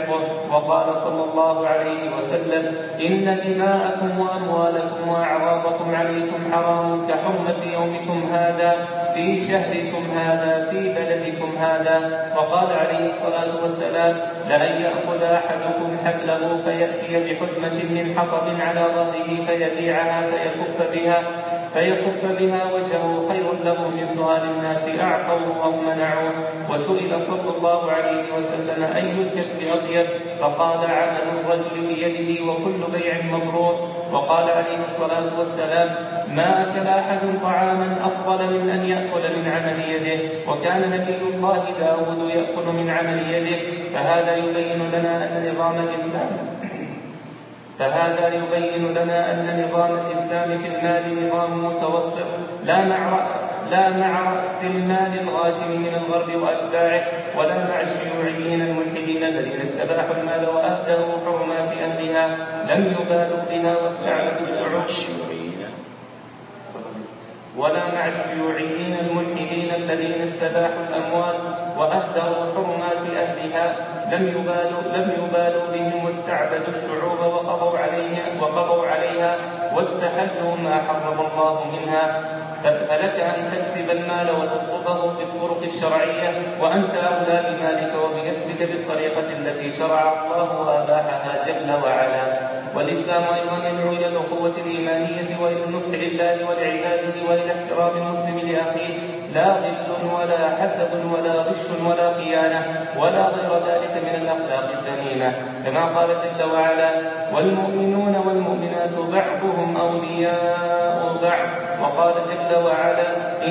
وقال صلى الله عليه وسلم إن دماءكم وأموالكم وأعراضكم عليكم حرام كحرمة يومكم هذا في شهركم هذا في بلدكم هذا. وقال عليه الصلاة والسلام لأن يأخذ أحدكم حبله فيأتي بحزمة من حطب على ظهره فيبيعها فيكف بها فيكف بها وجهه خير له من سؤال الناس أعطوا أو منعوا. وسئل صلى الله عليه وسلم أي الكسب أطيب؟ فقال عمل الرجل بيده وكل بيع مبرور. وقال عليه الصلاة والسلام ما أكل أحد طعاما أفضل من أن يأكل من عمل يده. وكان نبي الله داود يأكل من عمل يده. فهذا يبين لنا أن نظام الإسلام فهذا يبين لنا أن نظام الإسلام في المال نظام متوسط لا مع لا مع رأس المال الغاشم من الغرب وأتباعه ولا مع الشيوعيين الملحدين الذين استباحوا المال وأهدروا حرمات أهلها. لم يبالوا بها واستعبدوا الشعوب ولا مع الشيوعيين الملحدين الذين استباحوا الأموال وأهدروا حرمات أهلها. لم يبالوا لم يبالوا بهم واستعبدوا الشعوب وقضوا عليها وقضوا عليها واستحلوا ما حرم الله منها. فلك أن تكسب المال وتطلبه بالطرق الشرعية؟ وأنت أولى بمالك وبكسبك بالطريقة التي شرع الله وأباحها جل وعلا. والإسلام أيضا يدعو إلى الأخوة الإيمانية وإلى النصح لله ولعباده وإلى احترام المسلم لأخيه لا غل ولا حسد ولا غش ولا خيانة ولا غير ذلك من الأخلاق الذميمة. كما قال جل وعلا والمؤمنون والمؤمنات بعضهم أولياء بعض وقال جل وعلا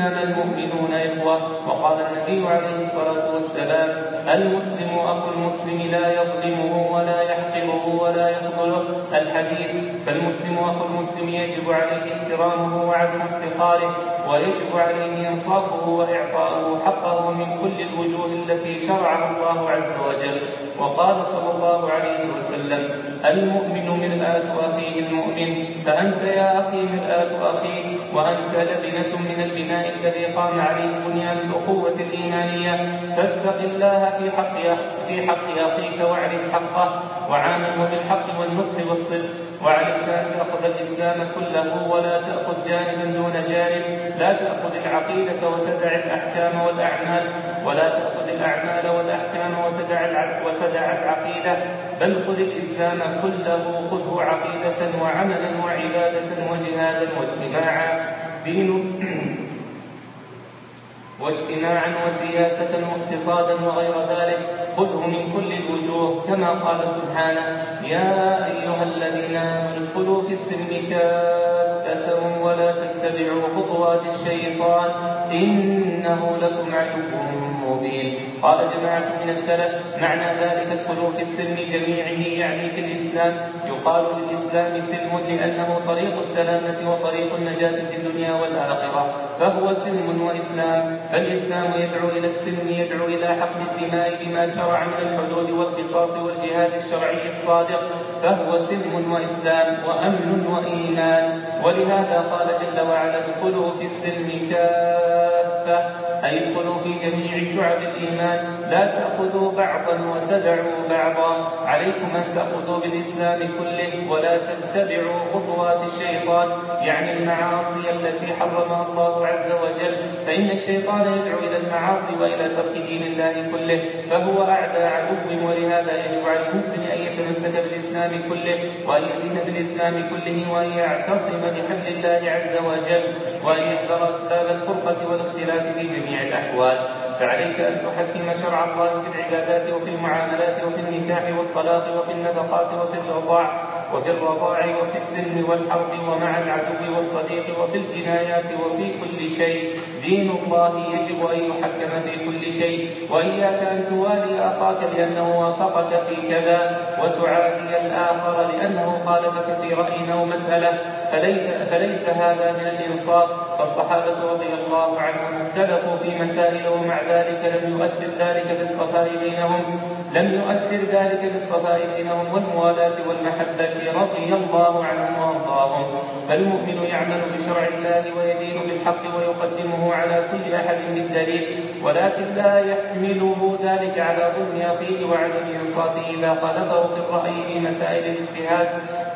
إنما المؤمنون إخوة. وقال النبي عليه الصلاة والسلام المسلم أخو المسلم لا يظلمه ولا يحقره ولا يخذله الحديث فالمسلم أخو المسلم يجب عليه احترامه وعدم افتقاره ويجب عليه إنصافه وإعطاؤه حقه من كل الوجوه التي شرعها الله عز وجل. وقال صلى الله عليه وسلم المؤمن مرآة أخيه المؤمن فأنت يا أخي مرآة أخيك وأنت لبنة من البناء الذي قام عليه بنيان الأخوة الإيمانية. فاتق الله في حق في حق أخيك واعرف حقه وعامله بالحق والنصح والصدق. وعليك أن تأخذ الإسلام كله ولا تأخذ جانبا دون جانب. لا تأخذ العقيدة وتدع الأحكام والأعمال ولا تأخذ الأعمال والأحكام وتدع وتدع العقيدة. بل خذ الإسلام كله خذه عقيدة وعملا وعبادة وجهادا واجتماعا. دين واجتماعا وسياسة واقتصادا وغير ذلك خذه من كل الوجوه كما قال سبحانه يا أيها الذين آمنوا ادخلوا في السلم كافة ولا تتبعوا خطوات الشيطان إنه لكم عدو مبين قال جماعة من السلف معنى ذلك ادخلوا في السلم جميعه يعني في الإسلام. يقال للإسلام سلم لأنه طريق السلامة وطريق النجاة في الدنيا والآخرة فهو سلم وإسلام. فالإسلام يدعو إلى السلم يدعو إلى حقن الدماء بما شرع من الحدود والقصاص والجهاد الشرعي الصادق فهو سلم وإسلام وأمن وإيمان. ولهذا قال جل وعلا ادخلوا في السلم كافة. أي ادخلوا في جميع شعب الإيمان لا تأخذوا بعضا وتدعوا بعضا. عليكم أن تأخذوا بالإسلام كله ولا تتبعوا خطوات الشيطان يعني المعاصي التي حرمها الله عز وجل. فإن الشيطان يدعو إلى المعاصي وإلى ترك دين الله كله فهو أعدى عدو ولهذا يجب على المسلم أن يتمسك بالإسلام كله وأن يدين بالإسلام كله وأن يعتصم بحبل الله عز وجل وأن يحذر أسباب الفرقة والاختلاف في جميع الأحوال. فعليك أن تحكم شرع الله في العبادات وفي المعاملات وفي النكاح والطلاق وفي النفقات وفي الرضاع وفي الرضاع وفي السلم والحرب ومع العدو والصديق وفي الجنايات وفي كل شيء. دين الله يجب أن يحكم في كل شيء. وإياك أن توالي أخاك لأنه وافقك في كذا. وتعادي الآخر لأنه خالفك في رأي أو مسألة فليس, فليس هذا من الإنصاف. فالصحابة رضي الله عنهم اختلفوا في مسائل ومع ذلك لم يؤثر ذلك بالصفاء بينهم. لم يؤثر ذلك بالصفاء بينهم والموالاة والمحبة رضي الله عنهم وأرضاهم. فالمؤمن يعمل بشرع الله ويدين بالحق ويقدمه على كل أحد بالدليل ولكن لا يحمله ذلك على ظلم أخيه وعدم إنصافه إذا خالفه. في الرأي في مسائل الاجتهاد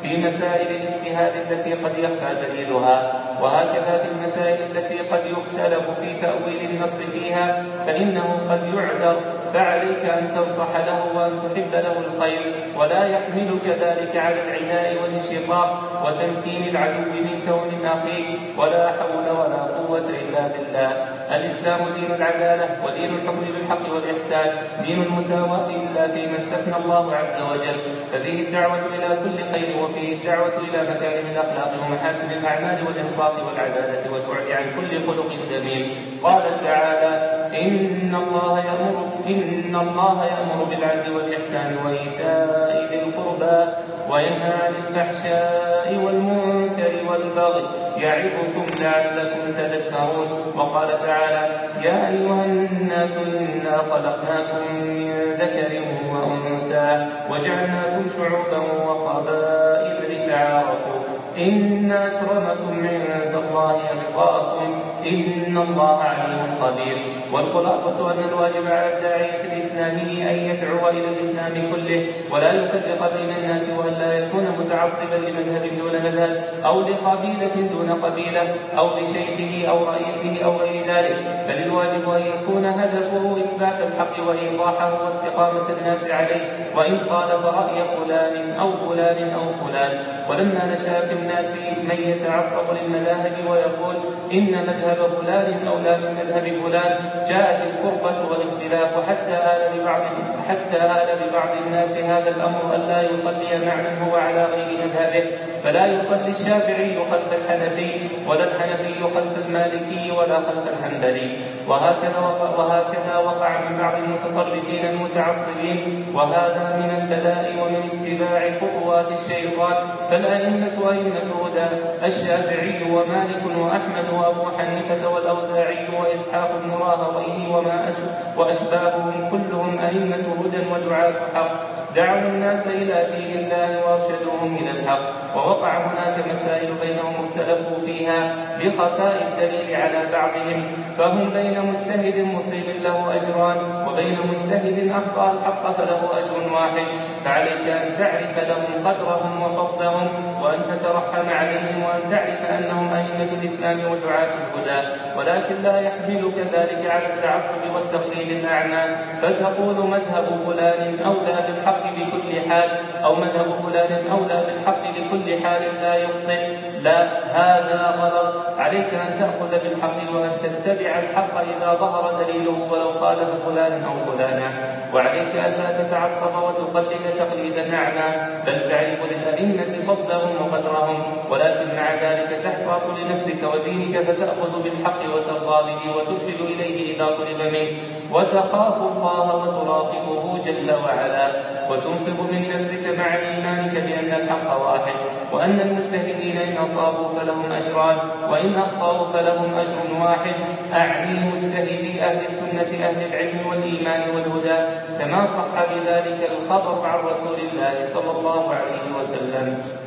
في مسائل الاجتهاد التي قد يخفى دليلها. وهكذا في المسائل التي قد يختلف في تأويل النص فيها فإنه قد يعذر فعليك أن تنصح له وأن تحب له الخير. ولا يحملك ذلك على العناء والانشقاق وتمكين العدو منك ومن أخيك ولا حول ولا قوة إلا بالله. الإسلام دين العدالة ودين الحكم بالحق والإحسان دين المساواة إلا فيما استثنى الله عز وجل. ففيه الدعوة إلى كل خير وفيه الدعوة إلى مكارم الأخلاق ومحاسن الأعمال والإنصاف والعدالة والبعد عن كل خلق ذميم قال تعالى إن الله يأمر إن الله يأمر بالعدل والإحسان وإيتاء ذي القربى وينهى عن الفحشاء والمنكر والبغي يعظكم لعلكم تذكرون. وقال تعالى يا أيها الناس إنا خلقناكم من ذكر وأنثى وجعلناكم شعوبا وقبائل لتعارفوا. إن أكرمكم عند الله أتقاكم إن الله عليم قدير. والخلاصة أن الواجب على الداعية الإسلامي أن يدعو إلى الإسلام كله ولا يفرق بين الناس وأن لا يكون متعصبا لمذهب دون مذهب أو لقبيلة دون قبيلة أو لشيخه أو رئيسه أو غير ذلك. بل الواجب أن يكون هدفه إثبات الحق وإيضاحه واستقامة الناس عليه. وإن خالف رأي فلان أو فلان أو فلان. ولما نشأ في الناس من يتعصب للمذاهب ويقول إن مذهب فلان أولى من مذهب فلان جاءت الفرقة والاختلاف حتى آل ببعض حتى آل ببعض الناس هذا الأمر ألا يصلي مع من هو على غير مذهبه. فلا يصلي الشافعي خلف الحنفي ولا الحنفي خلف المالكي ولا خلف الحنبلي. وهكذا وقع وهكذا وقع من بعض المتطرفين المتعصبين. وهذا من البلاء ومن اتباع خطوات الشيطان. فالأئمة أئمة هدى الشافعي ومالك وأحمد وأبو حنيفة والأوزاعي وإسحاق بن راهويه وما وأشباههم كلهم أئمة هدى ودعاة حق. دعوا الناس إلى دين الله وأرشدوهم إلى الحق. ووقع هناك مسائل بينهم اختلفوا فيها بخفاء الدليل على بعضهم. فهم بين مجتهد مصيب له أجران وبين مجتهد أخطأ الحق فله أجر واحد. فعليك أن تعرف لهم قدرهم وفضلهم وأن تترحم عليهم وأن تعرف أنهم أئمة الإسلام ودعاة الهدى. ولكن لا يحملك ذلك على التعصب والتقليد الأعمى. فتقول مذهب فلان أولى بالحق بكل حال أو مذهب فلان أولى بالحق بكل حال لا يخطئ لا هذا غلط. عليك أن تأخذ بالحق وأن تتبع الحق إذا ظهر دليله ولو خالف فلان أو فلانا وعليك ألا تتعصب وتقلد تقليدا أعمى بل تعرف للأئمة فضلهم وقدرهم. ولكن مع ذلك تحتاط لنفسك ودينك فتأخذ بالحق وترضى به وترشد إليه إذا طلب منك وتخاف الله وتراقبه جل وعلا. وتنصب من نفسك مع إيمانك بأن الحق واحد وأن المجتهدين إن أصابوا فلهم أجران وإن أخطأوا فلهم أجر واحد. أعني مجتهدي أهل السنة أهل العلم والإيمان والهدى كما صح بذلك الخبر عن رسول الله صلى الله عليه وسلم.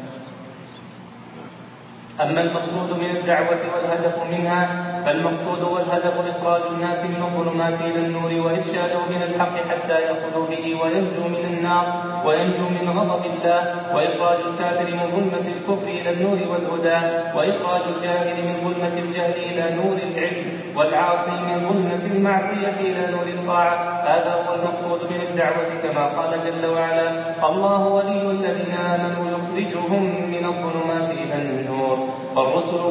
أما المقصود من الدعوة والهدف منها فالمقصود والهدف إخراج الناس من الظلمات إلى النور وإرشادهم إلى الحق حتى يأخذوا به وينجوا من النار وينجوا من غضب الله وإخراج الكافر من ظلمة الكفر إلى النور والهدى وإخراج الجاهل من ظلمة الجهل إلى نور العلم والعاصي من ظلمة المعصية إلى نور الطاعة. هذا هو المقصود من الدعوة كما قال جل وعلا الله ولي الذين آمنوا يخرجهم من الظلمات إلى النور فالرسل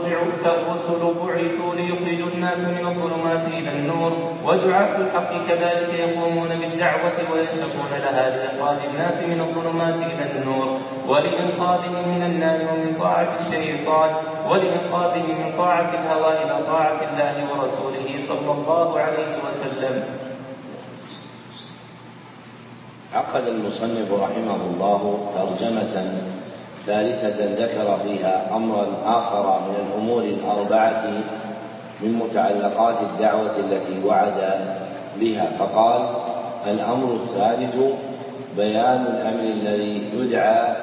فالرسل بعثوا ليخرجوا الناس من الظلمات إلى النور. ودعاة الحق كذلك يقومون بالدعوة وينشقون لها لإخراج الناس من الظلمات إلى النور. ولإنقاذهم من النار ومن طاعة الشيطان. ولإنقاذهم من طاعة الهوى إلى طاعة الله ورسوله صلى الله عليه وسلم. عقد المصنف رحمه الله ترجمة ثالثة ذكر فيها أمرا آخر من الأمور الأربعة من متعلقات الدعوة التي وعد بها. فقال الأمر الثالث بيان الأمر الذي يدعى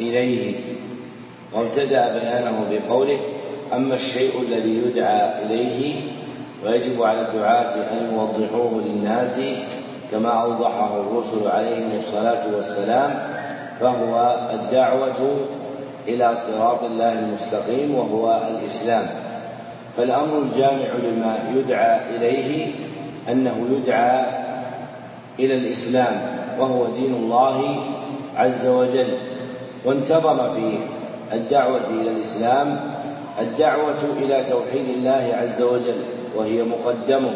إليه. وابتدأ بيانه بقوله أما الشيء الذي يدعى إليه ويجب على الدعاة أن يوضحوه للناس كما أوضحه الرسل عليهم الصلاة والسلام فهو الدعوة إلى صراط الله المستقيم وهو الإسلام. فالأمر الجامع لما يدعى إليه أنه يدعى إلى الإسلام وهو دين الله عز وجل. وانتظم في الدعوة إلى الإسلام الدعوة إلى توحيد الله عز وجل وهي مقدمة.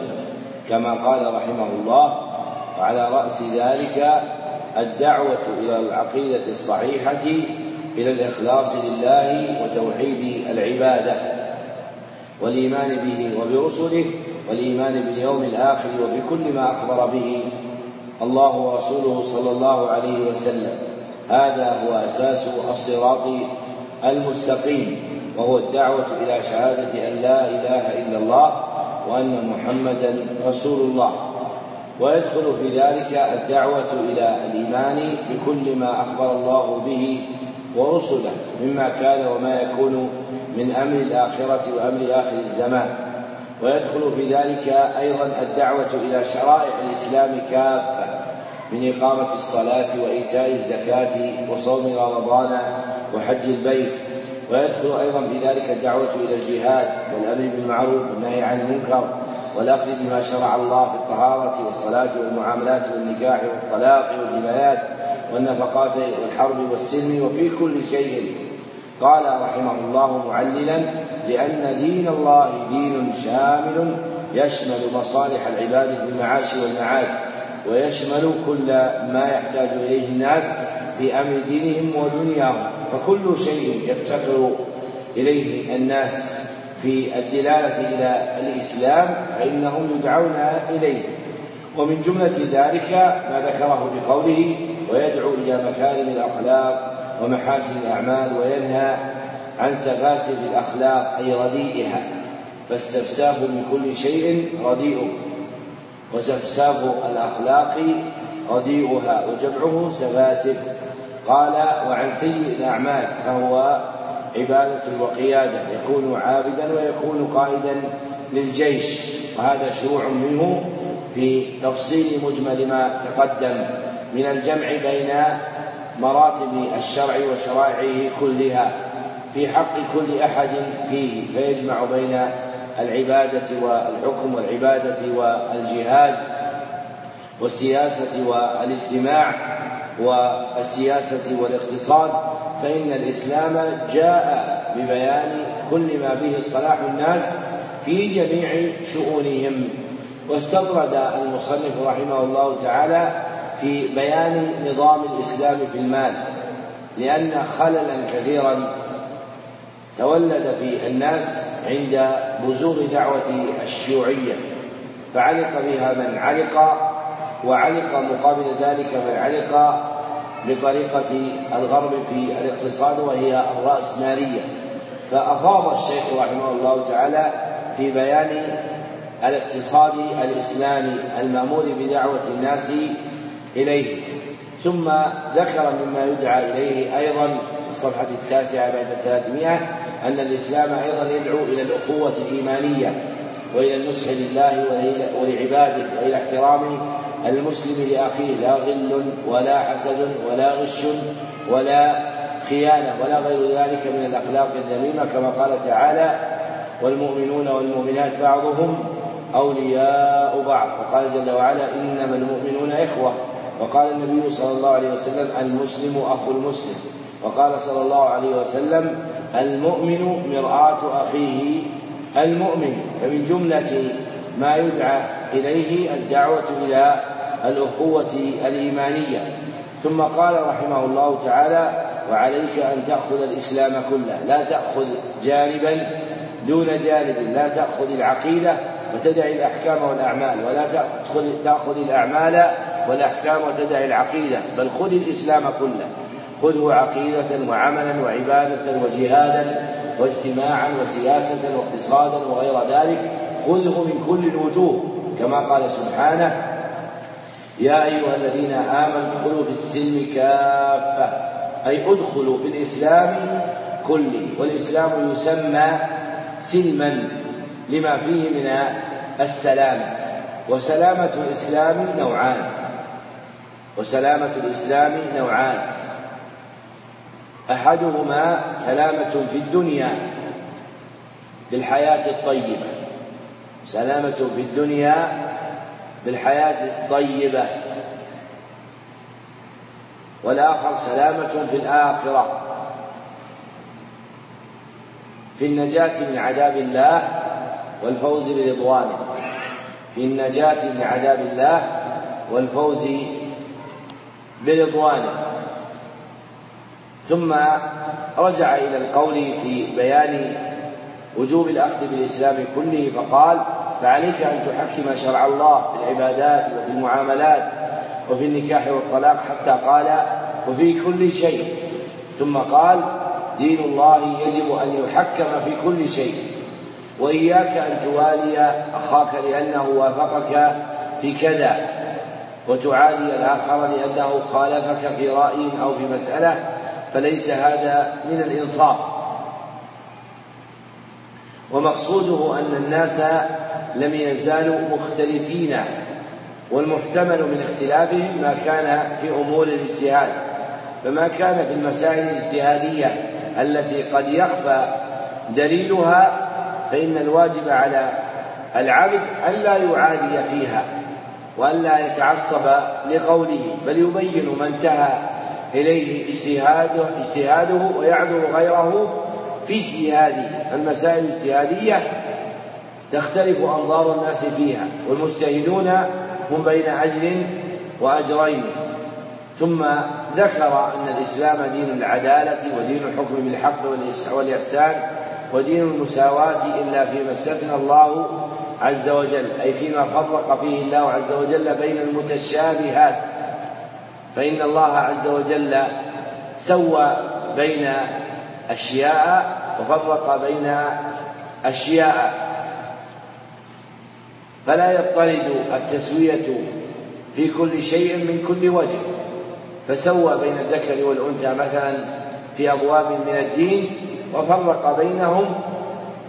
كما قال رحمه الله وعلى رأس ذلك الدعوة إلى العقيدة الصحيحة إلى الإخلاص لله وتوحيد العبادة والإيمان به وبرسله والإيمان باليوم الآخر وبكل ما أخبر به الله ورسوله صلى الله عليه وسلم. هذا هو أساس الصراط المستقيم وهو الدعوة إلى شهادة أن لا إله إلا الله وأن محمدا رسول الله. ويدخل في ذلك الدعوة إلى الإيمان بكل ما أخبر الله به ورسله مما كان وما يكون من أمر الآخرة وأمر آخر الزمان. ويدخل في ذلك أيضا الدعوة إلى شرائع الإسلام كافة من إقامة الصلاة وإيتاء الزكاة وصوم رمضان وحج البيت. ويدخل أيضا في ذلك الدعوة إلى الجهاد والأمر بالمعروف والنهي عن المنكر والأخذ بما شرع الله في الطهارة والصلاة والمعاملات والنكاح والطلاق والجنايات والنفقات والحرب والسلم وفي كل شيء. قال رحمه الله معللا لأن دين الله دين شامل يشمل مصالح العباد في المعاش والمعاد ويشمل كل ما يحتاج إليه الناس في أمر دينهم ودنياهم فكل شيء يفتقر إليه الناس. في الدلالة إلى الإسلام فإنهم يدعون إليه. ومن جملة ذلك ما ذكره بقوله ويدعو إلى مكارم الأخلاق ومحاسن الأعمال وينهى عن سفاسف الأخلاق أي رديئها. فاستفساف من كل شيء رديء وسفساف الأخلاق رديئها. وجمعه سفاسف قال وعن سيء الأعمال فهو عبادة وقيادة يكون عابدا ويكون قائدا للجيش. وهذا شروع منه في تفصيل مجمل ما تقدم من الجمع بين مراتب الشرع وشرائعه كلها. في حق كل أحد فيه فيجمع بين العبادة والحكم والعبادة والجهاد والسياسة والإجتماع. والسياسة والاقتصاد فإن الإسلام جاء ببيان كل ما به صلاح الناس في جميع شؤونهم. واستطرد المصنف رحمه الله تعالى في بيان نظام الإسلام في المال لأن خللا كثيرا تولد في الناس عند بزوغ دعوة الشيوعية فعلق بها من علق وعلق مقابل ذلك من علق بطريقة الغرب في الاقتصاد وهي الرأسمالية فأفاض الشيخ رحمه الله تعالى في بيان الاقتصاد الإسلامي المأمور بدعوة الناس إليه. ثم ذكر مما يدعى إليه أيضا في الصفحة التاسعة بعد الثلاثمائة أن الإسلام أيضا يدعو إلى الأخوة الإيمانية وإلى النصح لله ولعباده وإلى احترام المسلم لأخيه لا غل ولا حسد ولا غش ولا خيانة ولا غير ذلك من الأخلاق الذميمة كما قال تعالى والمؤمنون والمؤمنات بعضهم أولياء بعض. وقال جل وعلا إنما المؤمنون إخوة. وقال النبي صلى الله عليه وسلم المسلم أخو المسلم. وقال صلى الله عليه وسلم المؤمن مرآة أخيه المؤمن. فمن جملة ما يدعى إليه الدعوة إلى الأخوة الإيمانية. ثم قال رحمه الله تعالى وعليك أن تأخذ الإسلام كله. لا تأخذ جانبا دون جانب. لا تأخذ العقيدة وتدع الأحكام والأعمال. ولا تأخذ, تأخذ الأعمال والأحكام وتدع العقيدة. بل خذ الإسلام كله. خذه عقيدة وعملا وعبادة وجهادا واجتماعا وسياسة واقتصادا وغير ذلك. خذه من كل الوجوه. كما قال سبحانه يا أيها الذين آمنوا ادخلوا في السلم كافة أي ادخلوا في الإسلام كله والإسلام يسمى سلما لما فيه من السلامة وسلامة الإسلام نوعان وسلامة الإسلام نوعان. أحدهما سلامة في الدنيا بالحياة الطيبة سلامة في الدنيا بالحياة الطيبة. والآخر سلامة في الآخرة. في النجاة من عذاب الله والفوز برضوانه. في النجاة من عذاب الله والفوز برضوانه. ثم رجع إلى القول في بيان وجوب الأخذ بالإسلام كله فقال فعليك أن تحكم شرع الله في العبادات وفي المعاملات وفي النكاح والطلاق حتى قال وفي كل شيء ثم قال دين الله يجب أن يحكم في كل شيء وإياك أن توالي أخاك لأنه وافقك في كذا وتعادي الآخر لأنه خالفك في رأي أو في مسألة فليس هذا من الإنصاف ومقصوده أن الناس لم يزالوا مختلفين والمحتمل من اختلافهم ما كان في أمور الاجتهاد. فما كان في المسائل الاجتهادية التي قد يخفى دليلها فإن الواجب على العبد ألا يعادي فيها وألا يتعصب لقوله بل يبين ما انتهى إليه اجتهاده اجتهاده ويعذر غيره في اجتهاده فالمسائل الاجتهادية تختلف أنظار الناس فيها والمجتهدون هم بين أجر وأجرين. ثم ذكر أن الإسلام دين العدالة ودين الحكم بالحق والإحسان ودين المساواة إلا فيما استثنى الله عز وجل أي فيما فرق فيه الله عز وجل بين المتشابهات. فإن الله عز وجل سوى بين أشياء وفرق بين أشياء. فلا يضطرد التسوية في كل شيء من كل وجه. فسوى بين الذكر والأنثى مثلا في أبواب من الدين وفرق بينهم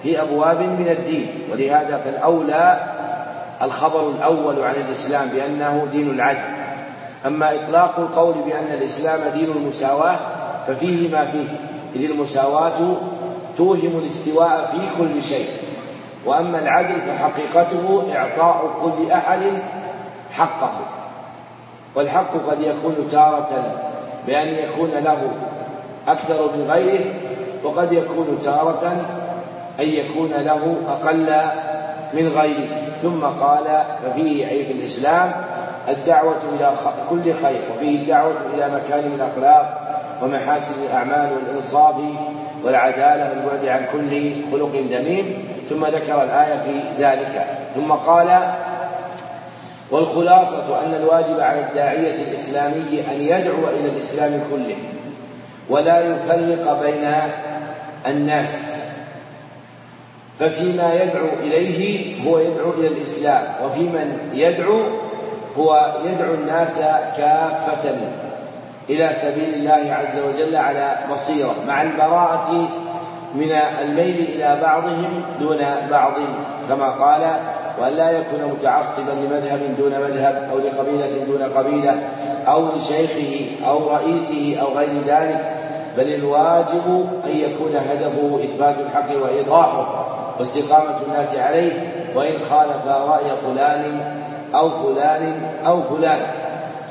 في أبواب من الدين. ولهذا فالأولى الخبر الأول عن الإسلام بأنه دين العدل. أما إطلاق القول بأن الإسلام دين المساواة ففيه ما فيه إذ المساواة توهم الاستواء في كل شيء. وأما العدل فحقيقته إعطاء كل أحد حقه. والحق قد يكون تارة بأن يكون له أكثر من غيره وقد يكون تارة أن يكون له أقل من غيره. ثم قال ففيه عيب الإسلام الدعوة إلى كل خير. وفيه الدعوة إلى مكارم الأخلاق ومحاسن الأعمال والإنصاف والعدالة والبعد عن كل خلق ذميم ثم ذكر الآية في ذلك. ثم قال والخلاصة أن الواجب على الداعية الإسلامي أن يدعو إلى الإسلام كله ولا يفرق بين الناس. ففيما يدعو إليه هو يدعو إلى الإسلام وفي من يدعو هو يدعو الناس كافة. إلى سبيل الله عز وجل على بصيرة مع البراءة من الميل إلى بعضهم دون بعض كما قال وأن لا يكون متعصبا لمذهب دون مذهب أو لقبيلة دون قبيلة أو لشيخه أو رئيسه أو غير ذلك بل الواجب أن يكون هدفه إثبات الحق وإيضاحه واستقامة الناس عليه وإن خالف رأي فلان أو فلان أو فلان.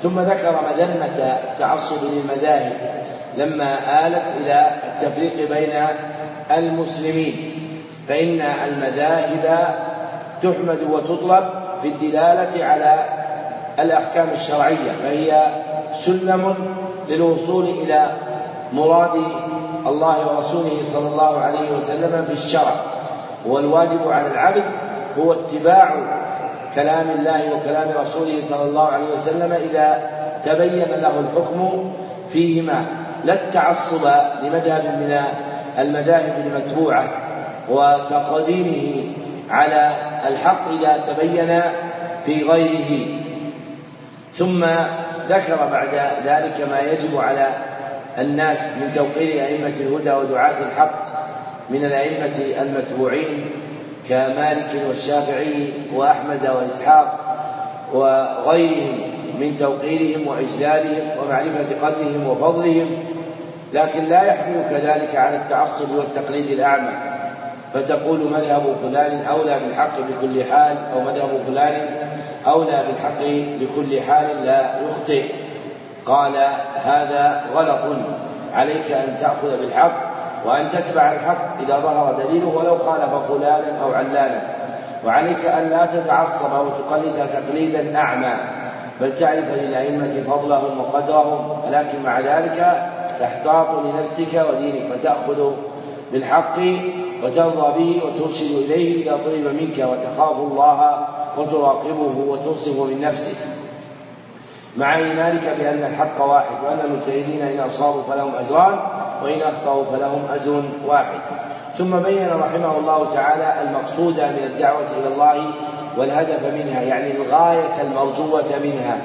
ثم ذكر مذمة التعصب للمذاهب لما آلت إلى التفريق بين المسلمين فإن المذاهب تحمد وتطلب في الدلالة على الأحكام الشرعية فهي سلم للوصول إلى مراد الله ورسوله صلى الله عليه وسلم في الشرع والواجب على العبد هو اتباع كلام الله وكلام رسوله صلى الله عليه وسلم إذا تبين له الحكم فيهما لا التعصب لمذهب من المذاهب المتبوعة وتقديمه على الحق إذا تبين في غيره. ثم ذكر بعد ذلك ما يجب على الناس من توقير أئمة الهدى ودعاة الحق من الأئمة المتبوعين كمالك والشافعي وأحمد وإسحاق وغيرهم من توقيرهم وإجلالهم ومعرفة قدرهم وفضلهم لكن لا يحمل كذلك على التعصب والتقليد الأعمى. فتقول مذهب فلان أولى بالحق بكل حال أو مذهب فلان أولى بالحق بكل حال لا يخطئ. قال هذا غلط عليك أن تأخذ بالحق وأن تتبع الحق إذا ظهر دليله ولو خالف فلانا أو علانا وعليك أن لا تتعصب أو تقلد تقليدا أعمى. بل تعرف للأئمة فضلهم وقدرهم ولكن مع ذلك تحتاط لنفسك ودينك فتأخذ بالحق وترضى به وترشد إليه إذا طلب منك وتخاف الله وتراقبه وتصف من نفسك. مع إيمانك بأن الحق واحد وأن المجتهدين إن أصابوا فلهم أجران وإن أخطأوا فلهم أجر واحد. ثم بين رحمه الله تعالى المقصود من الدعوة إلى الله والهدف منها يعني الغاية المرجوة منها.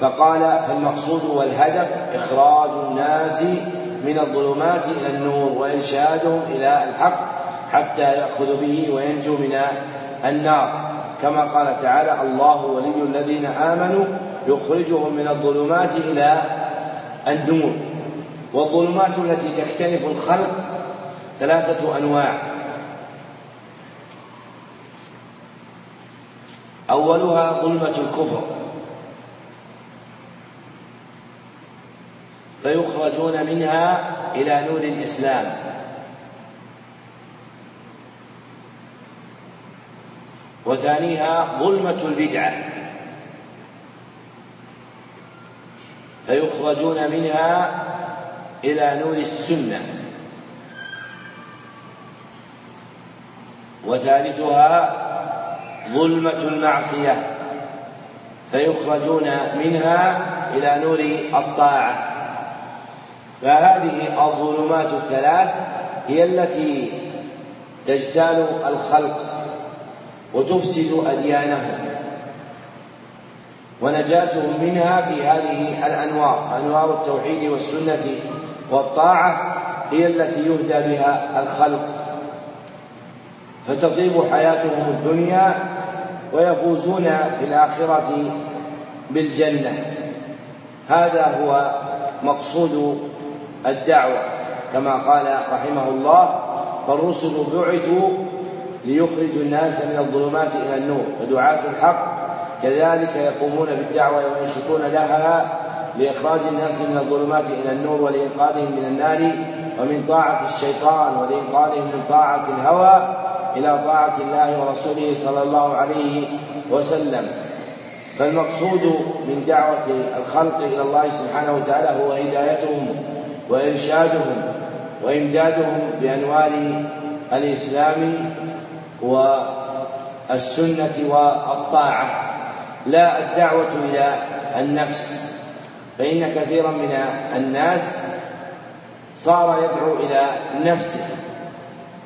فقال فالمقصود والهدف إخراج الناس من الظلمات إلى النور وإرشادهم إلى الحق حتى يأخذ به وينجو من النار. كما قال تعالى الله ولي الذين آمنوا يخرجهم من الظلمات إلى النور. والظلمات التي تختلف الخلق ثلاثة أنواع. أولها ظلمة الكفر. فيخرجون منها إلى نور الإسلام. وثانيها ظلمة البدعة. فيخرجون منها إلى نور السنة. وثالثها ظلمة المعصية. فيخرجون منها إلى نور الطاعة. فهذه الظلمات الثلاث هي التي تجتال الخلق وتفسد أديانهم. ونجاتهم منها في هذه الأنوار أنوار التوحيد والسنة والطاعة هي التي يهدى بها الخلق. فتطيب حياتهم الدنيا ويفوزون في الآخرة بالجنة. هذا هو مقصود الدعوة. كما قال رحمه الله فالرسل بعثوا ليخرجوا الناس من الظلمات إلى النور ودعاة الحق كذلك يقومون بالدعوة وينشطون لها لإخراج الناس من الظلمات إلى النور ولإنقاذهم من النار ومن طاعة الشيطان ولإنقاذهم من طاعة الهوى إلى طاعة الله ورسوله صلى الله عليه وسلم. فالمقصود من دعوة الخلق إلى الله سبحانه وتعالى هو هدايتهم وإرشادهم وإمدادهم بأنوار الإسلام والسنة والطاعة. لا الدعوة إلى النفس فإن كثيرا من الناس صار يدعو إلى نفسه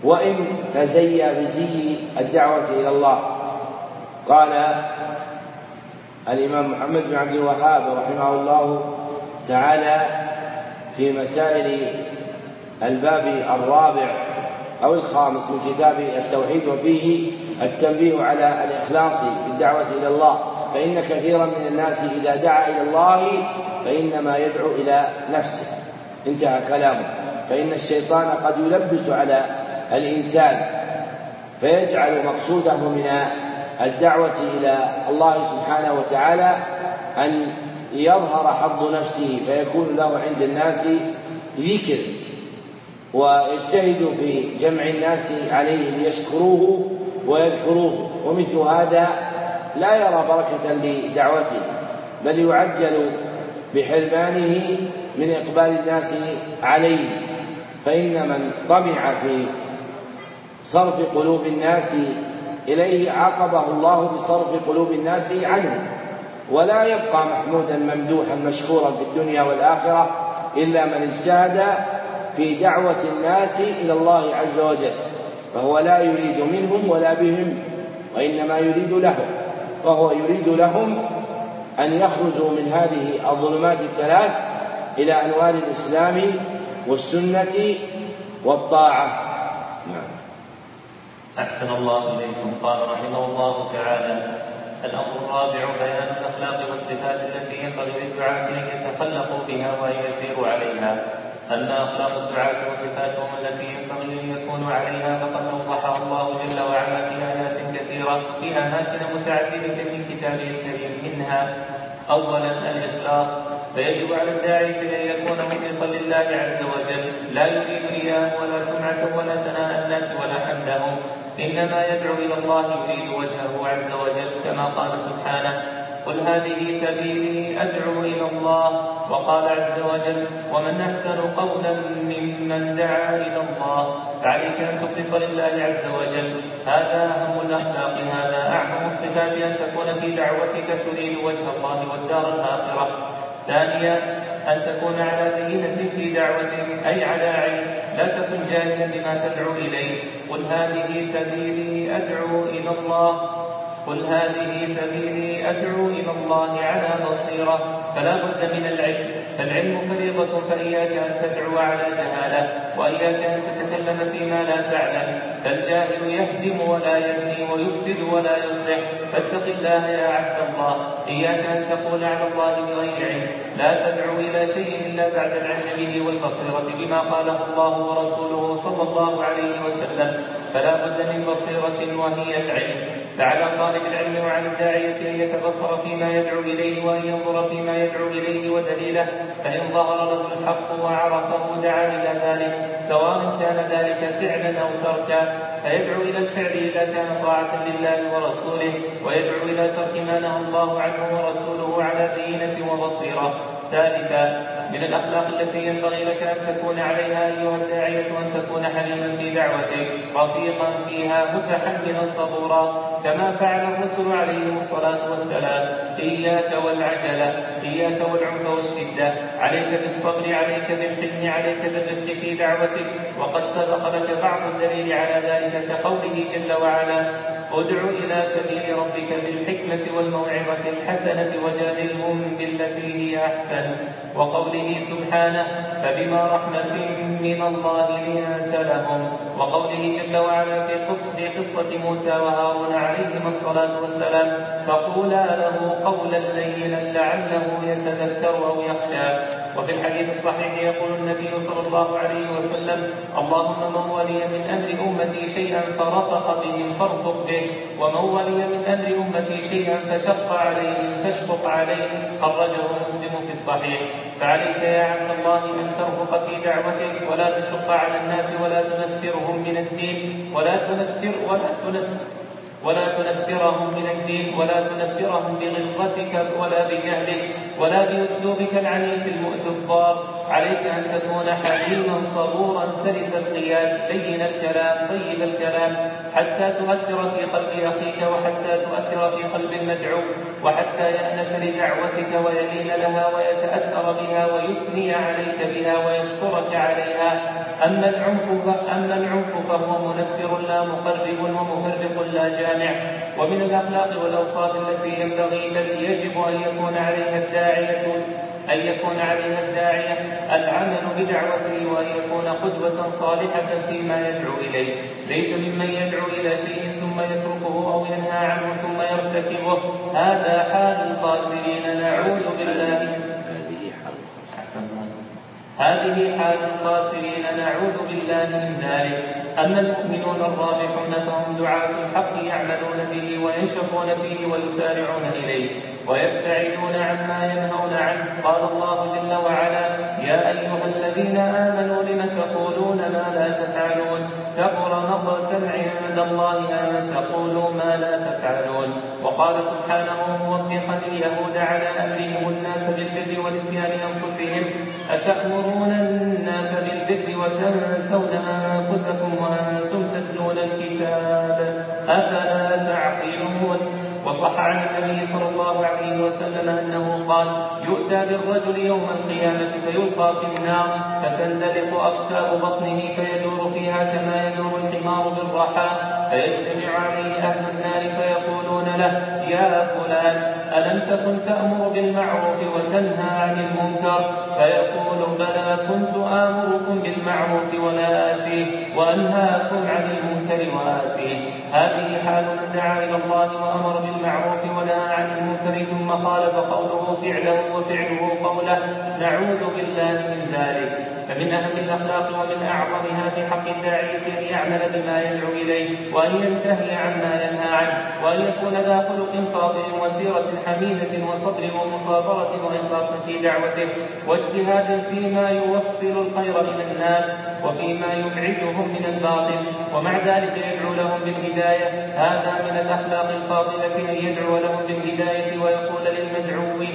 وإن تزيى بزي الدعوة إلى الله. قال الإمام محمد بن عبد الوهاب رحمه الله تعالى في مسائل الباب الرابع أو الخامس من كتاب التوحيد وفيه التنبيه على الإخلاص في الدعوة إلى الله. فإن كثيرا من الناس إذا دعا إلى الله فإنما يدعو إلى نفسه. انتهى كلامه. فإن الشيطان قد يلبس على الإنسان فيجعل مقصوده من الدعوة إلى الله سبحانه وتعالى أن يظهر حظ نفسه فيكون له عند الناس ذكر ويجتهد في جمع الناس عليه ليشكروه ويذكروه. ومثل هذا لا يرى بركة لدعوته بل يعجل بحرمانه من إقبال الناس عليه. فإن من طمع في صرف قلوب الناس إليه عاقبه الله بصرف قلوب الناس عنه. ولا يبقى محمودا ممدوحا مشكورا في الدنيا والآخرة إلا من اجتهد في دعوة الناس إلى الله عز وجل فهو لا يريد منهم ولا بهم وإنما يريد لهم. وهو يريد لهم أن يخرجوا من هذه الظلمات الثلاث إلى أنوار الإسلام والسنة والطاعة. نعم. أحسن الله إليكم. قال رحمه الله تعالى الأمر الرابع بيان الأخلاق والصفات التي ينبغي للدعاة أن يتخلقوا بها وأن يسيروا عليها. أما أخلاق الدعاة وصفاتهم التي ينبغي أن يكونوا عليها فقد أوضحها الله جل وعلا في آيات كثيرة في أماكن متعددة من كتابه الكريم. منها أولا الإخلاص. فيجب على الداعية أن يكون مخلصا لله عز وجل. لا يريد رياء ولا سمعة ولا ثناء الناس ولا حمدهم. إنما يدعو إلى الله يريد وجهه عز وجل كما قال سبحانه قل هذه سبيلي أدعو إلى الله. وقال عز وجل ومن أحسن قولا ممن دعا إلى الله. فعليك أن تخلص لله عز وجل. هذا أهم الأخلاق هذا أعظم الصفات أن تكون في دعوتك تريد وجه الله والدار الآخرة. ثانيا أن تكون على بينة في دعوتك أي على علم لا تكن جاهلا بما تدعو إليه. قل هذه سبيلي أدعو إلى الله. قل هذه سبيلي أدعو إلى الله على بصيرة فلا بد من العلم فالعلم فريضة فإياك أن تدعو على جهالة وإياك أن تتكلم فيما لا تعلم. فالجاهل يهدم ولا يبني ويفسد ولا يصلح. فاتق الله يا عبد الله. إياك أن تقول على الله بغير علم. لا تدعو إلى شيء إلا بعد العلم به والبصيرة بما قاله الله ورسوله صلى الله عليه وسلم. فلا بد من بصيرة وهي العلم. فعلى طالب العلم وعلى الداعية أن يتبصر فيما يدعو إليه وأن ينظر فيما يدعو إليه ودليله فإن ظهر له الحق وعرفه دعا إلى ذلك سواء كان ذلك فعلا أو تركا. فيدعو إلى الفعل إذا كان طاعة لله ورسوله ويدعو إلى ترك ما نهى الله عنه ورسوله على بينة وبصيرة. ثالثا من الأخلاق التي ينبغي لك أن تكون عليها أيها الداعية أن تكون حليما في دعوتك رفيقا فيها متحملا صبورا كما فعل الرسل عليهم الصلاة والسلام. إياك والعجلة إياك والعنف والشدة. عليك بالصبر عليك بالحلم عليك بالرفق في دعوتك. وقد سبق لك بعض الدليل على ذلك كقوله جل وعلا ادع إلى سبيل ربك بالحكمة والموعظة الحسنة وجادلهم بالتي هي أحسن. وقوله سبحانه فبما رحمة من الله لنت لهم. وقوله جل وعلا في قصة, قصة موسى وهارون عليهما الصلاة والسلام فقولا له قولا لينا لعله يتذكر أو يخشى. وفي الحديث الصحيح يقول النبي صلى الله عليه وسلم اللهم من ولي من أمر أمتي شيئا فرفق بهم فارفق به ومن ولي من أمر أمتي شيئا فشق عليهم فاشفق عليه. خرجه مسلم في الصحيح. فعليك يا عبد الله أن ترفق في دعوتك ولا تشق على الناس ولا تنفرهم من الدين ولا تنفر ولا تنفر ولا تنفرهم من الدين ولا تنفرهم بغلظتك ولا بجهلك ولا بأسلوبك العنيف الضار. عليك أن تكون حليما صبورا سلس القياد لين الكلام طيب الكلام. حتى تؤثر في قلب أخيك وحتى تؤثر في قلب المدعو. وحتى يأنس لدعوتك ويلين لها ويتأثر بها ويثني عليك بها ويشكرك عليها. أما العنف أما العنف فهو منفر لا مقرب ومفرق لا جامع ومن الأخلاق والأوصاف التي ينبغي بل يجب أن يكون عليها الداعية أن يكون عليها الداعية العمل بدعوته وأن يكون قدوة صالحة فيما يدعو إليه. ليس ممن يدعو إلى شيء ثم يتركه أو ينهى عنه ثم يرتكبه. هذا حال الخاسرين. نعوذ بالله. هذه حال الخاسرين نعوذ بالله من ذلك. أما المؤمنون الرابحون فهم دعاة الحق يعملون به وينشطون فيه ويسارعون إليه ويبتعدون عما ينهون عنه. قال الله جل وعلا يا أيها الذين آمنوا لم تقولون ما لا تفعلون؟ كبر مقتا عند الله أن تقولوا ما لا تفعلون. وقال سبحانه موبخا اليهود على أمرهم الناس بالبر ونسيان أنفسهم. أتأمرون الناس بالبر وتنسون أنفسكم وأنتم تتلون الكتاب؟ أفلا تعقلون؟ وصح عن النبي صلى الله عليه وسلم أنه قال يؤتى بالرجل يوم القيامة فيلقى في النار فتندلق أقتاب بطنه فيدور فيها كما يدور الحمار بالرحى فيجتمع عليه أهل النار فيقولون له يا فلان ألم تكن تأمر بالمعروف وتنهى عن المنكر؟ فيقول بلى كنت آمركم بالمعروف ولا آتيه وأنهاكم عن المنكر وآتيه هذه حال من دعا إلى الله وأمر بالمعروف ونهى عن المنكر ثم خالف قوله فعله وفعله قوله نعوذ بالله من ذلك. فمن أهم الأخلاق ومن أعظمها في حق الداعية أن يعمل بما يدعو إليه وأن ينتهي عما ينهى عنه وأن يكون ذا خلق فاضل وسيرة حميدة وصبر ومصابرة وإخلاص في دعوته واجتهاد فيما يوصل الخير إلى الناس وفيما يبعدهم من الباطل ومع ذلك يدعو لهم بالهداية. هذا من الأخلاق الفاضلة أن يدعو لهم بالهداية ويقول للمدعو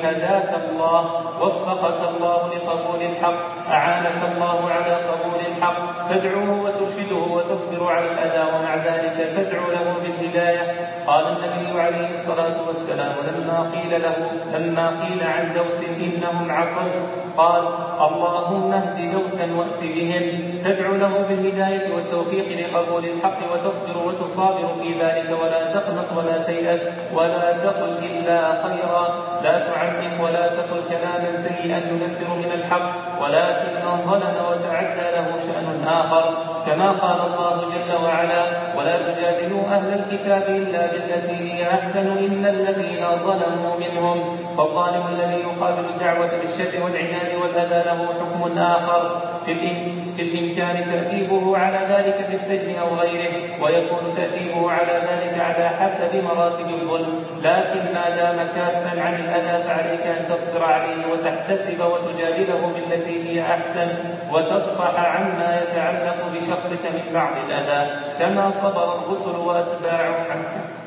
هداك الله وفقك الله لقبول الحق أعانك الله على قبول الحق. تدعوه وترشده وتصبر على الأذى ومع ذلك تدعو له بالهداية. قال النبي عليه الصلاة والسلام لما قيل له لما قيل عن دوس إنهم عصوا قال اللهم اهد دوسا وأت بهم. تدعو له بالهداية والتوفيق لقبول الحق وتصبر وتصابر في ذلك. ولا تقنط ولا تيأس ولا تقل إلا خيرا. لا تعمق ولا تقل كلاما سيئا ينفر من الحق. ولكن من ظلم وتعدى له شأن آخر كما قال الله جل وعلا ولا تجادلوا أهل الكتاب إلا بالتي هي أحسن إن الذين ظلموا منهم. فالظالم الذي يقابل الدعوة بالشر والعناد والأذى له حكم آخر. في, في الإمكان تأديبه على ذلك بالسجن أو غيره ويكون تأديبه على ذلك على حسب مراتب الظلم. لكن ما دام كافا عن الأذى فعليك أن تصبر عليه وتحتسب وتجادله بالتي هي أحسن وتصفح عما يتعلق بشخصك من بعض الأذى كما صبر الرسل وأتباعهم.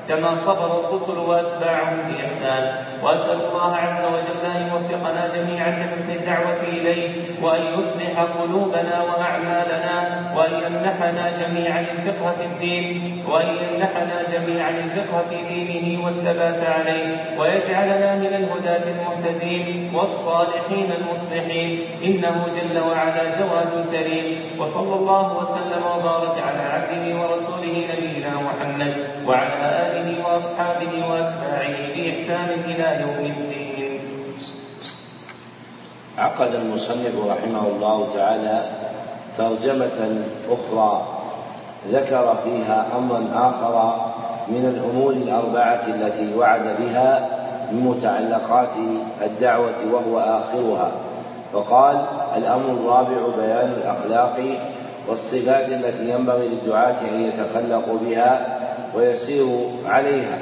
كما صبر الرسل واتباعهم بإحسان. وأسأل الله عز وجل أن يوفقنا جميعا لحسن الدعوة إليه وأن يصلح قلوبنا وأعمالنا وأن يمنحنا جميعا الفقه في الدين وأن يمنحنا جميعا الفقه في دينه والثبات عليه. ويجعلنا من الهداة المهتدين والصالحين المصلحين. إنه جل وعلا جواد كريم. وصلى الله وسلم وبارك على عبده ورسوله نبينا محمد وعلى آله آله وأصحابه وأتباعه بإحسان إلى يوم الدين. عقد المصنف رحمه الله تعالى ترجمة أخرى ذكر فيها أمرا آخر من الأمور الأربعة التي وعد بها من متعلقات الدعوة وهو آخرها. فقال الأمر الرابع بيان الأخلاق والصفات التي ينبغي للدعاة أن يتخلقوا بها ويسير عليها.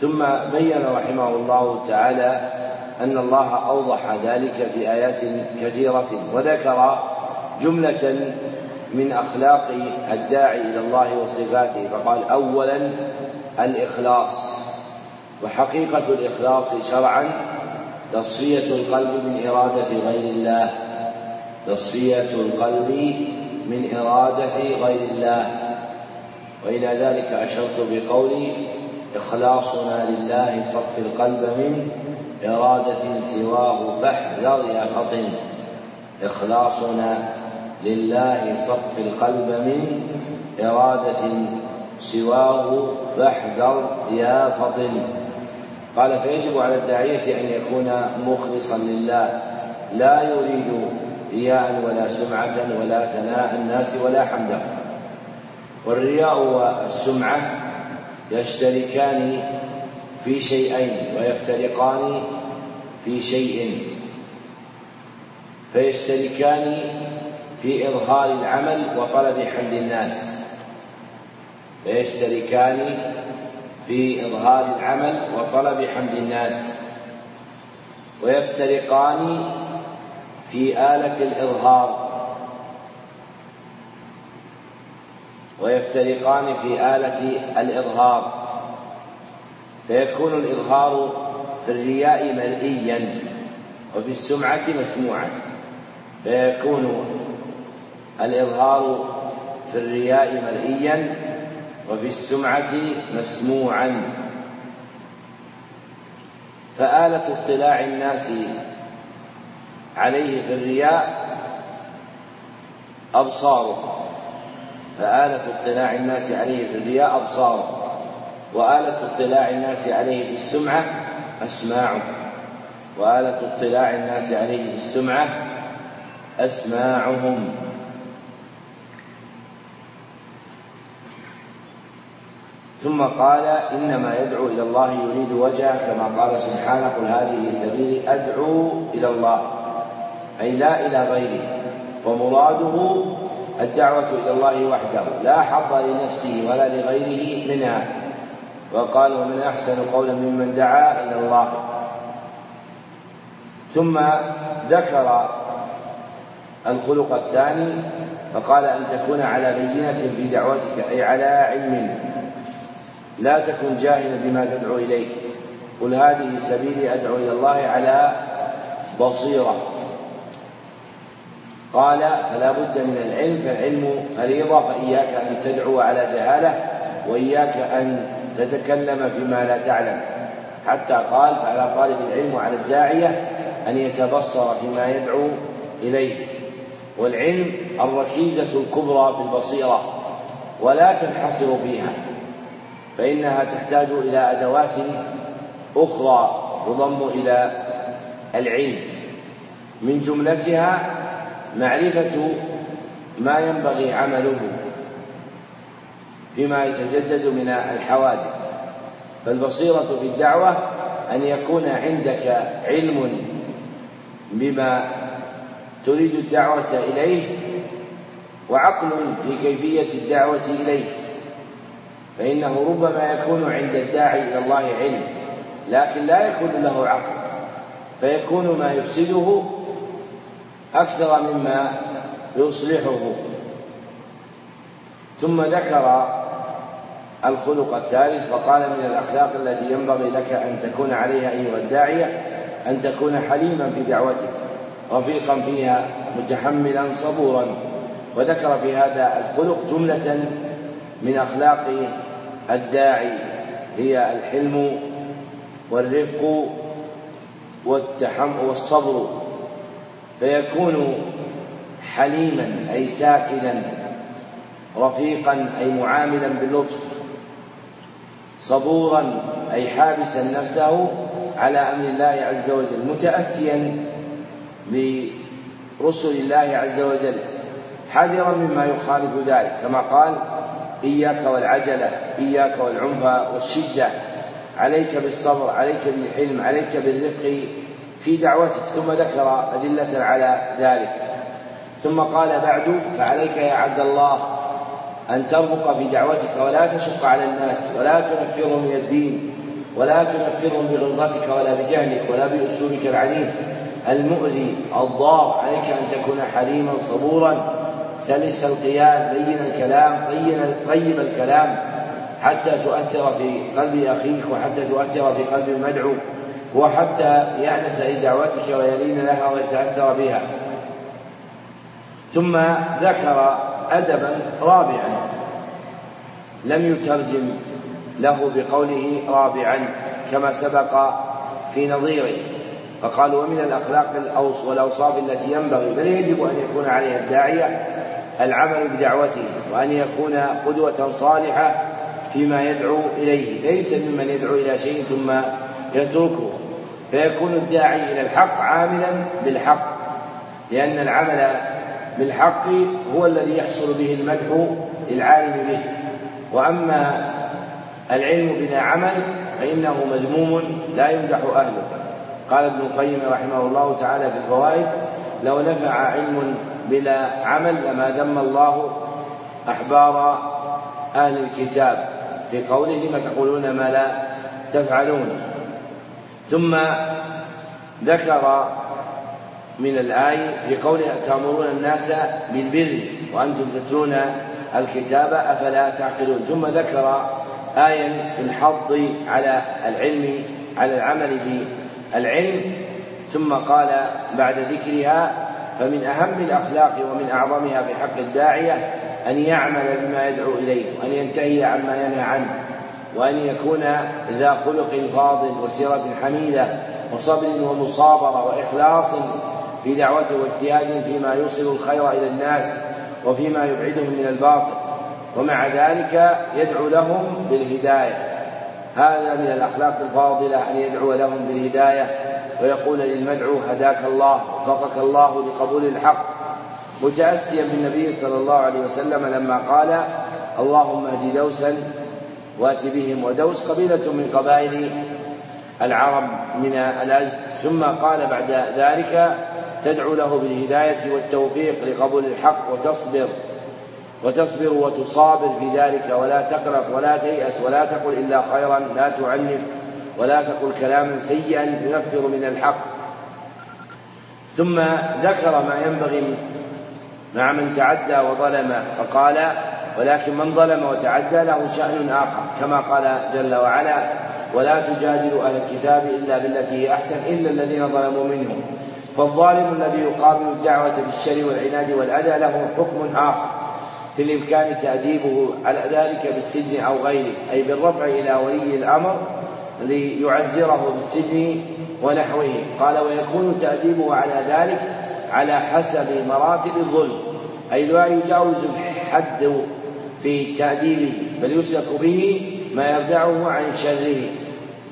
ثم بين رحمه الله تعالى أن الله أوضح ذلك في آيات كثيرة وذكر جملة من أخلاق الداعي إلى الله وصفاته فقال أولا الإخلاص. وحقيقة الإخلاص شرعا تصفية القلب من إرادة غير الله. تصفية القلب من إرادة غير الله. وإلى ذلك أشرت بقولي إخلاصنا لله صف القلب من إرادة سواه فاحذر يا فطن. إخلاصنا لله صف القلب من إرادة سواه فاحذر يا فطن. قال فيجب على الداعية أن يكون مخلصا لله. لا يريد رياء ولا سمعة ولا ثناء الناس ولا حمدهم والرياء والسمعة يشتركان في شيئين ويفترقان في شيء. فيشتركان في إظهار العمل وطلب حمد الناس. فيشتركان في إظهار العمل وطلب حمد الناس. ويفترقان في آلة الإظهار. ويفترقان في آلة الإظهار. فيكون الإظهار في الرياء مرئيا وفي السمعة مسموعا. فيكون الإظهار في الرياء مرئيا وفي السمعة مسموعا. فآلة اطلاع الناس عليه في الرياء أبصاره فآلة اطلاع الناس عليه في الرياء أبصاره وآلة اطلاع الناس عليه في السمعة أسماعه وآلة اطلاع الناس عليه في السمعة أسماعهم. ثم قال إنما يدعو إلى الله يريد وجهه كما قال سبحانه قل هذه سبيلي أدعو إلى الله. أي لا إلى غيره. ومراده الدعوة إلى الله وحده لا حظ لنفسه ولا لغيره منها. وقال ومن أحسن قولا ممن دعا إلى الله. ثم ذكر الخلق الثاني فقال أن تكون على بينة في دعوتك أي على علم. لا تكن جاهلا بما تدعو إليه. قل هذه سبيلي أدعو إلى الله على بصيرة. قال فلا بد من العلم فالعلم فريضة فإياك أن تدعو على جهالة وإياك أن تتكلم فيما لا تعلم. حتى قال فعلى طالب العلم وعلى الداعية أن يتبصر فيما يدعو إليه. والعلم الركيزة الكبرى في البصيرة ولا تنحصر فيها فإنها تحتاج إلى أدوات أخرى تضم إلى العلم. من جملتها معرفة ما ينبغي عمله فيما يتجدد من الحوادث فالبصيرة في الدعوة أن يكون عندك علم بما تريد الدعوة إليه وعقل في كيفية الدعوة إليه فإنه ربما يكون عند الداعي إلى الله علم لكن لا يكون له عقل فيكون ما يفسده أكثر مما يصلحه. ثم ذكر الخلق الثالث وقال من الأخلاق التي ينبغي لك أن تكون عليها أيها الداعية أن تكون حليما في دعوتك رفيقا فيها متحملا صبورا. وذكر في هذا الخلق جملة من أخلاق الداعي هي الحلم والرفق والتحم والصبر. فيكون حليما أي ساكنا رفيقا أي معاملا باللطف صبورا أي حابسا نفسه على أمر الله عز وجل متأسيا برسل الله عز وجل حذرا مما يخالف ذلك كما قال إياك والعجلة إياك والعنف والشدة عليك بالصبر عليك بالحلم عليك بالرفق في دعوتك ثم ذكر أدلة على ذلك. ثم قال بعد فعليك يا عبد الله أن ترفق في دعوتك ولا تشق على الناس ولا تنفرهم من الدين ولا تنفرهم بغلظتك ولا بجهلك ولا بأسلوبك العنيف. المؤذي الضار عليك أن تكون حليما صبورا. سلس القياد لين الكلام طيب الكلام حتى تؤثر في قلب أخيك وحتى تؤثر في قلب المدعو. وحتى يأنس لدعوتك ويلين لها ويتأثر بها. ثم ذكر أدبا رابعا لم يترجم له بقوله رابعا كما سبق في نظيره. فقال ومن الأخلاق والأوصاف التي ينبغي بل يجب أن يكون عليها الداعية العمل بدعوته وأن يكون قدوة صالحة فيما يدعو إليه. ليس ممن يدعو إلى شيء ثم يتركه فيكون الداعي إلى الحق عاملا بالحق لأن العمل بالحق هو الذي يحصل به المدح للعالم به. وأما العلم بلا عمل فإنه مذموم لا يمدح أهله. قال ابن القيم رحمه الله تعالى في الفوائد لو نفع علم بلا عمل لما ذم الله أحبار أهل الكتاب. في قوله لم تقولون ما لا تفعلون. ثم ذكر من الآية في قوله تأمرون الناس بالبر وأنتم تتلون الكتاب أفلا تعقلون. ثم ذكر آية في الحض على العلم على العمل بالعلم ثم قال بعد ذكرها فمن أهم الأخلاق ومن أعظمها في حق الداعية أن يعمل بما يدعو إليه وأن ينتهي عما ينهى عنه. وأن يكون ذا خلق فاضل وسيرة حميدة وصبر ومصابرة وإخلاص في دعوته واجتهاد فيما يوصل الخير إلى الناس وفيما يبعدهم من الباطل. ومع ذلك يدعو لهم بالهداية. هذا من الأخلاق الفاضلة أن يدعو لهم بالهداية. ويقول للمدعو هداك الله وفقك الله لقبول الحق. متأسيا بالنبي صلى الله عليه وسلم لما قال اللهم اهد دوسا وات بهم ودوس قبيلة من قبائل العرب من الأزد ثم قال بعد ذلك تدعو له بالهداية والتوفيق لقبول الحق وتصبر وتصبر وتصابر في ذلك ولا تقلق ولا تيأس ولا تقل إلا خيرا لا تعنف ولا تقل كلاما سيئا ينفر من الحق. ثم ذكر ما ينبغي مع من تعدى وظلم فقال ولكن من ظلم وتعدى له شأن آخر كما قال جل وعلا ولا تجادلوا أهل الكتاب إلا بالتي هي أحسن إلا الذين ظلموا منهم. فالظالم الذي يقابل الدعوة بالشر والعناد والأذى له حكم آخر في الإمكان تأديبه على ذلك بالسجن أو غيره أي بالرفع إلى ولي الأمر ليعزره بالسجن ونحوه. قال ويكون تأديبه على ذلك على حسب مراتب الظلم أي لا يجاوز الحد في تأديبه بل يسلك به ما يردعه عن شره.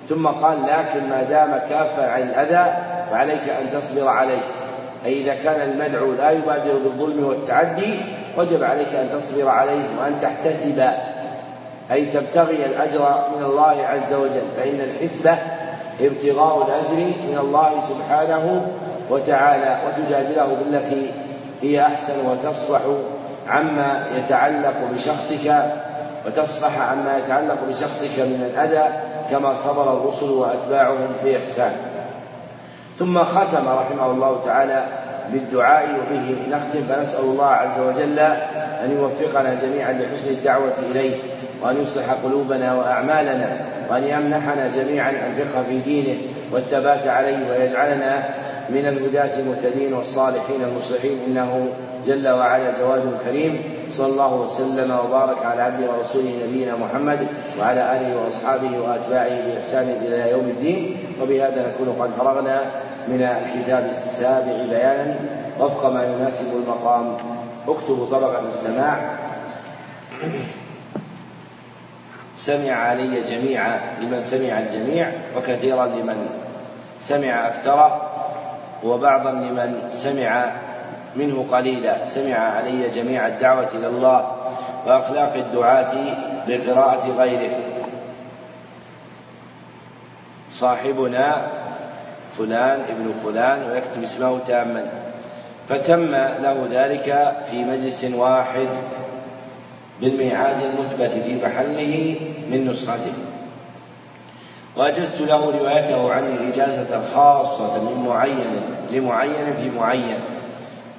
ثم قال لكن ما دام كافا عن الأذى فعليك أن تصبر عليه. أي إذا كان المدعو لا يبادر بالظلم والتعدي وجب عليك أن تصبر عليه وأن تحتسب. أي تبتغي الأجر من الله عز وجل فإن الحسبة ابتغاء الأجر من الله سبحانه وتعالى وتجادله بالتي هي أحسن وتصفح عما يتعلق بشخصك وتصفح عما يتعلق بشخصك من الأذى كما صبر الرسل وأتباعهم بإحسان. ثم ختم رحمه الله تعالى بالدعاء وبه نختم فنسأل الله عز وجل أن يوفقنا جميعا لحسن الدعوة إليه وأن يصلح قلوبنا وأعمالنا وأن يمنحنا جميعا الفقه في دينه والثبات عليه ويجعلنا من الهداة المهتدين والصالحين المصلحين إنه جل وعلا جواد كريم. صلى الله وسلم وبارك على عبده ورسوله نبينا محمد وعلى آله وأصحابه وأتباعه بإحسان إلى يوم الدين. وبهذا نكون قد فرغنا من الكتاب السابع بيانا. وفق ما يناسب المقام اكتبوا طبقة السماع. سمع علي جميعا لمن سمع الجميع وكثيرا لمن سمع أكثره وبعضا لمن سمع منه قليلا. سمع علي جميع الدعوة إلى الله وأخلاق الدعاة بقراءة غيره. صاحبنا فلان ابن فلان ويكتب اسمه تاما. فتم له ذلك في مجلس واحد بالميعاد المثبت في محله من نسخته. وأجزت له روايته عني إجازة خاصة من معين لمعين في معين.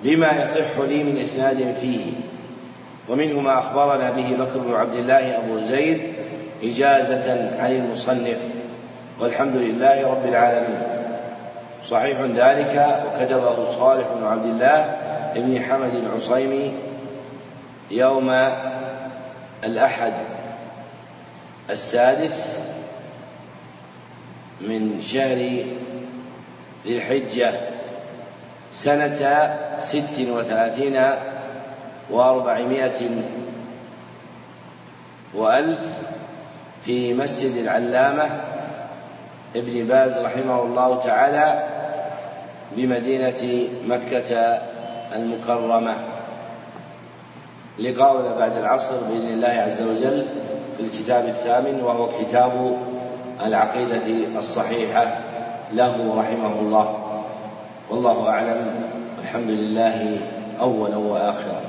بما يصح لي من إسناد فيه. ومنه ما أخبرنا به بكر بن عبد الله أبو زيد إجازة عن المصنف. والحمد لله رب العالمين. صحيح ذلك وكتبه صالح بن عبد الله بن حمد العصيمي يوم الأحد السادس من شهر ذي الحجة. سنة ست وثلاثين وأربعمائة وألف في مسجد العلامة ابن باز رحمه الله تعالى بمدينة مكة المكرمة. لقاؤنا بعد العصر بإذن الله عز وجل في الكتاب الثامن وهو كتاب العقيدة الصحيحة له رحمه الله. والله أعلم. الحمد لله أولا وآخرا.